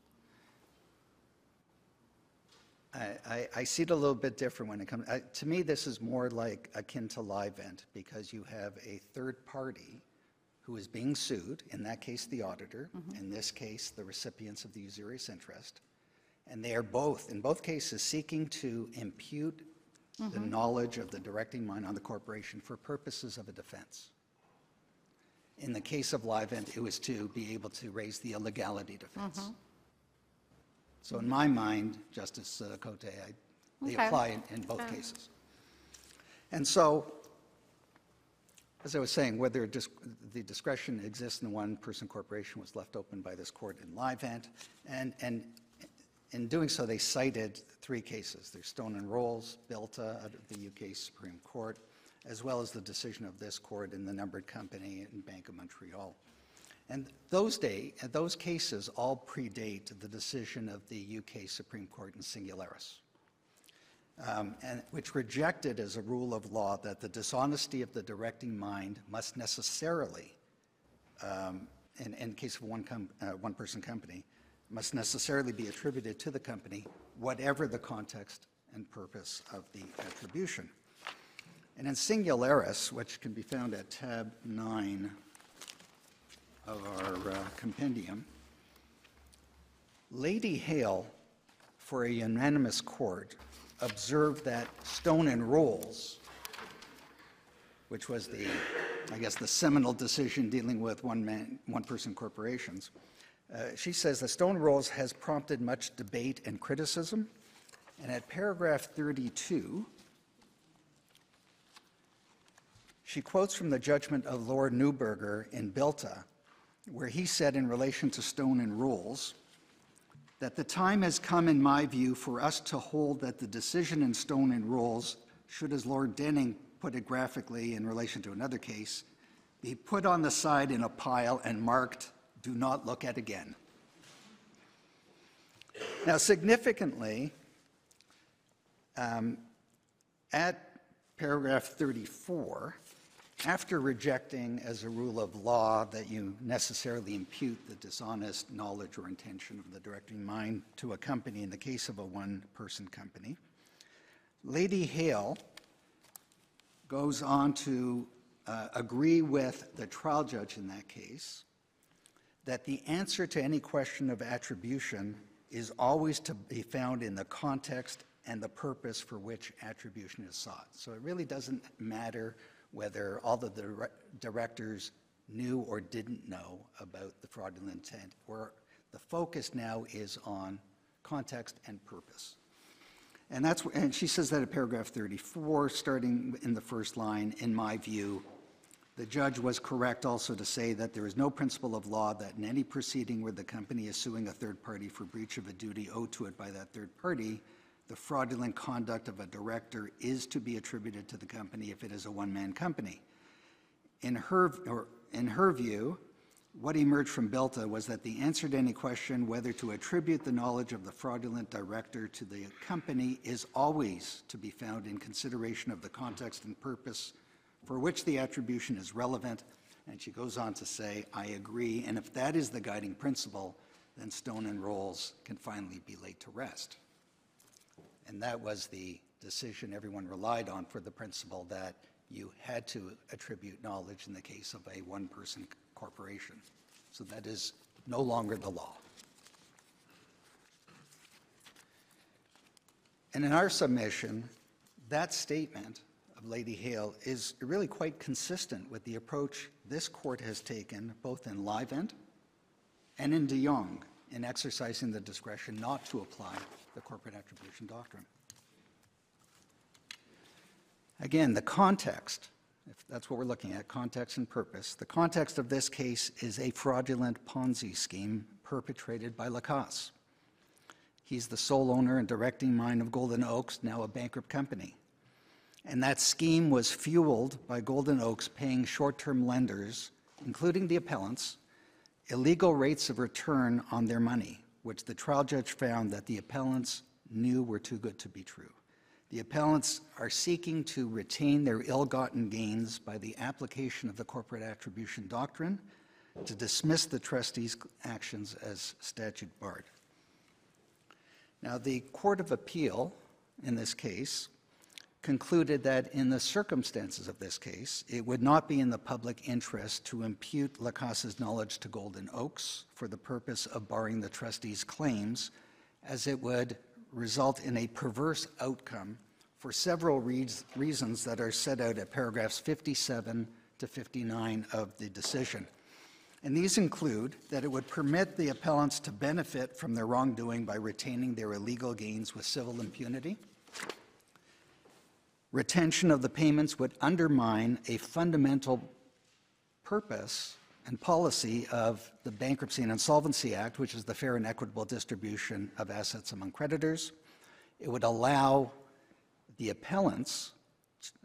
[SPEAKER 11] I, I, I see it a little bit different when it comes, I- to me, this is more like akin to Livent, because you have a third party who is being sued, in that case, the auditor, mm-hmm. in this case, the recipients of the usurious interest, and they are both, in both cases, seeking to impute the mm-hmm. knowledge of the directing mind on the corporation for purposes of a defense. In the case of Livent, it was to be able to raise the illegality defense. Mm-hmm. So in my mind, Justice uh, Cote, I- they
[SPEAKER 4] Okay.
[SPEAKER 11] apply in- in both
[SPEAKER 4] Fair.
[SPEAKER 11] cases. And so, as I was saying, whether dis- the discretion exists in one-person corporation was left open by this court in Livent, and, and in doing so, they cited three cases. There's Stone and Rolls, Bilta out of the UK Supreme Court, as well as the decision of this court in the numbered company in Bank of Montreal. And those day, those cases all predate the decision of the UK Supreme Court in Singularis, um, and which rejected as a rule of law that the dishonesty of the directing mind must necessarily, um, in, in case of one, com- uh, one-person company, must necessarily be attributed to the company, whatever the context and purpose of the attribution. And in Singularis, which can be found at tab 9 of our uh, compendium, Lady Hale, for a unanimous court, observed that Stone and Rolls, which was the, I guess, the seminal decision dealing with one-man, one-person corporations, uh, she says that Stone and Rolls has prompted much debate and criticism, and at paragraph 32, she quotes from the judgment of Lord Neuberger in Bilta, where he said in relation to Stone and Rolls, that the time has come, in my view, for us to hold that the decision in Stone and Rolls should, as Lord Denning put it graphically in relation to another case, be put on the side in a pile and marked, do not look at again. Now, significantly, um, at paragraph 34, after rejecting as a rule of law that you necessarily impute the dishonest knowledge or intention of the directing mind to a company in the case of a one-person company, Lady Hale goes on to uh, agree with the trial judge in that case that the answer to any question of attribution is always to be found in the context and the purpose for which attribution is sought. So it really doesn't matter whether all of the directors knew or didn't know about the fraudulent intent, where the focus now is on context and purpose. And that's, and she says that at paragraph 34, starting in the first line, in my view, the judge was correct also to say that there is no principle of law that in any proceeding where the company is suing a third party for breach of a duty owed to it by that third party, the fraudulent conduct of a director is to be attributed to the company if it is a one-man company. In her, or in her view, what emerged from Bilta was that the answer to any question whether to attribute the knowledge of the fraudulent director to the company is always to be found in consideration of the context and purpose for which the attribution is relevant. And she goes on to say, I agree, and if that is the guiding principle, then Stone and Rolls can finally be laid to rest. And that was the decision everyone relied on for the principle that you had to attribute knowledge in the case of a one-person corporation. So that is no longer the law. And in our submission, that statement of Lady Hale is really quite consistent with the approach this court has taken both in Livent and in De Jong in exercising the discretion not to apply the corporate attribution doctrine. Again, the context, if that's what we're looking at, context and purpose, the context of this case is a fraudulent Ponzi scheme perpetrated by Lacasse. He's the sole owner and directing mind of Golden Oaks, now a bankrupt company. And that scheme was fueled by Golden Oaks paying short-term lenders, including the appellants, illegal rates of return on their money, which the trial judge found that the appellants knew were too good to be true. The appellants are seeking to retain their ill-gotten gains by the application of the corporate attribution doctrine to dismiss the trustees' actions as statute barred. Now, the Court of Appeal in this case concluded that in the circumstances of this case, it would not be in the public interest to impute Lacasse's knowledge to Golden Oaks for the purpose of barring the trustees' claims, as it would result in a perverse outcome for several reas- reasons that are set out at paragraphs 57 to 59 of the decision. And these include that it would permit the appellants to benefit from their wrongdoing by retaining their illegal gains with civil impunity. Retention of the payments would undermine a fundamental purpose and policy of the Bankruptcy and Insolvency Act, which is the fair and equitable distribution of assets among creditors. It would allow the appellants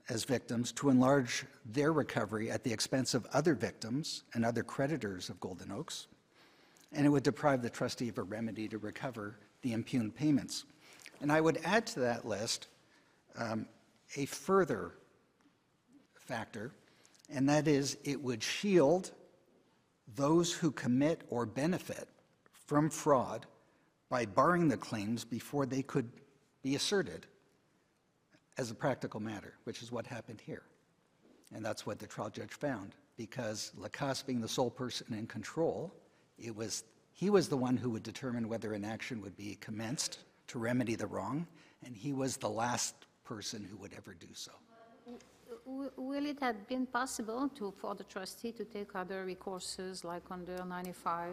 [SPEAKER 11] as victims to enlarge their recovery at the expense of other victims and other creditors of Golden Oaks. And it would deprive the trustee of a remedy to recover the impugned payments. And I would add to that list um, a further factor, and that is it would shield those who commit or benefit from fraud by barring the claims before they could be asserted as a practical matter, which is what happened here. And that's what the trial judge found, because Lacasse being the sole person in control, it was, he was the one who would determine whether an action would be commenced to remedy the wrong, and he was the last person who would ever do so.
[SPEAKER 4] Will it have been possible to, for the trustee to take other recourses like under 95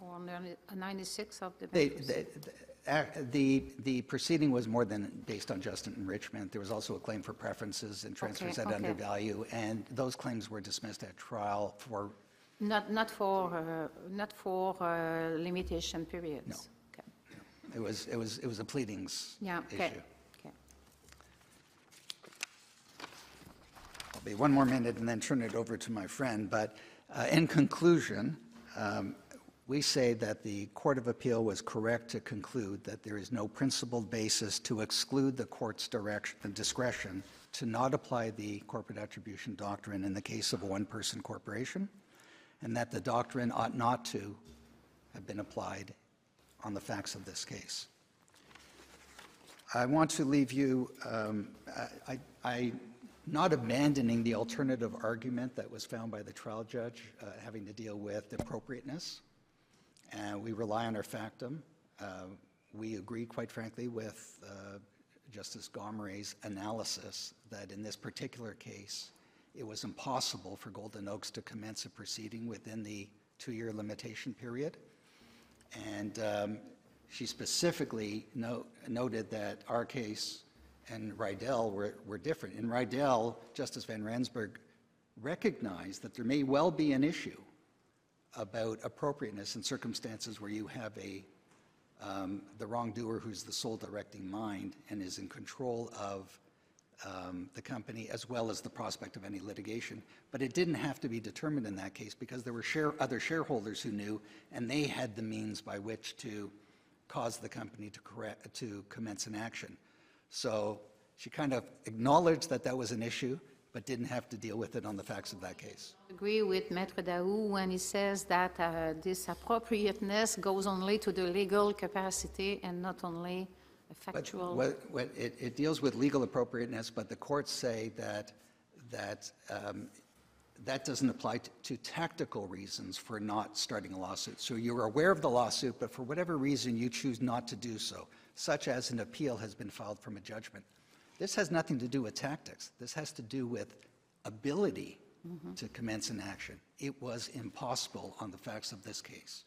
[SPEAKER 4] or under 96 of the
[SPEAKER 11] They,
[SPEAKER 4] bankruptcy?
[SPEAKER 11] they- uh, the, the proceeding was more than based on just enrichment. There was also a claim for preferences and transfers
[SPEAKER 4] Okay,
[SPEAKER 11] at
[SPEAKER 4] okay.
[SPEAKER 11] undervalue, and those claims were dismissed at trial for,
[SPEAKER 4] Not, not for, uh, not for uh, limitation periods?
[SPEAKER 11] No.
[SPEAKER 4] Okay.
[SPEAKER 11] it was, it was, it was a pleadings
[SPEAKER 4] Yeah, okay, okay.
[SPEAKER 11] I'll be one more minute and then turn it over to my friend. But uh, in conclusion, um, we say that the Court of Appeal was correct to conclude that there is no principled basis to exclude the court's discretion to not apply the corporate attribution doctrine in the case of a one-person corporation, and that the doctrine ought not to have been applied on the facts of this case. I want to leave you, um, I, I, not abandoning the alternative argument that was found by the trial judge, uh, having to deal with appropriateness. And we rely on our factum. Uh, we agree, quite frankly, with uh, Justice Gomery's analysis that in this particular case, it was impossible for Golden Oaks to commence a proceeding within the two-year limitation period. And um, she specifically no- noted that our case and Rydell were, were different. In Rydell, Justice Van Rensburg recognized that there may well be an issue about appropriateness in circumstances where you have a, um, the wrongdoer who's the sole directing mind and is in control of um, the company as well as the prospect of any litigation. But it didn't have to be determined in that case because there were share, other shareholders who knew and they had the means by which to cause the company to, correct, to commence an action. So she kind of acknowledged that that was an issue, but didn't have to deal with it on the facts of that case.
[SPEAKER 4] I Agree with Maître Daou when he says that uh, this appropriateness goes only to the legal capacity and not only
[SPEAKER 11] But
[SPEAKER 4] factual.
[SPEAKER 11] what, what, it, it deals with legal appropriateness, but the courts say that, that, um, that doesn't apply to, to tactical reasons for not starting a lawsuit. So you're aware of the lawsuit, but for whatever reason you choose not to do so, such as an appeal has been filed from a judgment. This has nothing to do with tactics. This has to do with ability mm-hmm. to commence an action. It was impossible on the facts of this case.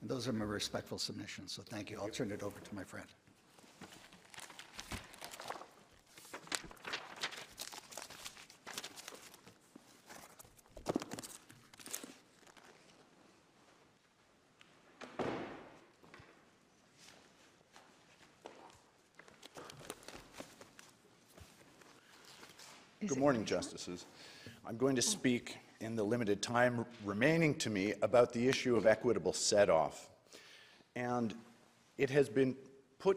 [SPEAKER 11] And those are my respectful submissions, so thank you. I'll turn it over to my friend.
[SPEAKER 12] Good morning, Justices. I'm going to speak in the limited time remaining to me about the issue of equitable set-off. And it has been put,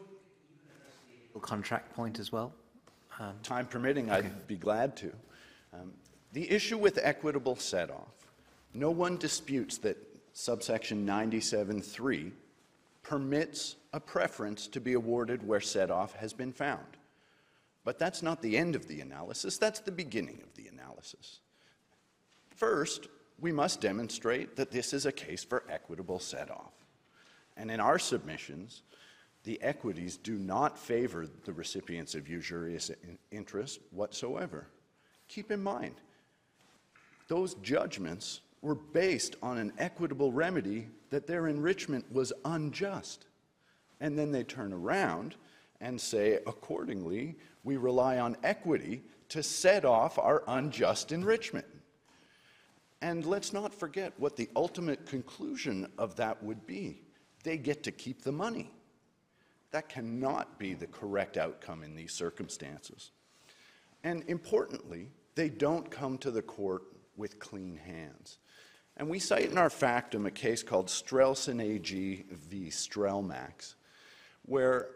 [SPEAKER 5] Contract point as well?
[SPEAKER 12] time permitting, I'd be glad to. Um, The issue with equitable set-off, no one disputes that subsection 97.3 permits a preference to be awarded where set-off has been found. But that's not the end of the analysis, that's the beginning of the analysis. First, we must demonstrate that this is a case for equitable set-off. And in our submissions, the equities do not favor the recipients of usurious in- interest whatsoever. Keep in mind, those judgments were based on an equitable remedy that their enrichment was unjust. And then they turn around and say, accordingly, we rely on equity to set off our unjust enrichment. And let's not forget what the ultimate conclusion of that would be. They get to keep the money. That cannot be the correct outcome in these circumstances. And importantly, they don't come to the court with clean hands. And we cite in our factum a case called Strelson AG v. Strelmax, where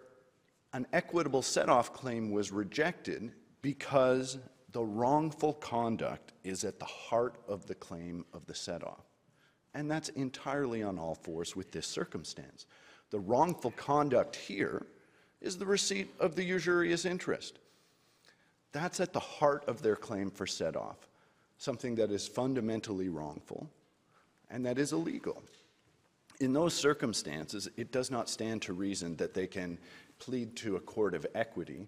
[SPEAKER 12] an equitable set-off claim was rejected because the wrongful conduct is at the heart of the claim of the set-off. And that's entirely on all fours with this circumstance. The wrongful conduct here is the receipt of the usurious interest. That's at the heart of their claim for set-off, something that is fundamentally wrongful and that is illegal. In those circumstances, it does not stand to reason that they can plead to a court of equity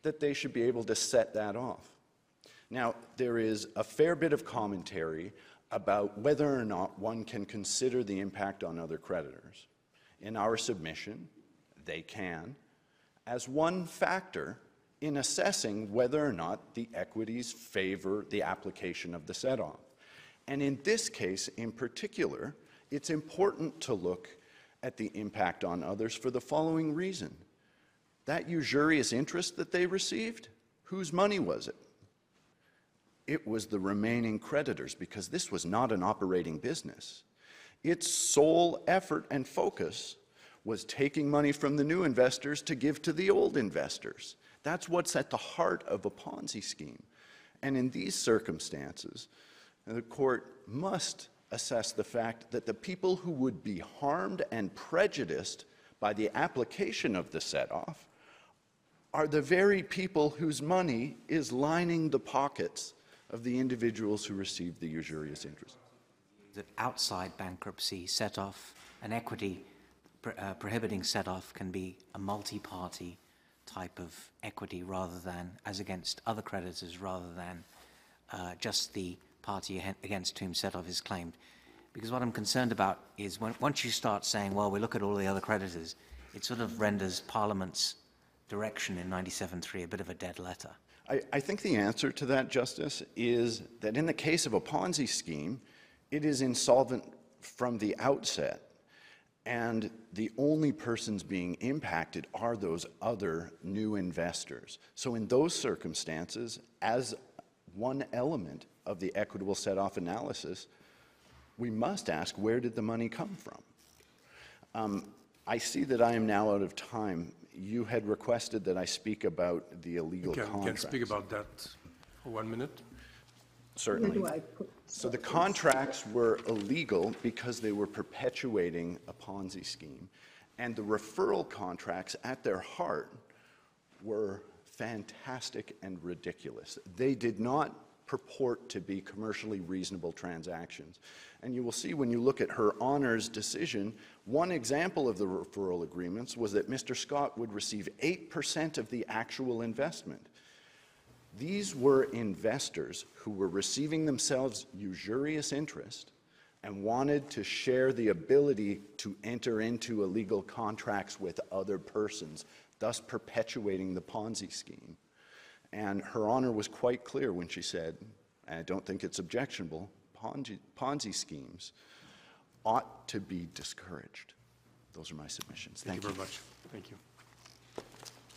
[SPEAKER 12] that they should be able to set that off. Now, there is a fair bit of commentary about whether or not one can consider the impact on other creditors. In our submission, they can, as one factor in assessing whether or not the equities favor the application of the set-off. And in this case in particular, it's important to look at the impact on others for the following reason. That usurious interest that they received, whose money was it? It was the remaining creditors because this was not an operating business. Its sole effort and focus was taking money from the new investors to give to the old investors. That's what's at the heart of a Ponzi scheme. And in these circumstances, the court must assess the fact that the people who would be harmed and prejudiced by the application of the set-off are the very people whose money is lining the pockets of the individuals who receive the usurious interest.
[SPEAKER 5] That outside bankruptcy set-off, an equity uh, prohibiting set-off can be a multi-party type of equity rather than, as against other creditors, rather than uh, just the party against whom set-off is claimed. Because what I'm concerned about is when, once you start saying, well, we look at all the other creditors, it sort of renders Parliament's direction in 97.3 a bit of a dead letter.
[SPEAKER 12] I, I think the answer to that, Justice, is that in the case of a Ponzi scheme, it is insolvent from the outset. And the only persons being impacted are those other new investors. So, in those circumstances, as one element of the equitable set off analysis, we must ask where did the money come from? Um, I see that I am now out of time. You had requested that I speak about the illegal
[SPEAKER 2] Can, can
[SPEAKER 12] contracts.
[SPEAKER 2] speak about that for one minute?
[SPEAKER 12] Certainly. So the contracts were illegal because they were perpetuating a Ponzi scheme. And the referral contracts, at their heart, were fantastic and ridiculous. They did not purport to be commercially reasonable transactions. And you will see when you look at her honor's decision, one example of the referral agreements was that Mr. Scott would receive 8% of the actual investment. These were investors who were receiving themselves usurious interest and wanted to share the ability to enter into illegal contracts with other persons, thus perpetuating the Ponzi scheme. And Her Honor was quite clear when she said, and I don't think it's objectionable, Ponzi, Ponzi schemes ought to be discouraged. Those are my submissions.
[SPEAKER 2] Thank
[SPEAKER 12] Thank
[SPEAKER 2] you very much. Thank you.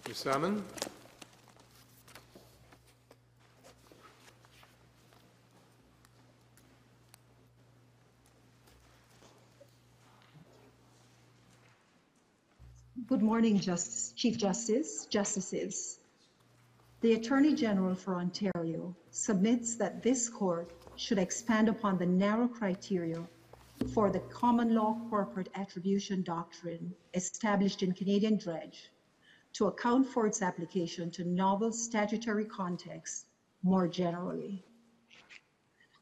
[SPEAKER 2] Ms. Salmon?
[SPEAKER 13] Good morning, Justice, Chief Justice, Justices. The Attorney General for Ontario submits that this court should expand upon the narrow criteria for the common law corporate attribution doctrine established in Canadian Dredge to account for its application to novel statutory contexts more generally.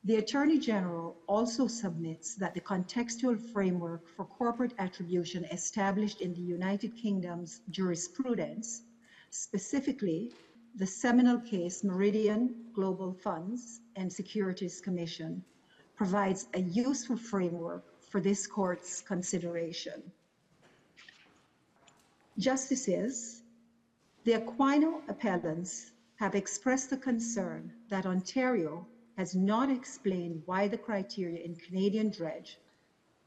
[SPEAKER 13] The Attorney General also submits that the contextual framework for corporate attribution established in the United Kingdom's jurisprudence, specifically the seminal case Meridian Global Funds and Securities Commission, provides a useful framework for this court's consideration. Justices, the Aquino appellants have expressed the concern that Ontario has not explained why the criteria in Canadian dredge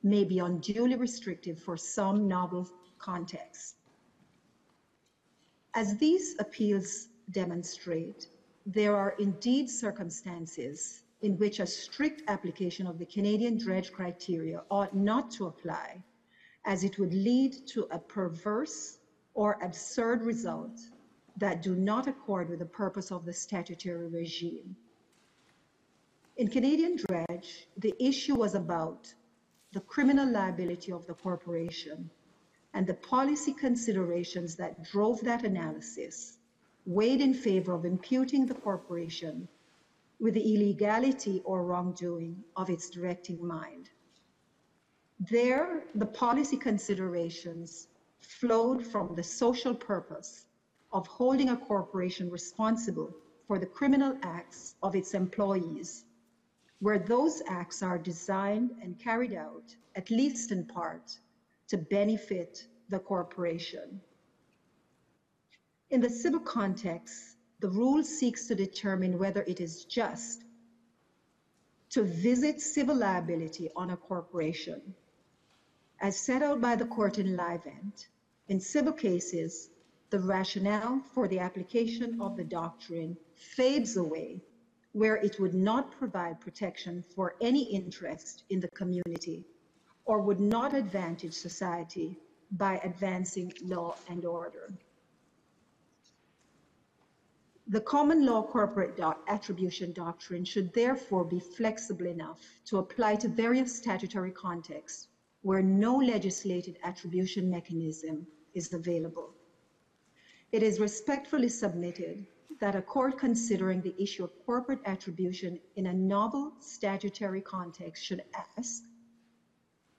[SPEAKER 13] may be unduly restrictive for some novel contexts. As these appeals demonstrate, there are indeed circumstances in which a strict application of the Canadian dredge criteria ought not to apply, as it would lead to a perverse or absurd result that do not accord with the purpose of the statutory regime. In Canadian Dredge, the issue was about the criminal liability of the corporation and the policy considerations that drove that analysis weighed in favor of imputing the corporation with the illegality or wrongdoing of its directing mind. There, the policy considerations flowed from the social purpose of holding a corporation responsible for the criminal acts of its employees where those acts are designed and carried out, at least in part, to benefit the corporation. In the civil context, the rule seeks to determine whether it is just to visit civil liability on a corporation. As set out by the court in Livent, in civil cases, the rationale for the application of the doctrine fades away where it would not provide protection for any interest in the community or would not advantage society by advancing law and order. The common law corporate attribution doctrine should therefore be flexible enough to apply to various statutory contexts where no legislated attribution mechanism is available. It is respectfully submitted that a court considering the issue of corporate attribution in a novel statutory context should ask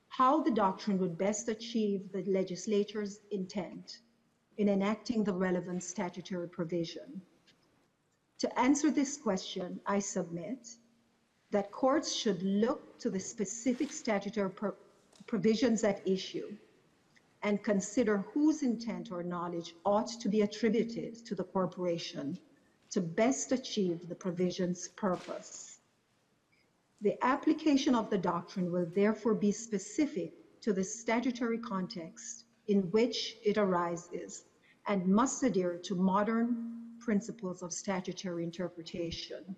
[SPEAKER 13] how the doctrine would best achieve the legislature's intent in enacting the relevant statutory provision. To answer this question, I submit that courts should look to the specific statutory pro provisions at issue and consider whose intent or knowledge ought to be attributed to the corporation to best achieve the provision's purpose. The application of the doctrine will therefore be specific to the statutory context in which it arises and must adhere to modern principles of statutory interpretation.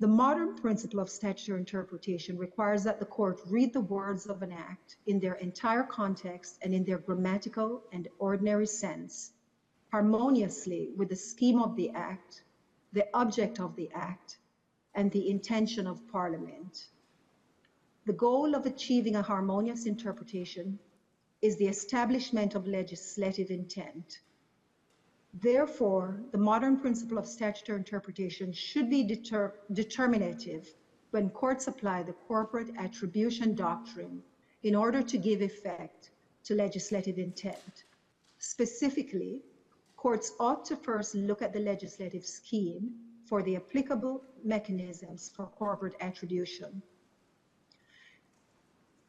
[SPEAKER 13] The modern principle of statutory interpretation requires that the court read the words of an act in their entire context and in their grammatical and ordinary sense harmoniously with the scheme of the Act, the object of the Act, and the intention of Parliament. The goal of achieving a harmonious interpretation is the establishment of legislative intent. Therefore, the modern principle of statutory interpretation should be deter- determinative when courts apply the corporate attribution doctrine in order to give effect to legislative intent. Specifically, courts ought to first look at the legislative scheme for the applicable mechanisms for corporate attribution.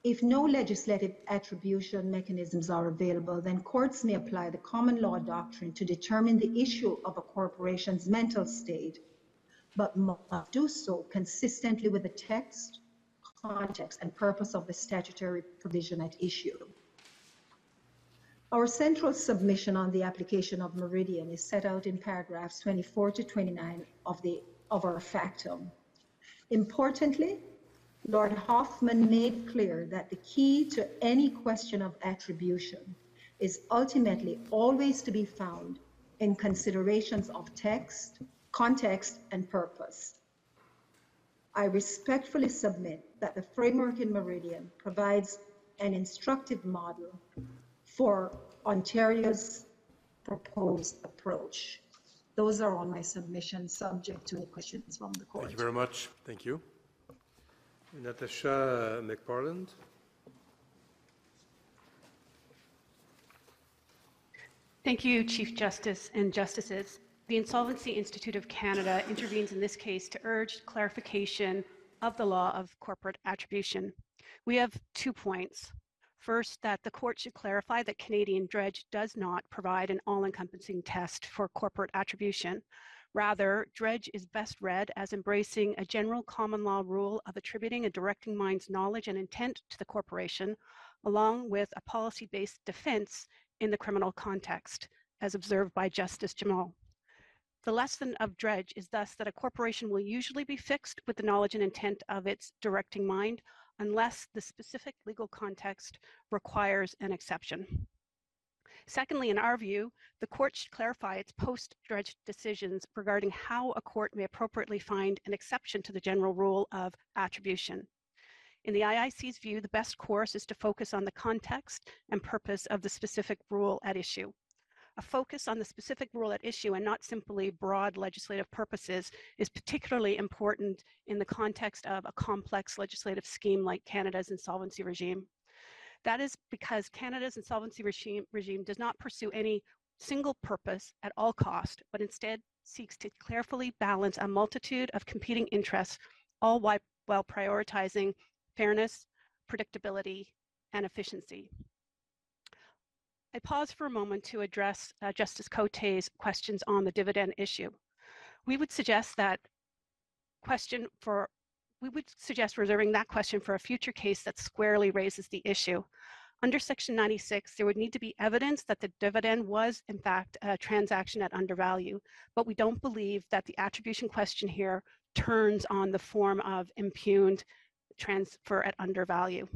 [SPEAKER 13] If no legislative attribution mechanisms are available, then courts may apply the common law doctrine to determine the issue of a corporation's mental state, but must do so consistently with the text, context, and purpose of the statutory provision at issue. Our central submission on the application of meridian is set out in paragraphs 24 to 29 of, the, of our factum. Importantly, Lord Hoffmann made clear that the key to any question of attribution is ultimately always to be found in considerations of text, context, and purpose. I respectfully submit that the framework in Meridian provides an instructive model for Ontario's proposed approach. Those are all my submissions, subject to any questions from the court.
[SPEAKER 2] Thank you very much. Thank you. Natasha MacParland.
[SPEAKER 14] Thank you, Chief Justice and Justices. The Insolvency Institute of Canada intervenes in this case to urge clarification of the law of corporate attribution. We have two points. First, that the court should clarify that Canadian Dredge does not provide an all encompassing test for corporate attribution. Rather, Dredge is best read as embracing a general common law rule of attributing a directing mind's knowledge and intent to the corporation, along with a policy based defense in the criminal context, as observed by Justice Jamal. The lesson of Dredge is thus that a corporation will usually be fixed with the knowledge and intent of its directing mind unless the specific legal context requires an exception. Secondly, in our view, the court should clarify its post-dredge decisions regarding how a court may appropriately find an exception to the general rule of attribution. In the IIC's view, the best course is to focus on the context and purpose of the specific rule at issue. A focus on the specific rule at issue and not simply broad legislative purposes is particularly important in the context of a complex legislative scheme like Canada's insolvency regime. That is because Canada's insolvency regime, regime does not pursue any single purpose at all cost, but instead seeks to carefully balance a multitude of competing interests, all while, while prioritizing fairness, predictability, and efficiency. I pause for a moment to address uh, Justice Cote's questions on the dividend issue. We would suggest that question for we would suggest reserving that question for a future case that squarely raises the issue. Under Section 96, there would need to be evidence that the dividend was, in fact, a transaction at undervalue, but we don't believe that the attribution question here turns on the form of impugned transfer at undervalue.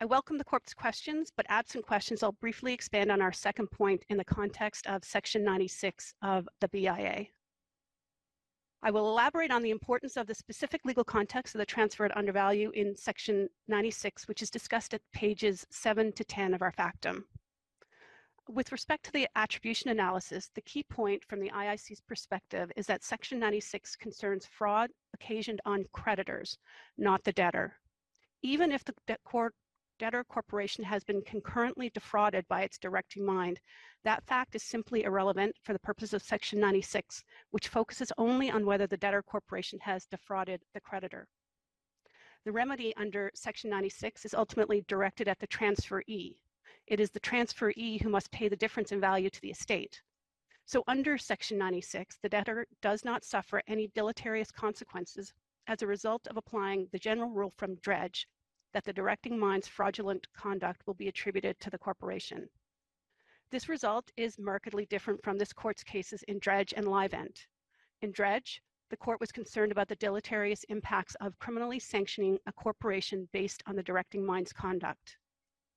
[SPEAKER 14] I welcome the court's questions, but absent questions, I'll briefly expand on our second point in the context of Section 96 of the BIA. I will elaborate on the importance of the specific legal context of the transfer at undervalue in Section 96, which is discussed at pages 7 to 10 of our factum. With respect to the attribution analysis, the key point from the IIC's perspective is that Section 96 concerns fraud occasioned on creditors, not the debtor. Even if the court debtor corporation has been concurrently defrauded by its directing mind. That fact is simply irrelevant for the purpose of Section 96, which focuses only on whether the debtor corporation has defrauded the creditor. The remedy under Section 96 is ultimately directed at the transferee. It is the transferee who must pay the difference in value to the estate. So under Section 96, the debtor does not suffer any deleterious consequences as a result of applying the general rule from Dredge that the directing mind's fraudulent conduct will be attributed to the corporation. This result is markedly different from this court's cases in Dredge and Livent. In Dredge, the court was concerned about the deleterious impacts of criminally sanctioning a corporation based on the directing mind's conduct.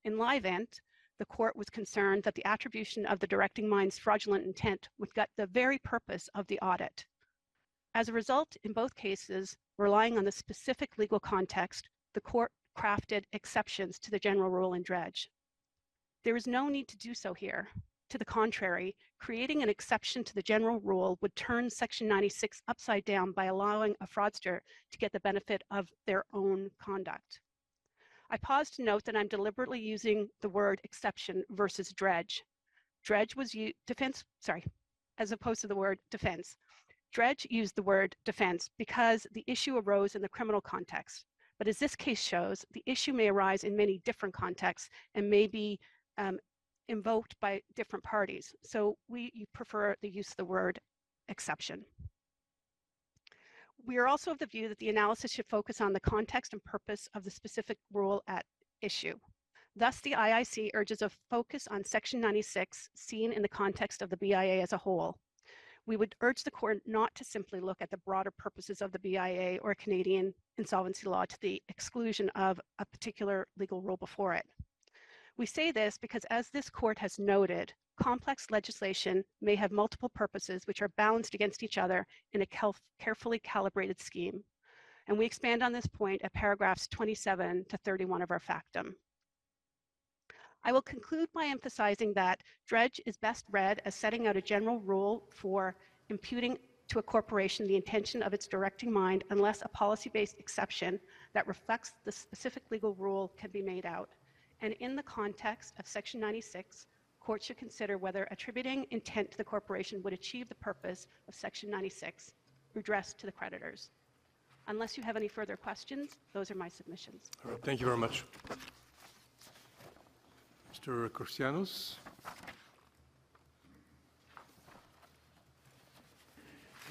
[SPEAKER 14] In Livent, the court was concerned that the attribution of the directing mind's fraudulent intent would gut the very purpose of the audit. As a result, in both cases, relying on the specific legal context, the court crafted exceptions to the general rule in Dredge. There is no need to do so here. To the contrary, creating an exception to the general rule would turn Section 96 upside down by allowing a fraudster to get the benefit of their own conduct. I pause to note that I'm deliberately using the word exception versus dredge. Dredge was used, defense, sorry, as opposed to the word defense. Dredge used the word defense because the issue arose in the criminal context. But as this case shows, the issue may arise in many different contexts and may be um, invoked by different parties. So we prefer the use of the word exception. We are also of the view that the analysis should focus on the context and purpose of the specific rule at issue. Thus, the IIC urges a focus on Section 96 seen in the context of the BIA as a whole. We would urge the court not to simply look at the broader purposes of the BIA or Canadian insolvency law to the exclusion of a particular legal rule before it. We say this because, as this court has noted, complex legislation may have multiple purposes which are balanced against each other in a carefully calibrated scheme. And we expand on this point at paragraphs 27 to 31 of our factum. I will conclude by emphasizing that dredge is best read as setting out a general rule for imputing to a corporation the intention of its directing mind unless a policy-based exception that reflects the specific legal rule can be made out. And in the context of Section 96, courts should consider whether attributing intent to the corporation would achieve the purpose of Section 96, redress to the creditors. Unless you have any further questions, those are my submissions.
[SPEAKER 2] All right, thank you very much. Mr. Corsianos?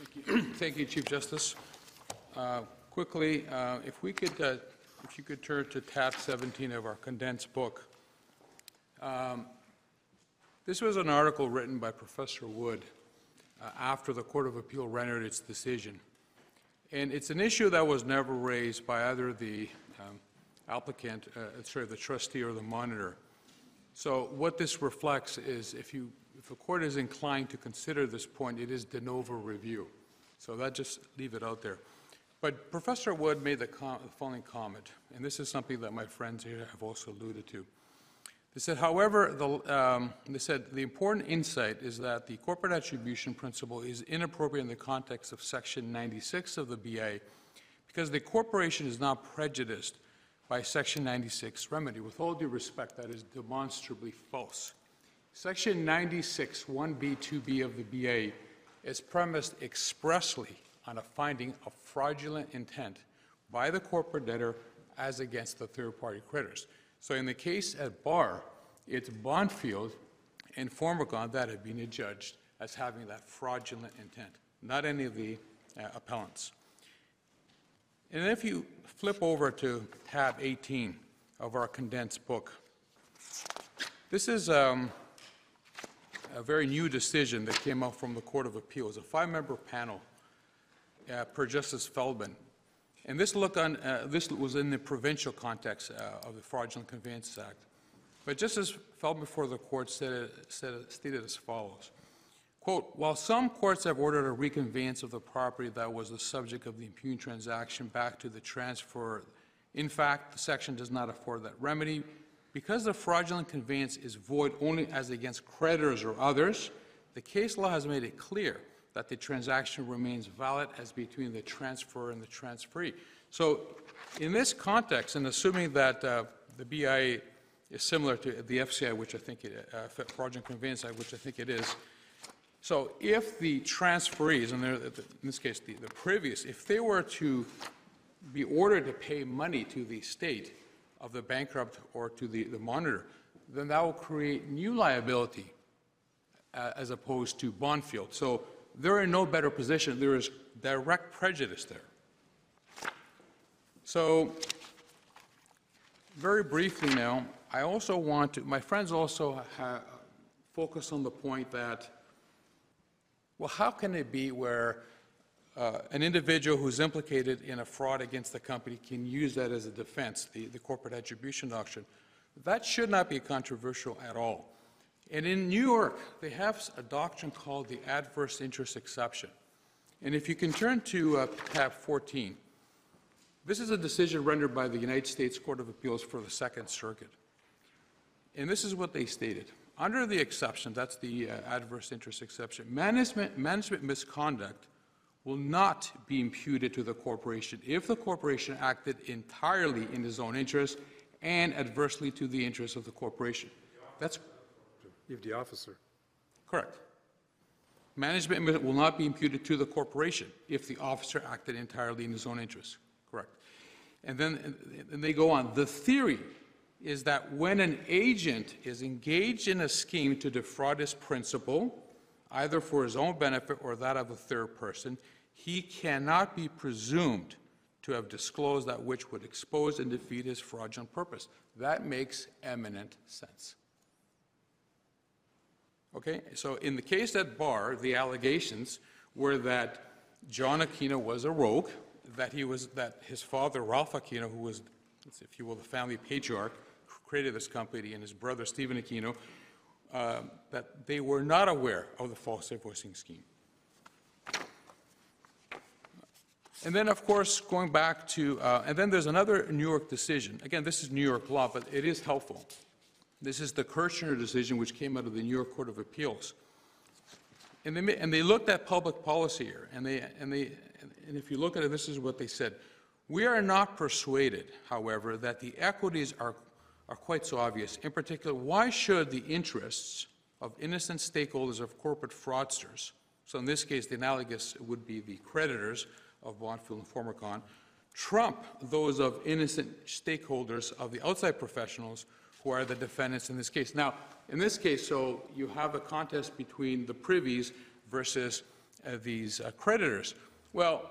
[SPEAKER 3] Thank you, Thank you Chief Justice. Uh, quickly, uh, if we could, uh, if you could turn to tab 17 of our condensed book. Um, this was an article written by Professor Wood uh, after the Court of Appeal rendered its decision. And it's an issue that was never raised by either the um, applicant, uh, sorry, the trustee or the monitor. So what this reflects is if you, if a court is inclined to consider this point, it is de novo review. So that just leave it out there. But Professor Wood made the, com the following comment, and this is something that my friends here have also alluded to. They said, however, the, um, they said the important insight is that the corporate attribution principle is inappropriate in the context of Section 96 of the BA because the corporation is not prejudiced by Section 96 remedy. With all due respect, that is demonstrably false. Section 96, 1B, 2B of the BA is premised expressly on a finding of fraudulent intent by the corporate debtor as against the third-party creditors. So in the case at bar, it's Bondfield and Forma-Con that have been adjudged as having that fraudulent intent, not any of the uh, appellants. And if you flip over to tab 18 of our condensed book, this is um, a very new decision that came out from the Court of Appeals, a five-member panel uh, per Justice Feldman. And this, look on, uh, this was in the provincial context uh, of the Fraudulent Conveyances Act. But Justice Feldman before the court said, said, stated as follows. Quote, while some courts have ordered a reconveyance of the property that was the subject of the impugned transaction back to the transferor, in fact, the section does not afford that remedy. Because the fraudulent conveyance is void only as against creditors or others, the case law has made it clear that the transaction remains valid as between the transferor and the transferee. So in this context, and assuming that uh, the BIA is similar to the FCI, which I think, it, uh, Fraudulent Conveyance which I think it is, so if the transferees, and in this case the, the previous, if they were to be ordered to pay money to the state of the bankrupt or to the, the monitor, then that will create new liability uh, as opposed to Bondfield. So they're in no better position. There is direct prejudice there. So very briefly now, I also want to, my friends also focus on the point that well, how can it be where uh, an individual who's implicated in a fraud against the company can use that as a defense, the, the corporate attribution doctrine? That should not be controversial at all. And in New York, they have a doctrine called the adverse interest exception. And if you can turn to uh, tab 14, this is a decision rendered by the United States Court of Appeals for the Second Circuit. And this is what they stated. Under the exception, that's the uh, adverse interest exception, management, management misconduct will not be imputed to the corporation if the corporation acted entirely in its own interest and adversely to the interests of the corporation. That's
[SPEAKER 2] If the officer.
[SPEAKER 3] correct. Management will not be imputed to the corporation if the officer acted entirely in his own interest. Correct. And then, and they go on, the theory is that when an agent is engaged in a scheme to defraud his principal, either for his own benefit or that of a third person, he cannot be presumed to have disclosed that which would expose and defeat his fraudulent purpose. That makes eminent sense. Okay, so in the case at bar, the allegations were that John Aquino was a rogue, that he was, that his father, Ralph Aquino, who was, if you will, the family patriarch, created this company, and his brother, Stephen Aquino, uh, that they were not aware of the false invoicing scheme. And then, of course, going back to, uh, and then there's another New York decision. Again, this is New York law, but it is helpful. This is the Kirschner decision, which came out of the New York Court of Appeals. And they, and they looked at public policy here, and they, and they, and if you look at it, this is what they said. We are not persuaded, however, that the equities are, are quite so obvious. In particular, why should the interests of innocent stakeholders of corporate fraudsters, so in this case, the analogous would be the creditors of Bondfield and Forma-Con, trump those of innocent stakeholders of the outside professionals who are the defendants in this case. Now, in this case, so you have a contest between the privies versus uh, these uh, creditors. Well,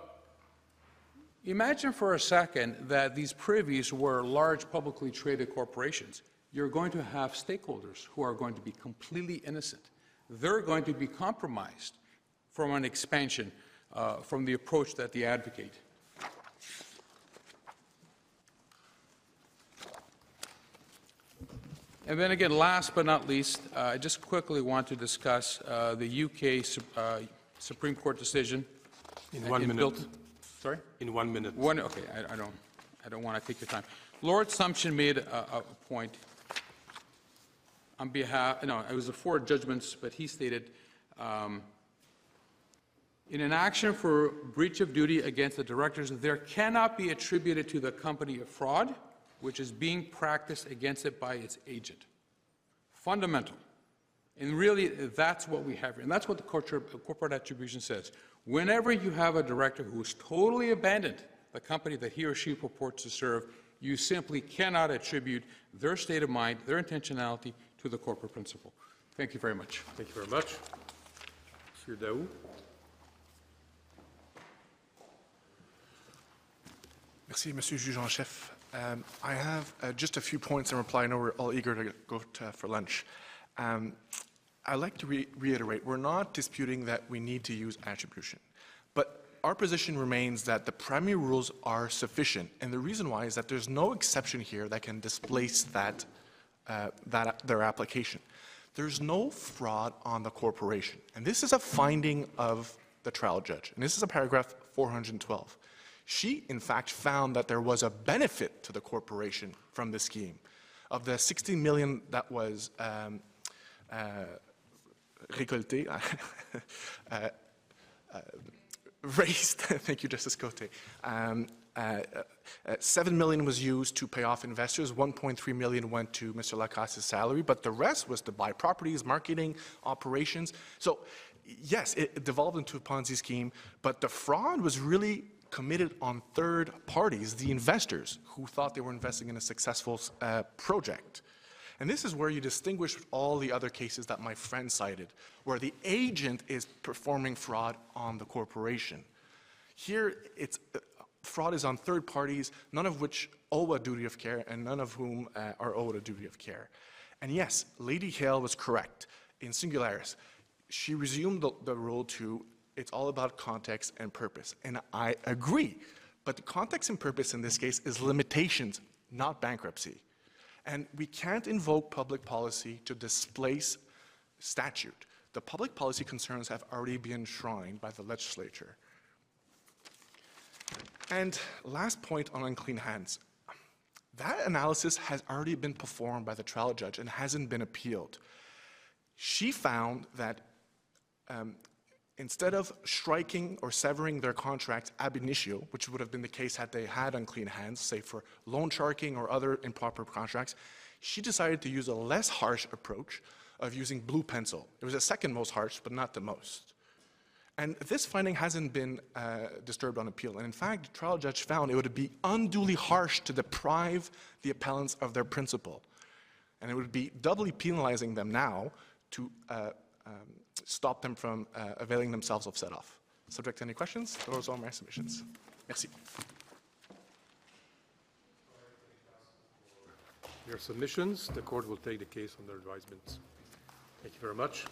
[SPEAKER 3] imagine for a second that these privies were large publicly traded corporations. You're going to have stakeholders who are going to be completely innocent. They're going to be compromised from an expansion, uh, from the approach that they advocate. And then again, last but not least, uh, I just quickly want to discuss uh, the UK uh, Supreme Court decision.
[SPEAKER 2] In one
[SPEAKER 3] in
[SPEAKER 2] minute.
[SPEAKER 3] Bilt- Sorry?
[SPEAKER 2] In one minute.
[SPEAKER 3] One, okay, I, I don't, I don't want to take your time. Lord Sumption made a, a point on behalf, no, it was a four judgments, but he stated, um, in an action for breach of duty against the directors, there cannot be attributed to the company a fraud which is being practiced against it by its agent. Fundamental. And really, that's what we have here. And that's what the corporate attribution says. Whenever you have a director who has totally abandoned the company that he or she purports to serve, you simply cannot attribute their state of mind, their intentionality to the corporate principle. Thank you very much.
[SPEAKER 2] Thank you very much. Monsieur Daou?
[SPEAKER 10] Merci, Monsieur Juge en Chef. Um, I have uh, just a few points in reply. I know we're all eager to go to, for lunch. Um, I'd like to re- reiterate, we're not disputing that we need to use attribution, but our position remains that the primary rules are sufficient, and the reason why is that there's no exception here that can displace that, uh, that their application. There's no fraud on the corporation, and this is a finding of the trial judge, and this is a paragraph 412. She, in fact, found that there was a benefit to the corporation from the scheme. Of the 60 million that was um, uh, récolté, uh, uh, raised, thank you, Justice Cote, um, uh, uh, 7 million was used to pay off investors, 1.3 million went to Mr. Lacasse's salary, but the rest was to buy properties, marketing, operations. So, yes, it, it devolved into a Ponzi scheme, but the fraud was really committed on third parties, the investors, who thought they were investing in a successful uh, project. And this is where you distinguish all the other cases that my friend cited, where the agent is performing fraud on the corporation. Here, it's, uh, fraud is on third parties, none of which owe a duty of care and none of whom uh, are owed a duty of care. And yes, Lady Hale was correct in singularis. She resumed the, the rule to it's all about context and purpose. And I agree. But the context and purpose in this case is limitations, not bankruptcy. And we can't invoke public policy to displace statute. The public policy concerns have already been enshrined by the legislature. And last point on unclean hands. That analysis has already been performed by the trial judge and hasn't been appealed. She found that um, instead of striking or severing their contract ab initio, which would have been the case had they had unclean hands, say for loan sharking or other improper contracts, she decided to use a less harsh approach of using blue pencil. It was the second most harsh, but not the most. And this finding hasn't been uh, disturbed on appeal. And in fact, the trial judge found it would be unduly harsh to deprive the appellants of their principal. And it would be doubly penalizing them now to uh, um, stop them from uh, availing themselves of set-off. Subject to any questions? Those are my submissions. Merci.
[SPEAKER 2] Your submissions, the court will take the case under advisement. Thank you very much.